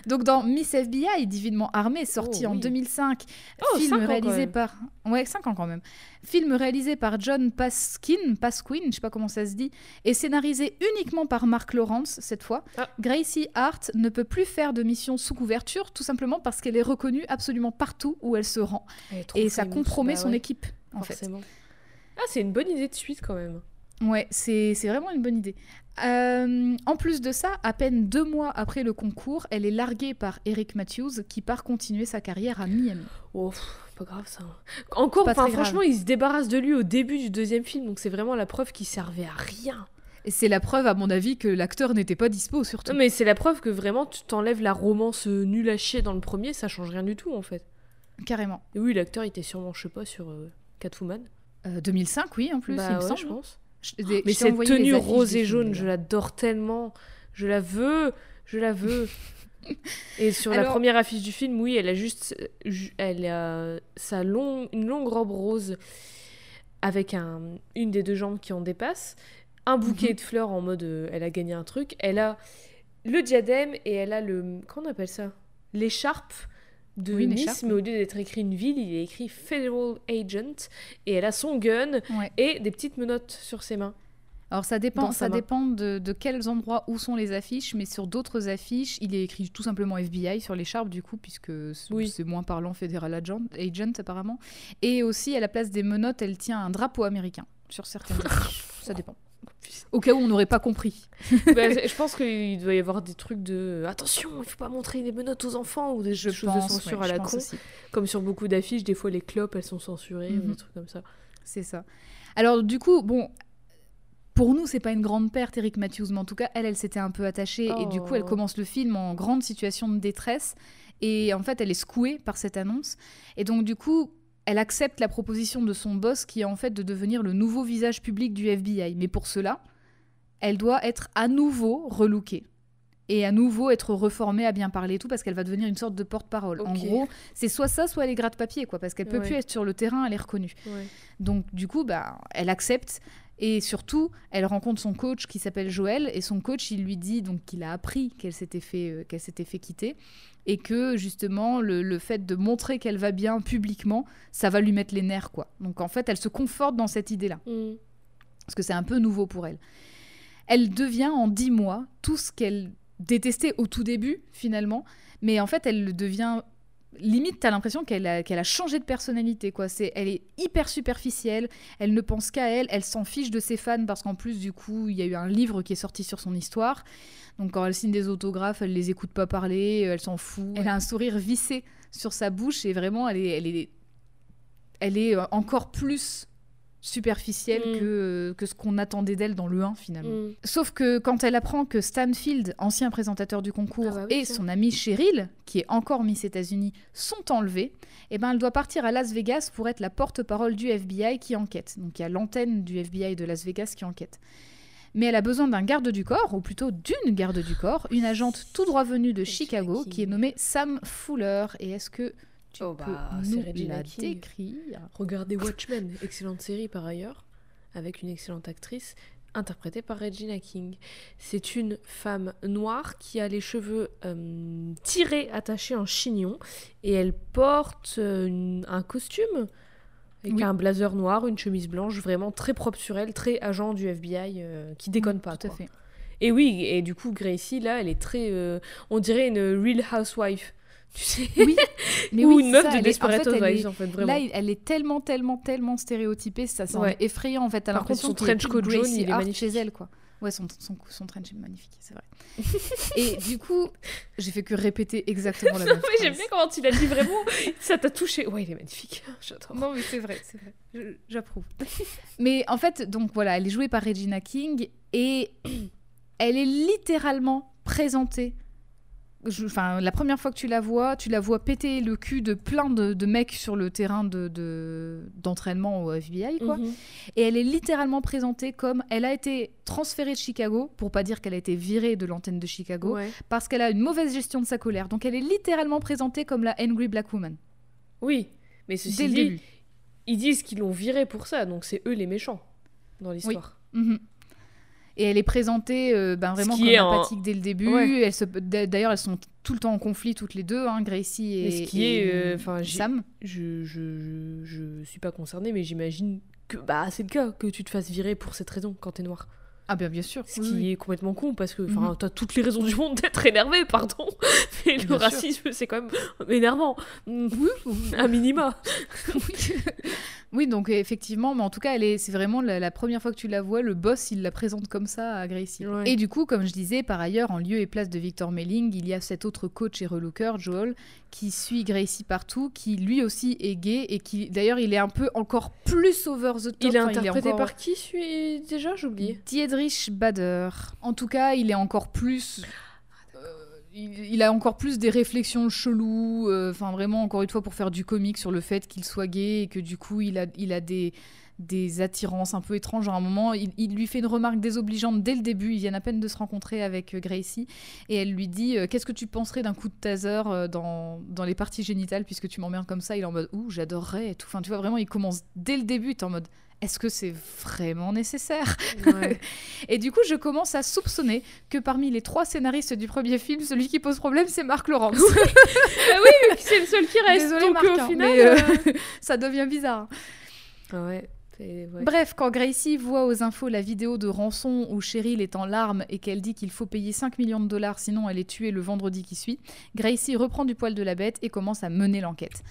Donc dans Miss FBI, divinement armée, sorti Oh, en oui. 2005, Oh, film réalisé par ouais 5 ans quand même. Film réalisé par John Paskin, Pasquin, je sais pas comment ça se dit, et scénarisé uniquement par Mark Lawrence cette fois. Ah. Gracie Hart ne peut plus faire de mission sous couverture tout simplement parce qu'elle est reconnue absolument partout où elle se rend et ça compromet bah son ouais, équipe en fait. Ah, c'est une bonne idée de suite quand même. Ouais, c'est vraiment une bonne idée. Euh, en plus de ça, à peine deux mois après le concours, elle est larguée par Eric Matthews qui part continuer sa carrière à Miami. Oh, pas grave ça. Encore, Pas franchement, il se débarrasse de lui au début du deuxième film, donc c'est vraiment la preuve qu'il servait à rien. Et c'est la preuve, à mon avis, que l'acteur n'était pas dispo surtout. Non, mais c'est la preuve que vraiment, tu t'enlèves la romance euh, nulle à chier dans le premier, ça change rien du tout en fait. Carrément. Et oui, l'acteur était sûrement, je sais pas, sur euh, Catwoman. Euh, 2005, oui, en plus, Bah il me ouais, semble. je pense. Des- Mais cette tenue rose et jaune, je l'adore tellement. Je la veux, je la veux. et sur la première affiche du film, oui, elle a juste, ju- elle a sa long, une longue robe rose avec un, une des deux jambes qui en dépasse, un bouquet Mhm. de fleurs en mode, euh, elle a gagné un truc. Elle a le diadème et elle a le, comment on appelle ça, l'écharpe de Oui, écharpe, mais au lieu d'être écrit une ville, il est écrit Federal Agent et elle a son gun Ouais. et des petites menottes sur ses mains. Alors ça dépend, ça main. dépend de, de quels endroits où sont les affiches, mais sur d'autres affiches, il est écrit tout simplement FBI sur l'écharpe du coup, puisque c'est Oui. c'est moins parlant Federal Agent, Agent apparemment. Et aussi à la place des menottes, elle tient un drapeau américain sur certaines. Ça dépend. Au cas où on n'aurait pas compris. Bah, je pense qu'il doit y avoir des trucs de attention, il faut pas montrer des menottes aux enfants ou des Je choses pense, de censure ouais, à la con. aussi. Comme sur beaucoup d'affiches, des fois les clopes elles sont censurées ou Mhm. des trucs comme ça. C'est ça. Alors du coup, bon, pour nous, c'est pas une grande perte, Eric Matthews, mais en tout cas, elle, elle s'était un peu attachée et du coup, elle Oh. commence le film en grande situation de détresse et en fait, elle est secouée par cette annonce et donc du coup, elle accepte la proposition de son boss qui est en fait de devenir le nouveau visage public du FBI. Mais pour cela, elle doit être à nouveau relookée et à nouveau être reformée à bien parler et tout parce qu'elle va devenir une sorte de porte-parole. En gros, c'est soit ça, soit elle est gratte-papier quoi, parce qu'elle peut Ouais. plus être sur le terrain, elle est reconnue. Ouais. Donc du coup, bah, elle accepte. Et surtout, elle rencontre son coach qui s'appelle Joël, et son coach, il lui dit donc qu'il a appris qu'elle s'était fait, euh, qu'elle s'était fait quitter, et que justement, le, le fait de montrer qu'elle va bien publiquement, ça va lui mettre les nerfs, quoi. Donc en fait, elle se conforte dans cette idée-là, Mm. parce que c'est un peu nouveau pour elle. Elle devient en dix mois tout ce qu'elle détestait au tout début, finalement, mais en fait, elle le devient limite, t'as l'impression qu'elle a, qu'elle a changé de personnalité, quoi. C'est, elle est hyper superficielle, elle ne pense qu'à elle, elle s'en fiche de ses fans parce qu'en plus, du coup, il y a eu un livre qui est sorti sur son histoire. Donc, quand elle signe des autographes, elle les écoute pas parler, euh, elle s'en fout. Elle a un sourire vissé sur sa bouche et vraiment, elle est, elle est, elle est encore plus superficielle Mm. que, euh, que ce qu'on attendait d'elle dans le 1 finalement. Mm. Sauf que quand elle apprend que Stanfield, ancien présentateur du concours, Ah bah oui, et son amie Cheryl, qui est encore Miss États-Unis, sont enlevés, eh ben elle doit partir à Las Vegas pour être la porte-parole du FBI qui enquête. Donc il y a l'antenne du FBI de Las Vegas qui enquête. Mais elle a besoin d'un garde du corps, ou plutôt d'une garde du corps, une agente tout droit venue de Chicago, qui est nommée Sam Fuller. Et est-ce que tu Oh peux bah, c'est nous Regina la King. décrire Regardez Watchmen, excellente série par ailleurs, avec une excellente actrice interprétée par Regina King. C'est une femme noire qui a les cheveux euh, tirés, attachés en chignon, et elle porte euh, une- un costume avec Oui. un blazer noir, une chemise blanche, vraiment très propre sur elle, très agent du FBI, euh, qui déconne pas. Tout à fait. Et oui, et du coup, Gracie, là, elle est très. on dirait une real housewife. Tu sais Oui, mais Ou oui, une meuf ça, de est- en Desperate fait, en fait, vraiment. Là, elle est tellement, tellement, tellement stéréotypée, ça c'est Ouais. effrayant en fait. Par contre, son trench coat jaune, il est magnifique. chez elle, quoi. Ouais, son, son, son trench est magnifique, c'est vrai. Et du coup, j'ai fait que répéter exactement la même Oui, j'aime bien comment tu l'as dit vraiment. Ça t'a touché. Ouais, il est magnifique. J'adore. Non, mais c'est vrai, c'est vrai. J'approuve. mais en fait, donc voilà, elle est jouée par Regina King et elle est littéralement présentée. Enfin, la première fois que tu la vois, tu la vois péter le cul de plein de, de mecs sur le terrain de- de- d'entraînement au FBI, quoi. Mhm. Et elle est littéralement présentée comme elle a été transférée de Chicago, pour pas dire qu'elle a été virée de l'antenne de Chicago, Ouais. parce qu'elle a une mauvaise gestion de sa colère. Donc elle est littéralement présentée comme la angry black woman Oui, mais ceci dès le dit, début. ils disent qu'ils l'ont virée pour ça, donc c'est eux les méchants dans l'histoire. Mhm. Et elle est présentée euh, ben, vraiment comme empathique dès le début. Ouais. Se- D'ailleurs, elles sont tout le temps en conflit toutes les deux, hein, Gracie et, Mais ce qui et, est, euh, Sam. Je, je, je, suis pas concernée, mais j'imagine que bah c'est le cas que tu te fasses virer pour cette raison quand t'es noir. Ah bien, bien sûr. Ce oui, qui oui. est complètement con parce que enfin Mhm. t'as toutes les raisons du monde d'être énervé, pardon. Mais le Bien racisme c'est quand même énervant. Mm. Un minima. Oui, donc effectivement, mais en tout cas, elle est, c'est vraiment la, la première fois que tu la vois, le boss, il la présente comme ça à Gracie. Ouais. Et du coup, comme je disais, par ailleurs, en lieu et place de Victor Melling, il y a cet autre coach et relooker, Joel, qui suit Gracie partout, qui lui aussi est gay et qui, d'ailleurs, il est un peu encore plus over the top. Il est Enfin, interprété encore- par qui celui déjà j'ai oublié. Diedrich Bader. En tout cas, il est encore plus. Il, il a encore plus des réflexions cheloues. euh, Enfin, vraiment, encore une fois, pour faire du comique sur le fait qu'il soit gay et que du coup, il a, il a des, des attirances un peu étranges. À un moment, il, il lui fait une remarque désobligeante dès le début. Ils viennent à peine de se rencontrer avec euh, Gracie. Et elle lui dit euh, Qu'est-ce que tu penserais d'un coup de taser dans, dans les parties génitales puisque tu m'emmerdes comme ça? Il est en mode Ouh, j'adorerais. Et tout. Enfin, tu vois, vraiment, il commence dès le début. T'es en mode Est-ce que c'est vraiment nécessaire Ouais. et du coup, je commence à soupçonner que parmi les trois scénaristes du premier film, celui qui pose problème, c'est Marc Lawrence. c'est le seul qui reste. Désolée, donc Marc, au hein, final. mais, euh, euh, Ça devient bizarre. Ah ouais. Ouais. Bref, quand Gracie voit aux infos la vidéo de rançon où Cheryl est en larmes et qu'elle dit qu'il faut payer 5 millions de dollars sinon elle est tuée le vendredi qui suit, Gracie reprend du poil de la bête et commence à mener l'enquête.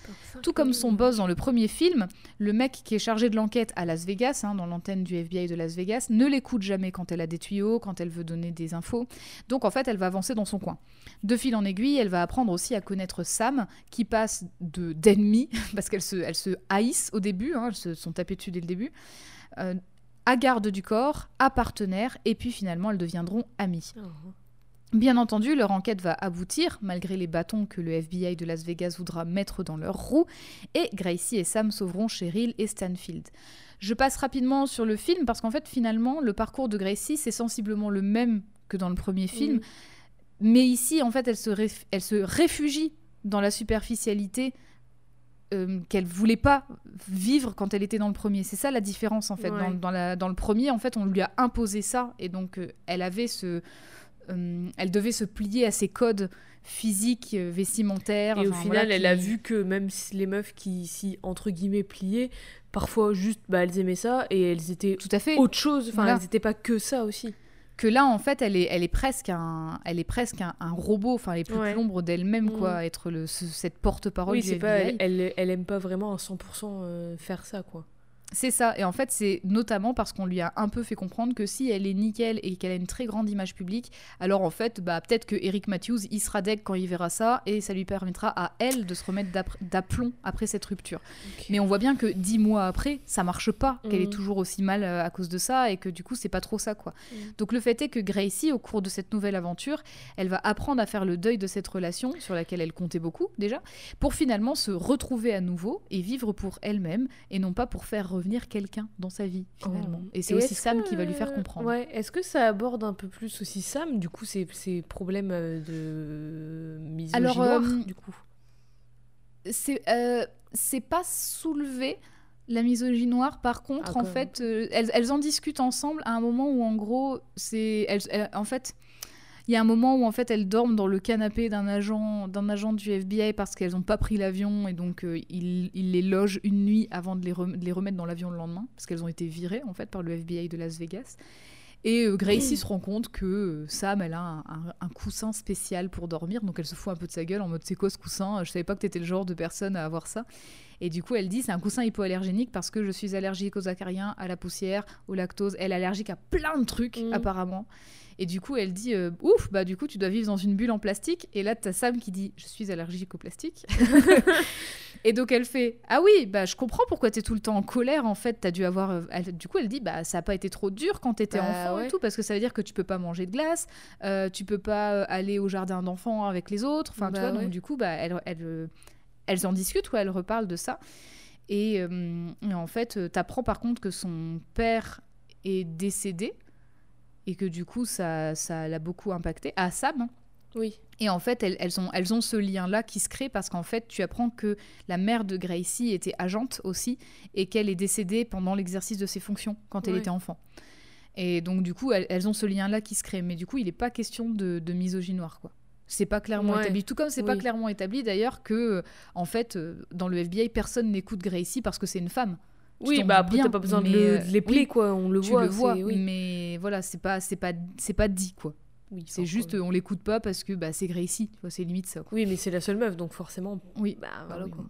Tout comme son boss dans le premier film, le mec qui est chargé de l'enquête à Las Vegas, hein, dans l'antenne du FBI de Las Vegas, ne l'écoute jamais quand elle a des tuyaux, quand elle veut donner des infos. Donc en fait, elle va avancer dans son coin. De fil en aiguille, elle va apprendre aussi à connaître Sam, qui passe de d'ennemi, parce qu'elle se, elle se haïssent au début, hein, elles se sont tapées dessus dès le début, euh, à garde du corps, à partenaire, et puis finalement elles deviendront amies. Ah. Bien entendu, leur enquête va aboutir, malgré les bâtons que le FBI de Las Vegas voudra mettre dans leurs roues, et Gracie et Sam sauveront Cheryl et Stanfield. Je passe rapidement sur le film parce qu'en fait, finalement, le parcours de Gracie, c'est sensiblement le même que dans le premier film, mais ici, en fait, elle se, réf- elle se réfugie dans la superficialité euh, qu'elle voulait pas vivre quand elle était dans le premier. C'est ça la différence en fait. Ouais. Dans, dans la- dans le premier, en fait, on lui a imposé ça et donc euh, elle avait ce, euh, elle devait se plier à ses codes physiques, vestimentaires. Et au final, voilà, elle a vu que même les meufs qui, si, entre guillemets, pliaient, parfois juste, bah, elles aimaient ça et elles étaient tout à fait. autre chose. Enfin, Voilà. elles n'étaient pas que ça aussi. Que là en fait elle est, elle est presque un, elle est presque un, un robot, enfin elle est plus Ouais. l'ombre d'elle-même quoi, Mhm. être le, ce- cette porte-parole Oui, du c'est pas, FBI. elle, elle, elle aime pas vraiment à 100% euh, faire ça, quoi. C'est ça, et en fait c'est notamment parce qu'on lui a un peu fait comprendre que si elle est nickel et qu'elle a une très grande image publique, alors en fait bah peut-être que Eric Matthews il sera deg quand il verra ça et ça lui permettra à elle de se remettre d'ap- d'aplomb après cette rupture. Mais on voit bien que dix mois après, ça marche pas, qu'elle est toujours aussi mal euh, à cause de ça et que du coup, c'est pas trop ça quoi. Mhm. Donc le fait est que Gracie, au cours de cette nouvelle aventure, elle va apprendre à faire le deuil de cette relation sur laquelle elle comptait beaucoup déjà, pour finalement se retrouver à nouveau et vivre pour elle-même et non pas pour faire revenir quelqu'un dans sa vie finalement. Et c'est aussi Sam que, qui va lui faire comprendre. Ouais, est-ce que ça aborde un peu plus aussi Sam, du coup, ces, ces problèmes euh, de misogynie Alors, euh, du coup? c'est euh, c'est pas soulevé la misogynie noire par contre Ah, en fait euh, elles, elles en discutent ensemble à un moment où en gros c'est en fait il y a un moment où en fait elles dorment dans le canapé d'un agent d'un agent du FBI parce qu'elles n'ont pas pris l'avion et donc euh, il, les loge une nuit avant de les, rem- de les remettre dans l'avion le lendemain parce qu'elles ont été virées en fait par le FBI de Las Vegas et euh, Gracie se rend compte que euh, Sam, elle a un, un- un coussin spécial pour dormir, donc elle se fout un peu de sa gueule en mode c'est quoi ce coussin? Je savais pas que t'étais le genre de personne à avoir ça. Et du coup, elle dit c'est un coussin hypoallergénique parce que je suis allergique aux acariens, à la poussière, au lactose. Elle est allergique à plein de trucs Mhm. apparemment. Et du coup, elle dit euh, ouf, bah du coup, tu dois vivre dans une bulle en plastique. Et là, t'as Sam qui dit je suis allergique au plastique. et donc elle fait ah oui, bah je comprends pourquoi t'es tout le temps en colère. En fait, t'as dû avoir. euh, elle- du coup, elle dit bah ça a pas été trop dur quand t'étais Bah, enfant et tout parce que ça veut dire que tu peux pas manger de glace, euh, tu peux pas euh, aller au jardin d'enfants avec les autres. Enfin, tu Bah, vois. ouais. Donc du coup, bah elle, elle, euh, elles en discutent ou elles reparlent de ça. Et, euh, et en fait, t'apprends par contre que son père est décédé et que du coup, ça, ça l'a beaucoup impacté. À Sam. hein. Oui. Et en fait, elles, elles ont, elles ont ce lien-là qui se crée parce qu'en fait, tu apprends que la mère de Gracie était agente aussi et qu'elle est décédée pendant l'exercice de ses fonctions quand elle était enfant. Et donc, du coup, elles, elles ont ce lien-là qui se crée. Mais du coup, il n'est pas question de, de misogynie noire, quoi. C'est pas clairement Ouais. établi. Tout comme c'est pas Oui. clairement établi d'ailleurs que, en fait, euh, dans le FBI, personne n'écoute Gracie parce que c'est une femme. Tu Oui, bah après, t'as pas besoin de, le- euh, de les oui, quoi. On le tu voit. le vois, oui. mais voilà, c'est pas, c'est pas, c'est pas dit, quoi. Oui, C'est juste, euh, on l'écoute pas parce que bah, c'est Gracie. C'est limite ça, quoi. Oui, mais c'est la seule meuf, donc forcément. Oui, Bah, bah voilà, oui, quoi.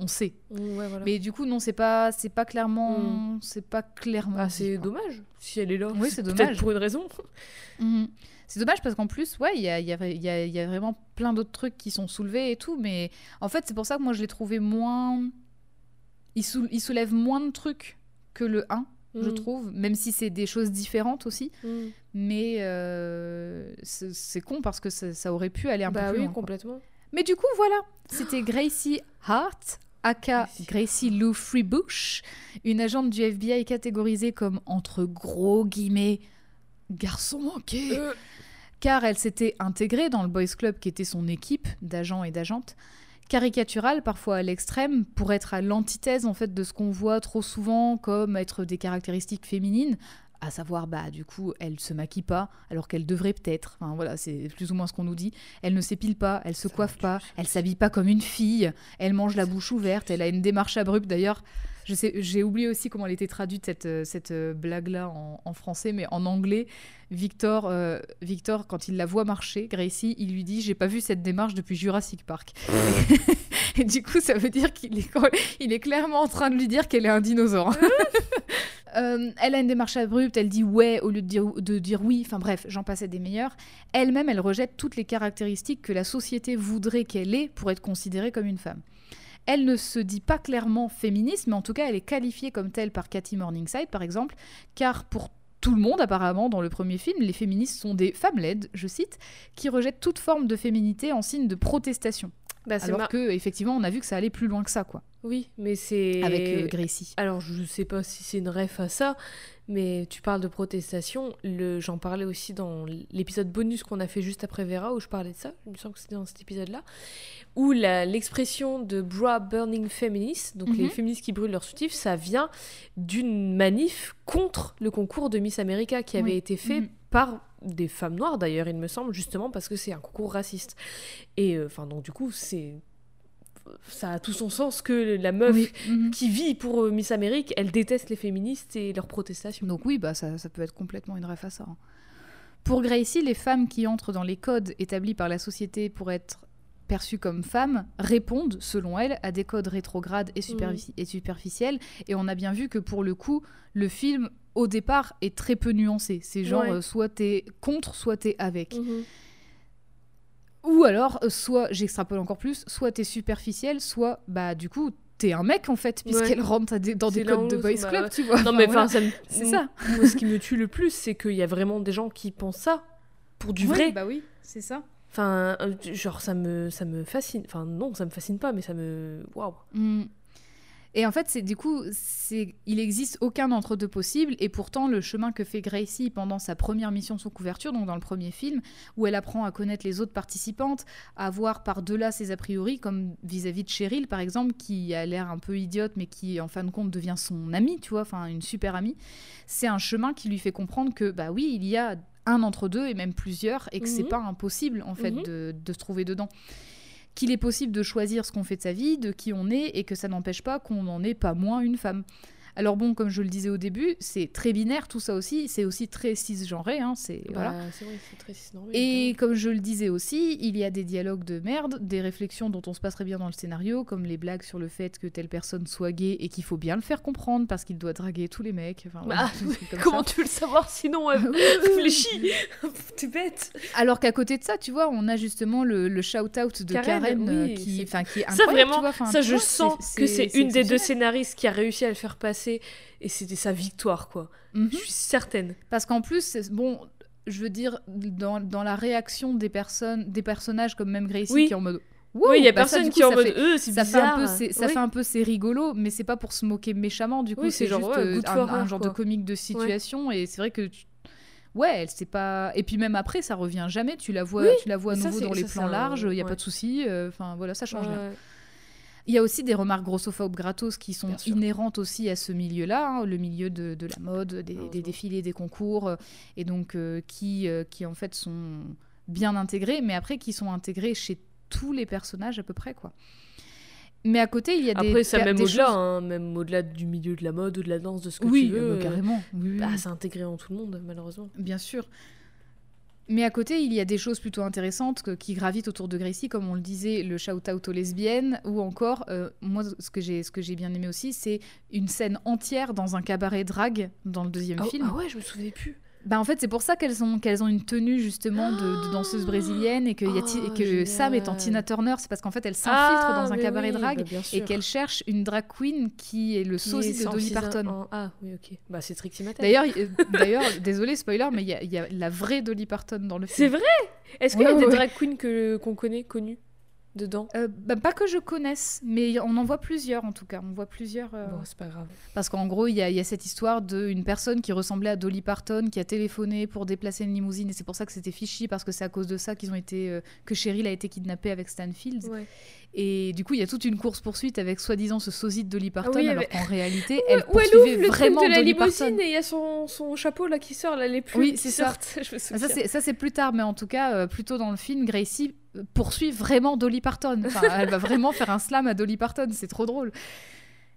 On sait. Ouais, voilà. Mais du coup, non, c'est pas, c'est pas clairement, c'est pas clairement. Ah, c'est dommage. Si elle est là. Oui, c'est dommage. pour une raison. Mhm. C'est dommage parce qu'en plus, ouais, il y a, y, a, y a- il y a vraiment plein d'autres trucs qui sont soulevés et tout, mais en fait, c'est pour ça que moi je l'ai trouvé moins. Il, sou- il soulève moins de trucs que le 1, je Mm. trouve, même si c'est des choses différentes aussi, Mm. mais euh, c'est con parce que ça, ça aurait pu aller un Bah peu plus oui, loin. quoi. complètement. Mais du coup, voilà, c'était Gracie Hart, aka Gracie Gracie Lou Freebush, une agente du FBI catégorisée comme entre gros guillemets garçon manqué, Euh. car elle s'était intégrée dans le Boys Club qui était son équipe d'agents et d'agentes. Caricaturale, parfois à l'extrême, pour être à l'antithèse en fait de ce qu'on voit trop souvent comme être des caractéristiques féminines, à savoir bah du coup elle se maquille pas alors qu'elle devrait peut-être. Enfin voilà, c'est plus ou moins ce qu'on nous dit. Elle ne s'épile pas, elle se coiffe pas, elle s'habille pas comme une fille, elle mange la bouche ouverte, elle a une démarche abrupte d'ailleurs. Je sais, j'ai oublié aussi comment elle était traduite cette, euh, cette euh, blague-là en, en français, mais en anglais, Victor, euh, Victor, quand il la voit marcher, Gracie, il lui dit J'ai pas vu cette démarche depuis Jurassic Park. Et du coup, ça veut dire qu'il est, il est clairement en train de lui dire qu'elle est un dinosaure. Euh, elle a une démarche abrupte, elle dit ouais au lieu de dire, de dire oui, enfin bref, j'en passais des meilleurs. Elle-même, elle rejette toutes les caractéristiques que la société voudrait qu'elle ait pour être considérée comme une femme. Elle ne se dit pas clairement féministe, mais en tout cas, elle est qualifiée comme telle par Cathy Morningside, par exemple, car pour tout le monde, apparemment, dans le premier film, les féministes sont des femmes laides, je cite, qui rejettent toute forme de féminité en signe de protestation. Bah, Alors mar- que, effectivement, on a vu que ça allait plus loin que ça, quoi. Oui, mais c'est. avec euh, Gracie. Alors, je sais pas si c'est une ref à ça, mais tu parles de protestation. Le... J'en parlais aussi dans l'épisode bonus qu'on a fait juste après Vera, où je parlais de ça. Il me semble que c'était dans cet épisode-là. Où la- l'expression de bra burning feminists, donc les Mhm. féministes qui brûlent leurs soutifs, ça vient d'une manif contre le concours de Miss America qui avait Oui. été fait Mhm. par des femmes noires d'ailleurs, il me semble, justement parce que c'est un concours raciste. Et euh, enfin, donc du coup, c'est. Ça a tout son sens que la meuf Oui, mhm. qui vit pour euh, Miss Amérique, elle déteste les féministes et leurs protestations. Donc oui, bah ça, ça peut être complètement une ref à ça. hein. Pour Gracie, les femmes qui entrent dans les codes établis par la société pour être perçues comme femmes répondent, selon elle, à des codes rétrogrades et, superfici- et superficiels. Et on a bien vu que pour le coup, le film, au départ, est très peu nuancé. C'est genre, Ouais. euh, soit t'es contre, soit t'es avec. Mhm. Ou alors, euh, soit, j'extrapole encore plus, soit t'es superficiel, soit, bah du coup, t'es un mec en fait, puisqu'elle rentre à des- dans des codes de boys bah club, tu vois. Non mais enfin, c'est ça. Moi, ce qui me tue le plus, c'est qu'il y a vraiment des gens qui pensent ça pour du Ouais, vrai. Bah oui, c'est ça. Enfin, euh, genre ça me, ça me fascine. Enfin non, ça me fascine pas, mais ça me, waouh. Mm. Et en fait, c'est du coup, c'est il existe aucun entre-deux possible, et pourtant le chemin que fait Gracie pendant sa première mission sous couverture, donc dans le premier film, où elle apprend à connaître les autres participantes, à voir par-delà ses a priori, comme vis-à-vis de Cheryl par exemple, qui a l'air un peu idiote, mais qui en fin de compte devient son amie, tu vois, enfin une super amie. C'est un chemin qui lui fait comprendre que bah oui, il y a un entre deux et même plusieurs, et que c'est Mhm. pas impossible en fait Mhm. de, de se trouver dedans qu'il est possible de choisir ce qu'on fait de sa vie, de qui on est, et que ça n'empêche pas qu'on n'en est pas moins une femme. Alors bon, comme je le disais au début, c'est très binaire tout ça aussi, c'est aussi très cisgenré, hein, c'est voilà. Bah, vrai, très cisnormé, Et comme je le disais aussi, il y a des dialogues de merde, des réflexions dont on se passerait bien dans le scénario, comme les blagues sur le fait que telle personne soit gay et qu'il faut bien le faire comprendre parce qu'il doit draguer tous les mecs. Enfin, voilà, Bah, comme Comment ça. tu veux le savoir sinon euh, Réfléchis T'es bête Alors qu'à côté de ça, tu vois, on a justement le, le shout-out de Karen, Karen, oui, qui, enfin, qui est Ça vraiment, vois, ça je vois, sens que c'est une des deux scénaristes qui a réussi à le faire passer et c'était sa victoire quoi. Mhm. Je suis certaine. Parce qu'en plus, c'est- bon, je veux dire, dans, dans la réaction des personnes, des personnages comme même Gracie Oui. qui est en mode. oui, il y a bah ça, personne qui est en mode fait- euh, c'est ça fait un peu c'est ça fait un peu c'est rigolo mais c'est pas pour se moquer méchamment du coup Oui, c'est c'est juste ouais, euh, un, genre quoi. de comique de situation et c'est vrai que tu- ouais elle sait pas et puis même après ça revient jamais tu la vois tu la vois à mais ça, nouveau c'est- dans les c'est plans larges il y a pas de souci euh, enfin voilà ça change rien. Il y a aussi des remarques grossophobes gratos qui sont inhérentes aussi à ce milieu-là, hein, le milieu de, de la mode, des, des Heureusement. défilés, des concours, euh, et donc euh, qui, euh, qui en fait sont bien intégrés, mais après qui sont intégrés chez tous les personnages à peu près, quoi. Mais à côté, il y a des Après ça même au-delà, choses- hein, même au-delà du milieu de la mode ou de la danse, de ce que oui, tu veux. euh, carrément. Oui, oui, bah, oui. c'est intégré en tout le monde malheureusement. Bien sûr. Mais à côté, il y a des choses plutôt intéressantes qui gravitent autour de Gracie, comme on le disait, le shout-out aux lesbiennes, ou encore, euh, moi, ce que j'ai ce que j'ai bien aimé aussi, c'est une scène entière dans un cabaret drague dans le deuxième Ah, film. ah ouais, je me souvenais plus. Bah en fait, c'est pour ça qu'elles ont, qu'elles ont une tenue justement de, de danseuse brésilienne et que, y a Ti- Oh, que Sam est en génial. Tina Turner, c'est parce qu'en fait, elle s'infiltre Ah, dans un cabaret oui, drague bah, et qu'elle cherche une drag queen qui est le sosie de Dolly Parton. en- Ah oui, ok. Bah c'est Trixie. D'ailleurs, il- d'ailleurs, désolé spoiler, mais il y, y a la vraie Dolly Parton dans le film. C'est vrai? Est-ce qu'il y a Ouais, des drag queens que qu'on connaît, connues? Dedans Euh, bah, pas que je connaisse, mais on en voit plusieurs en tout cas. On voit plusieurs. euh, Bon, c'est pas grave. Parce qu'en gros, il y, a- il y a cette histoire d'une personne qui ressemblait à Dolly Parton qui a téléphoné pour déplacer une limousine et c'est pour ça que c'était fichi parce que c'est à cause de ça qu'ils ont été euh, que Cheryl a été kidnappée avec Stanfield. Ouais. Et du coup, il y a toute une course poursuite avec soi-disant ce sosie de Dolly Parton Ah oui, alors qu'en réalité, elle Où elle poursuivait le vraiment de la Dolly limousine Parton. et il y a son, son chapeau là qui sort, là, les plumes Oui, qui sortent. Ça c'est ça, c'est plus tard, mais en tout cas, plutôt dans le film, Gracie poursuit vraiment Dolly Parton. Enfin, elle va vraiment faire un slam à Dolly Parton, c'est trop drôle.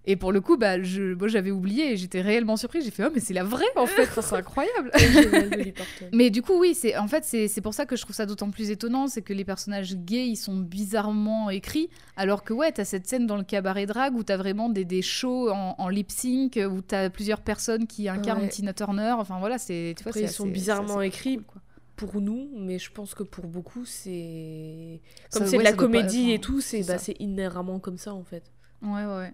Et pour le coup, bah, je, moi j'avais oublié et j'étais réellement surprise. J'ai fait, oh, mais c'est la vraie en fait, c'est incroyable. Mais du coup, oui, c'est en fait c'est pour ça que je trouve ça d'autant plus étonnant, c'est que les personnages gays ils sont bizarrement écrits, alors que ouais, t'as cette scène dans le cabaret drag où t'as vraiment des, des shows en, en lip sync où t'as plusieurs personnes qui incarnent Ouais. Tina Turner. Enfin voilà, c'est ils sont bizarrement écrits. cool, quoi. Pour nous, mais je pense que pour beaucoup, c'est. Comme c'est ouais, de la pas- comédie et tout, c'est bah, inhéremment comme ça en fait. Ouais, ouais, ouais.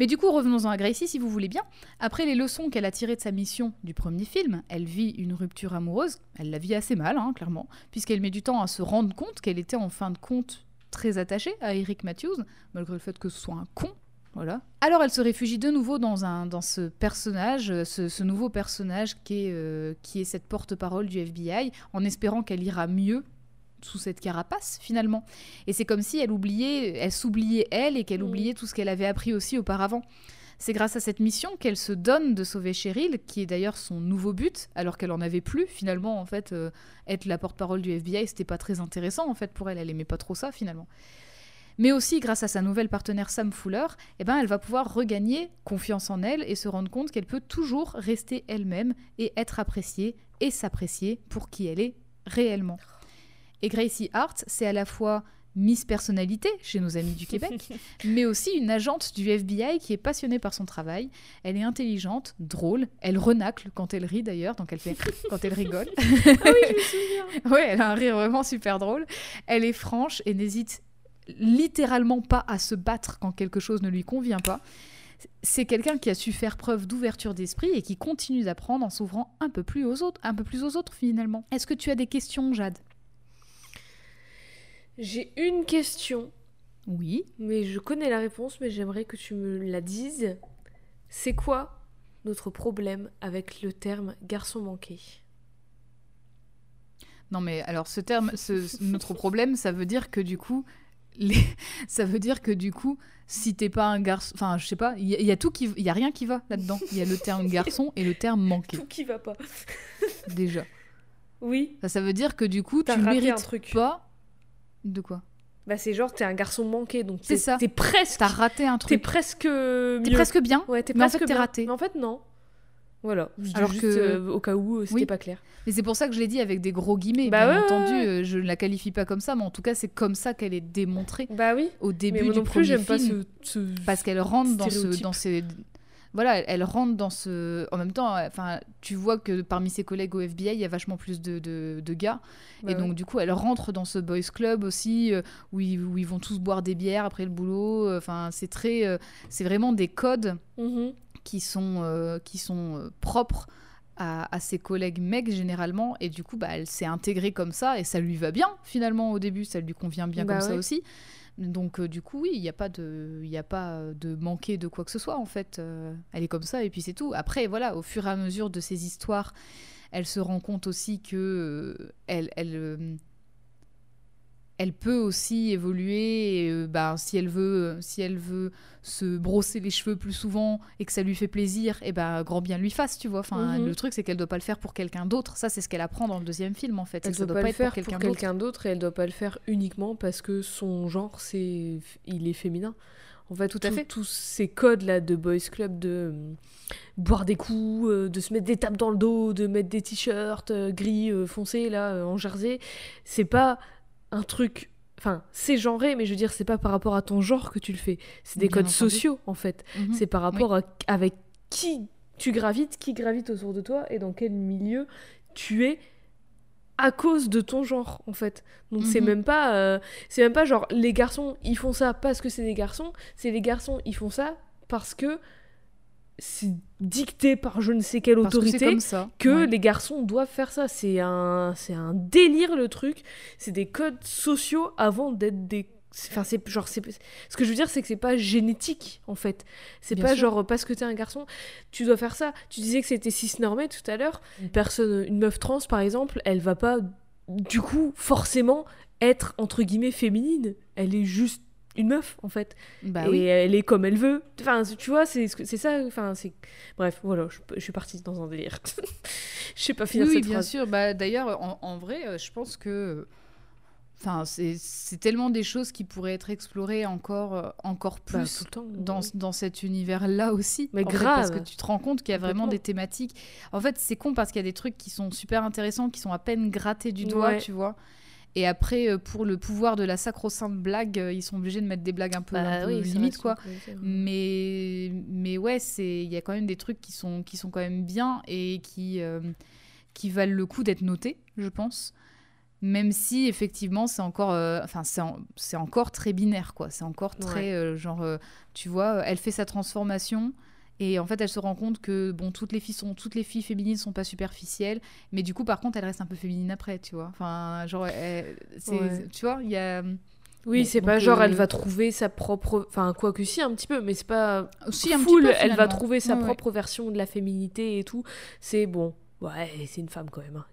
Mais du coup, revenons-en à Gracie, si vous voulez bien. Après les leçons qu'elle a tirées de sa mission du premier film, elle vit une rupture amoureuse. Elle la vit assez mal, hein, clairement, puisqu'elle met du temps à se rendre compte qu'elle était en fin de compte très attachée à Eric Matthews, malgré le fait que ce soit un con. Voilà. Alors elle se réfugie de nouveau dans, un, dans ce personnage, euh, ce, ce nouveau personnage qui est, euh, qui est cette porte-parole du FBI, en espérant qu'elle ira mieux sous cette carapace finalement. Et c'est comme si elle oubliait, elle s'oubliait elle et qu'elle Mm. oubliait tout ce qu'elle avait appris aussi auparavant. C'est grâce à cette mission qu'elle se donne de sauver Cheryl, qui est d'ailleurs son nouveau but, alors qu'elle en avait plus finalement en fait. euh, être la porte-parole du FBI, c'était pas très intéressant en fait pour elle. Elle aimait pas trop ça finalement. Mais aussi grâce à sa nouvelle partenaire Sam Fuller, eh ben, elle va pouvoir regagner confiance en elle et se rendre compte qu'elle peut toujours rester elle-même et être appréciée et s'apprécier pour qui elle est réellement. Et Gracie Hart, c'est à la fois Miss Personnalité chez nos amis du Québec, mais aussi une agente du FBI qui est passionnée par son travail. Elle est intelligente, drôle, elle renacle quand elle rit d'ailleurs, donc elle fait quand elle rigole. Ah oui, je me souviens. Ouais, elle a un rire vraiment super drôle. Elle est franche et n'hésite littéralement pas à se battre quand quelque chose ne lui convient pas. C'est quelqu'un qui a su faire preuve d'ouverture d'esprit et qui continue d'apprendre en s'ouvrant un peu plus aux autres, un peu plus aux autres finalement. Est-ce que tu as des questions, Jade? J'ai une question, Oui. mais je connais la réponse, mais j'aimerais que tu me la dises. C'est quoi notre problème avec le terme garçon manqué Non mais alors ce terme, ce- notre problème, ça veut dire que du coup, les... ça veut dire que du coup, si t'es pas un garçon, enfin je sais pas, il y, y a tout qui, il y a rien qui va là-dedans. Il y a le terme garçon et le terme manqué Tout qui va pas. déjà. Oui, Ça, ça veut dire que du coup, tu raté un mérites truc. pas de quoi? Bah c'est genre t'es un garçon manqué, donc C'est t'es- ça. T'es presque. T'as raté un T'es truc. presque. mieux. T'es presque bien. Ouais, t'es mais en presque fait, t'es bien. raté. Mais en fait, non. Voilà. Je dis Alors juste, que- euh, au cas où euh, c'était Oui. pas clair. Mais c'est pour ça que je l'ai dit avec des gros guillemets. Bah bien ouais, entendu, ouais, euh, je ne la qualifie pas comme ça, mais en tout cas, c'est comme ça qu'elle est démontrée Bah oui. au début mais moi du non plus, premier pas ce. ce- parce qu'elle rentre dans ce, dans ces, voilà, elle, elle rentre dans ce. En même temps, enfin, tu vois que parmi ses collègues au FBI, il y a vachement plus de, de, de gars, Bah et donc du coup, elle rentre dans ce boys club aussi, euh, où ils, où ils vont tous boire des bières après le boulot. Enfin, c'est très, euh, c'est vraiment des codes. Mhm. Qui sont, euh, qui sont euh, propres à, à ses collègues mecs généralement. Et du coup bah, elle s'est intégrée comme ça et ça lui va bien finalement au début. Ça lui convient bien Bah comme ça aussi. Donc euh, du coup oui il n'y a pas de il a pas de manquer de quoi que ce soit en fait. Euh, elle est comme ça et puis c'est tout. Après voilà au fur et à mesure de ses histoires elle se rend compte aussi que euh, elle, elle, elle peut aussi évoluer et, euh, bah, si elle veut si elle veut se brosser les cheveux plus souvent et que ça lui fait plaisir et ben grand bien lui fasse tu vois enfin Mhm. le truc c'est qu'elle doit pas le faire pour quelqu'un d'autre ça c'est ce qu'elle apprend dans le deuxième film en fait Elle ça doit pas le faire pour quelqu'un d'autre et elle doit pas le faire uniquement parce que son genre c'est il est féminin. En fait, Tout à fait. Tous ces codes là de boys club de euh, boire des coups, euh, de se mettre des tapes dans le dos, de mettre des t-shirts euh, gris euh, foncé là euh, en jersey, c'est pas un truc. Enfin, c'est genré, mais je veux dire, c'est pas par rapport à ton genre que tu le fais. C'est des Bien codes entendu. sociaux en fait. Mhm. C'est par rapport à avec qui tu gravites, qui gravite autour de toi et dans quel milieu tu es à cause de ton genre en fait. Donc c'est Mhm. même pas euh, c'est même pas genre les garçons ils font ça parce que c'est des garçons, c'est les garçons ils font ça parce que c'est dicté par je ne sais quelle Parce que c'est autorité comme ça que ouais. les garçons doivent faire ça. C'est un, c'est un délire le truc. C'est des codes sociaux avant d'être des. Enfin, c'est genre, c'est ce que je veux dire, c'est que c'est pas génétique en fait. C'est pas sûr. genre parce que t'es un garçon, tu dois faire ça. Tu disais que c'était cisnormé tout à l'heure. Une personne, une meuf trans par exemple, elle va pas du coup forcément être entre guillemets féminine. Elle est juste une meuf en fait bah et oui elle est comme elle veut. Enfin, tu vois, c'est c'est ça. Enfin, c'est bref, voilà, je, je suis partie dans un délire. je sais pas finir oui, cette bien phrase. sûr. Bah, D'ailleurs, en, en vrai, euh, je pense que. Enfin, c'est c'est tellement des choses qui pourraient être explorées encore, euh, encore Bah, plus tout le temps, dans, oui. dans cet univers-là aussi. Mais fait, parce que grave. tu te rends compte qu'il y a vraiment des thématiques. En fait, c'est con parce qu'il y a des trucs qui sont super intéressants, qui sont à peine grattés du doigt, Ouais. tu vois. Et après, euh, pour le pouvoir de la sacro-sainte blague, euh, ils sont obligés de mettre des blagues un peu, Bah un peu oui, quoi. Mais, mais ouais, il y a quand même des trucs qui sont, qui sont quand même bien et qui, euh, qui valent le coup d'être notés, je pense. Même si effectivement c'est encore, euh, enfin c'est en- encore très binaire quoi. C'est encore très genre, tu vois, elle fait sa transformation et en fait elle se rend compte que bon toutes les filles sont, toutes les filles féminines sont pas superficielles, mais du coup par contre elle reste un peu féminine après, tu vois. Enfin genre, elle- Ouais. tu vois, il y a Oui, c'est pas genre elle euh, va trouver sa propre. Enfin, quoi que si, un petit peu, mais c'est pas. Aussi un petit full, peu, elle va trouver sa Ouais, ouais. propre version de la féminité et tout. C'est bon. Ouais, c'est une femme quand même. hein.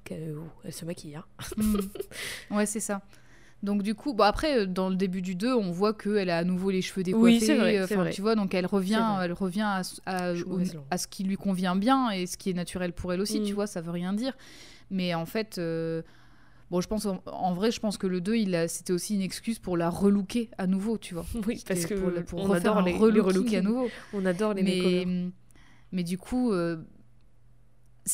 Elle se maquille. Hein. Mm. Ouais, c'est ça. Donc du coup, bon après euh, dans le début du 2, on voit qu'elle a à nouveau les cheveux décoiffés. Oui, c'est vrai, euh, c'est enfin, vrai. Tu vois, donc elle revient, elle revient à, ce- à- au- ce qui lui convient bien et ce qui est naturel pour elle aussi. Mm. Tu vois, ça veut rien dire. Mais en fait, euh, bon, je pense en, en vrai, je pense que le 2, il a, c'était aussi une excuse pour la relooker à nouveau, tu vois. Oui, parce C'était que pour, pour on refaire adore un les, les relooking à nouveau. On adore les mais, makeovers. mais du coup, euh,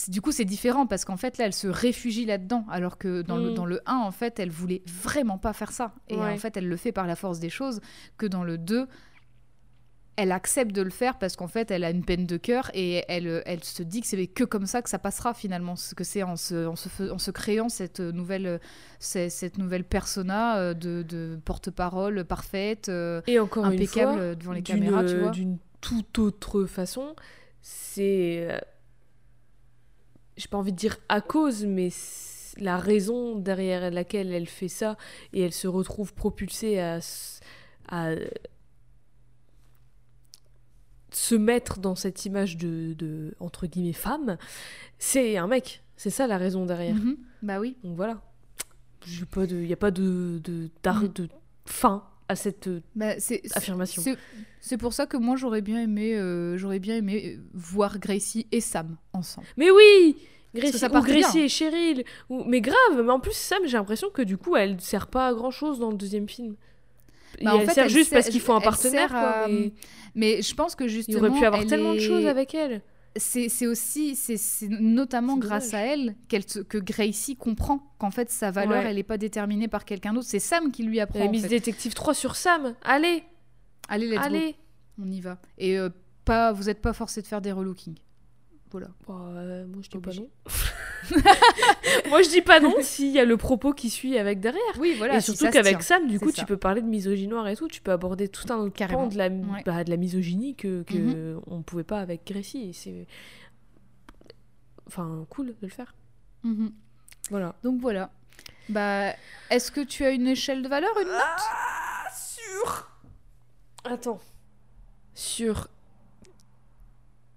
du coup, c'est différent parce qu'en fait, là, elle se réfugie là-dedans, alors que dans, le, Mm. dans le 1, en fait, elle voulait vraiment pas faire ça. Et Ouais. en fait, elle le fait par la force des choses, que dans le 2, elle accepte de le faire parce qu'en fait, elle a une peine de cœur et elle, elle se dit que c'est que comme ça que ça passera finalement, ce que c'est en se, en, se en se créant cette nouvelle, cette, cette nouvelle persona euh, de, de porte-parole parfaite. euh, Et encore une impeccable fois, devant les caméras, tu vois. D'une toute autre façon, c'est. J'ai pas envie de dire à cause, mais la raison derrière laquelle elle fait ça et elle se retrouve propulsée à, à se mettre dans cette image de, de entre guillemets femme, c'est un mec. C'est ça la raison derrière. mhm. Bah oui. Donc voilà. Il n'y a pas de, de, Mm. de fin à cette euh, Bah, c'est affirmation. C'est- pour ça que moi j'aurais bien aimé, euh, j'aurais bien aimé euh, voir Gracie et Sam ensemble. Mais oui Gracie, ça ou Gracie bien. et Cheryl. Ou... Mais grave, mais en plus, Sam, j'ai l'impression que du coup, elle sert pas à grand chose dans le deuxième film. Bah, en elle fait, sert elle juste sert- parce qu'il faut un partenaire, sert quoi. à- mais Mais je pense que Il justement, aurait pu avoir elle tellement de choses avec elle. C'est aussi, c'est notamment grâce à elle que Gracie comprend qu'en fait sa valeur, Ouais. elle n'est pas déterminée par quelqu'un d'autre. C'est Sam qui lui apprend. Elle a mis. Détective 3 sur Sam. Allez, Allez, let's go, allez on y va. Et euh, pas, vous n'êtes pas forcé de faire des relookings. Voilà. Bah, euh, Moi, je dis pas non. moi, je dis pas non s'il y a le propos qui suit avec derrière. Oui, voilà. et surtout qu'avec. Sam, du coup, ça. tu peux parler de misogynoire et tout. Tu peux aborder tout un autre Carrément. pan de la, Ouais. bah, de la misogynie que, que Mhm. on pouvait pas avec Gracie. C'est. Enfin, cool de le faire. Mhm. Voilà. Donc voilà. Bah, est-ce que tu as une échelle de valeur, une note? Ah, sur. Attends. Sur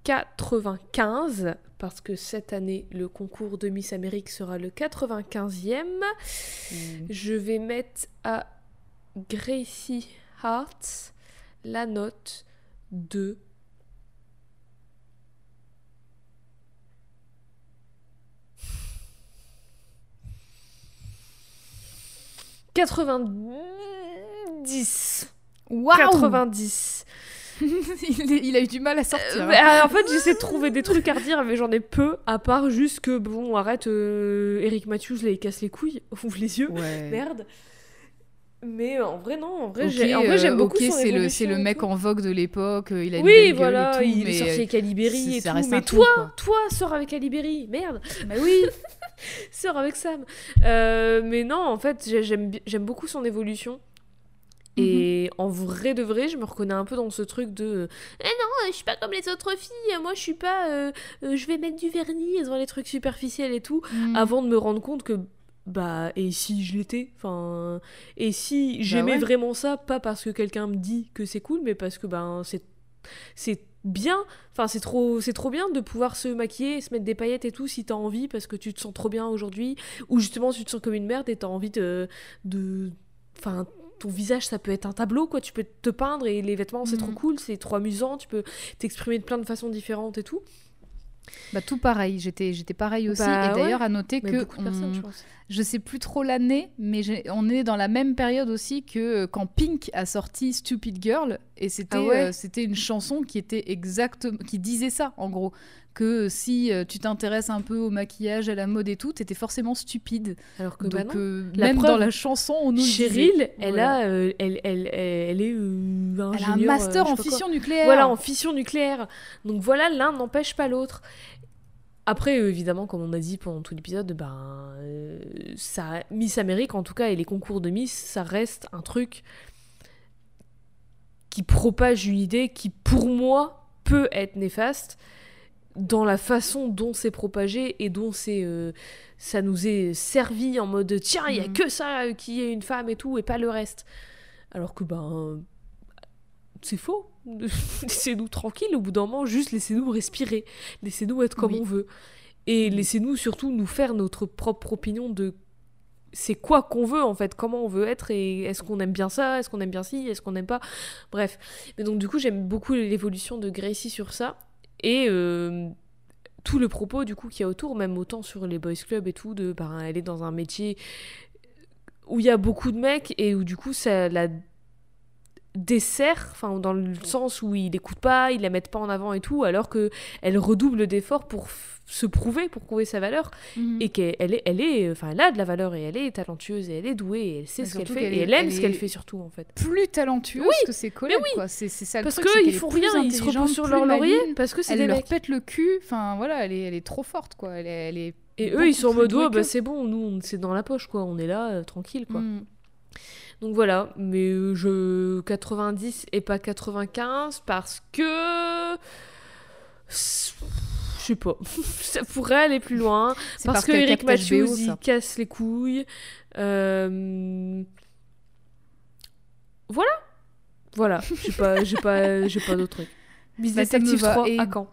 95, parce que cette année, le concours de Miss Amérique sera le 95e, je vais mettre à Gracie Hart la note de. Quatre-vingt-dix. Waouh 90. il, est- il a eu du mal à sortir. Euh, hein. bah, en fait, j'essaie de trouver des trucs à redire, mais j'en ai peu, à part juste que, bon, arrête, euh, Eric Matthews, là, il casse les couilles, ouvre les yeux, Ouais. merde. Mais en vrai, non, en vrai, j'aime euh, beaucoup son c'est le, c'est mec en vogue de l'époque, il a une Oui, voilà, et tout, il mais est sorti avec Ali Berry et ça tout. reste Mais toi, quoi. toi, sors avec Ali Berry, merde, Bah oui sors avec Sam. Euh, mais non, en fait, j'aime beaucoup son évolution. Et en vrai de vrai, je me reconnais un peu dans ce truc de Eh non, je suis pas comme les autres filles, moi je suis pas. euh, euh, je vais mettre du vernis dans les trucs superficiels et tout. Mm. Avant de me rendre compte que. Bah, et si je l'étais Enfin. Et si j'aimais ouais. vraiment ça, pas parce que quelqu'un me dit que c'est cool, mais parce que ben c'est. C'est bien, enfin c'est trop, c'est trop bien de pouvoir se maquiller, se mettre des paillettes et tout si t'as envie parce que tu te sens trop bien aujourd'hui ou justement tu te sens comme une merde et t'as envie de, de, enfin ton visage ça peut être un tableau quoi, tu peux te peindre et les vêtements c'est trop cool, c'est trop amusant, tu peux t'exprimer de plein de façons différentes et tout. Bah tout pareil, j'étais j'étais pareil aussi. Bah et d'ailleurs à noter Mais que on- je pense. je sais plus trop l'année, mais on est dans la même période aussi que euh, quand Pink a sorti Stupid Girl et c'était Ah ouais euh, c'était une chanson qui était exactement qui disait ça en gros que si euh, tu t'intéresses un peu au maquillage, à la mode et tout, t'étais forcément stupide. Alors que bah Donc non. euh, La même preuve, dans la chanson, on nous. Cheryl, elle Voilà. a, euh, elle, elle, elle, elle est euh, Elle a un master en quoi. fission nucléaire. Voilà, en fission nucléaire. Donc voilà, l'un n'empêche pas l'autre. Après, évidemment, comme on a dit pendant tout l'épisode, ben, ça, Miss Amérique, en tout cas, et les concours de Miss, ça reste un truc qui propage une idée qui, pour moi, peut être néfaste dans la façon dont c'est propagé et dont c'est euh, ça nous est servi en mode tiens il y a Mhm. que ça euh, qui est une femme et tout et pas le reste Alors que, ben, c'est faux. laissez-nous tranquilles, au bout d'un moment, juste laissez-nous respirer. Laissez-nous être comme Oui. on veut. Et laissez-nous surtout nous faire notre propre opinion de c'est quoi qu'on veut en fait, comment on veut être et est-ce qu'on aime bien ça, est-ce qu'on aime bien ci, est-ce qu'on n'aime pas. Bref. Mais donc du coup j'aime beaucoup l'évolution de Gracie sur ça et euh, tout le propos du coup qu'il y a autour, même autant sur les boys club et tout, de ben, elle est dans un métier où il y a beaucoup de mecs et où du coup ça la dessert, enfin dans le sens où ils l'écoutent pas, ils la mettent pas en avant et tout, alors que elle redouble d'efforts pour se prouver, pour prouver sa valeur Mhm. et qu'elle est, elle est, enfin elle a de la valeur et elle est talentueuse et elle est douée et elle sait ce qu'elle fait qu'elle et elle aime elle ce qu'elle fait surtout en fait. plus talentueuse Oui, que ses collègues. oui. quoi. C'est c'est ça le Parce truc. c'est qu'ils font rien, ils se reposent sur leur laurier parce que c'est Elle des leur mecs. pète le cul. Enfin voilà, elle est, elle est trop forte quoi. Elle est, elle est Et eux ils sont en mode oh, bah c'est bon, nous c'est dans la poche quoi, on est là euh, tranquille quoi. Mm. Donc voilà, mais euh, je 90 et pas 95 parce que je sais pas, ça pourrait aller plus loin parce, que qu'elle Eric Matthews il casse les couilles. Euh, Voilà, voilà, j'ai pas, j'ai pas, j'ai pas d'autres trucs. Business Active va. 3 Et- à quand?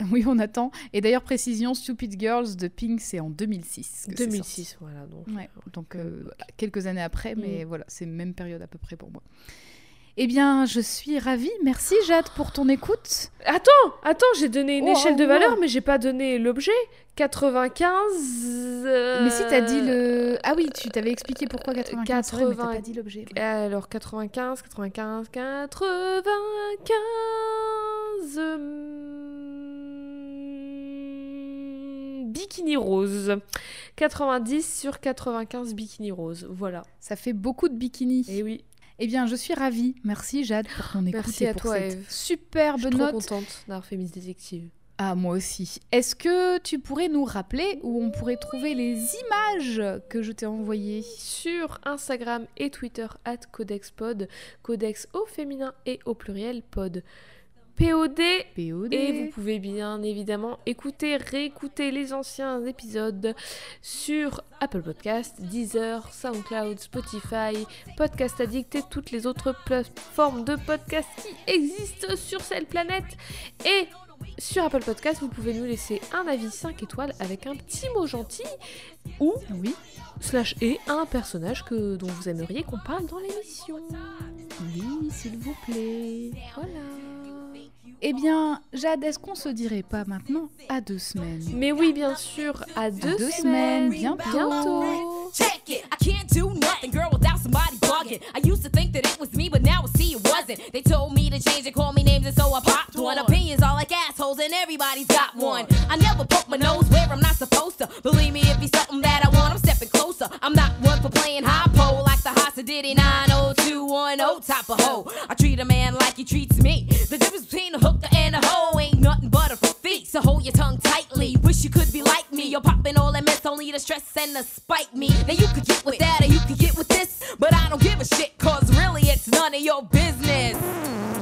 Oui, on attend. Et d'ailleurs, précision, Stupid Girls de Pink, c'est en 2006. que c'est 2006, voilà donc. Ouais, donc euh, euh, voilà, quelques années après, mais Mm. voilà, c'est même période à peu près pour moi. Eh bien, je suis ravie. Merci Jade pour ton écoute. Attends, attends, j'ai donné une Oh, échelle de valeur, oh. mais j'ai pas donné l'objet. 95. euh, Mais si t'as dit le. Ah oui, tu t'avais expliqué pourquoi 95. c'est vrai, mais t'as 80. pas dit l'objet. Alors 95, 95, 95. Bikini rose. 90 sur 95 bikini rose. Voilà. Ça fait beaucoup de bikini. Et oui, Eh bien, je suis ravie. Merci Jade pour ton écoute Merci à pour toi, cette Eve. je superbe suis trop note. contente d'avoir fait Miss Détective. Ah, moi aussi. Est-ce que tu pourrais nous rappeler où on pourrait trouver les images que je t'ai envoyées? Sur Instagram et Twitter, at CodexPod. Codex au féminin et au pluriel pod. POD POD. Et vous pouvez bien évidemment écouter, réécouter les anciens épisodes sur Apple Podcast, Deezer, SoundCloud, Spotify, Podcast Addict et toutes les autres plateformes de podcast qui existent sur cette planète. Et sur Apple Podcast, vous pouvez nous laisser un avis 5 étoiles avec un petit mot gentil ou Oui. slash et un personnage que, dont vous aimeriez qu'on parle dans l'émission. Oui, s'il vous plaît. Voilà. Eh bien, Jade, est-ce qu'on se dirait pas maintenant à deux semaines? Mais oui, bien sûr, à deux, deux semaines, semaines, bientôt. Check it. I can't do nothing, girl, without somebody bugging. I used to think that it was me, but now I see it wasn't. They told me to change and call me names, and so I popped one. Opinions are like assholes, and everybody's got one. I never poke my nose where I'm not supposed to. Believe me, if he's something that I want, I'm stepping closer. I'm not one for playing high pole like the Hasa Diddy 90210 type of hoe. I treat a man like he treats me. The difference between a hooker and a hoe ain't nothing but a feet. So hold your tongue tightly. Wish you could be like me. You're popping all that mess, only to stress and to spite me. Now you could get with that or you could get with this. But I don't give a shit, cause really it's none of your business.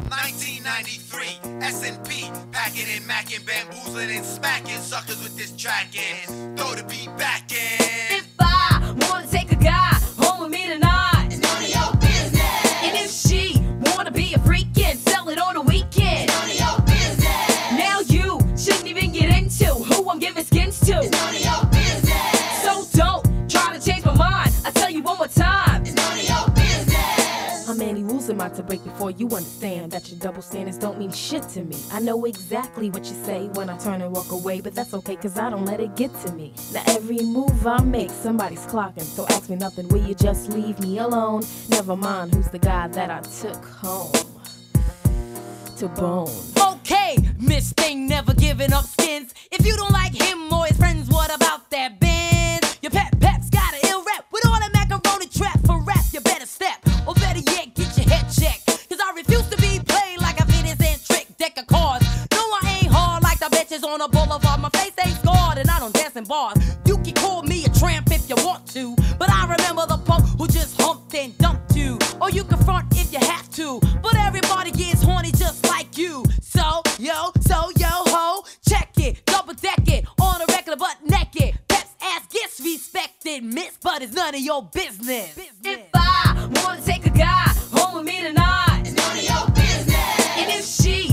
1993, S&P, packing and macking, bamboozling and smacking suckers with this track in. Throw the beat back in. If I wanna take a guy home with me tonight, it's none of your business. And if she wanna be a freak and sell it on the weekend, it's none of your business. Now you shouldn't even get into who I'm giving skins to. It's none of your business. So don't try to change my mind. I tell you one more time, rules am I to break before you understand that your double standards don't mean shit to me? I know exactly what you say when I turn and walk away, but that's okay cause I don't let it get to me. Now every move I make, somebody's clocking, so ask me nothing, will you just leave me alone? Never mind who's the guy that I took home to bone. Okay, Miss Thing never giving up skins. If you don't like him or his friends, what about that Benz? Your pet pep's got an ill rep with all that macaroni trap for rap. deck of cards. No, I ain't hard like the bitches on the boulevard. My face ain't scarred and I don't dance in bars. You can call me a tramp if you want to, but I remember the punk who just humped and dumped you. Or you confront if you have to, but everybody gets horny just like you. So, yo, so, yo, ho, check it, double deck it, on a regular but naked. Pep's ass gets respected, miss, but it's none of your business. If I wanna take a guy home with me tonight, it's none of your business. And if she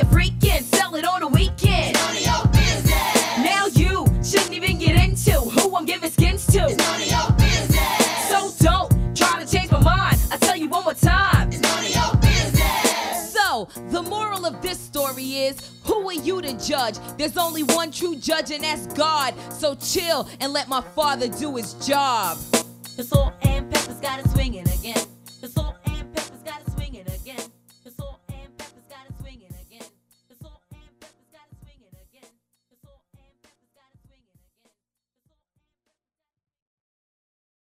a freak and sell it on the weekend. It's none of your business. Now you shouldn't even get into who I'm giving skins to. It's none of your business. So don't try to change my mind. I tell you one more time. It's none of your business. So the moral of this story is who are you to judge? There's only one true judge, and that's God. So chill and let my father do his job. The salt and pepper's got it swinging again. The salt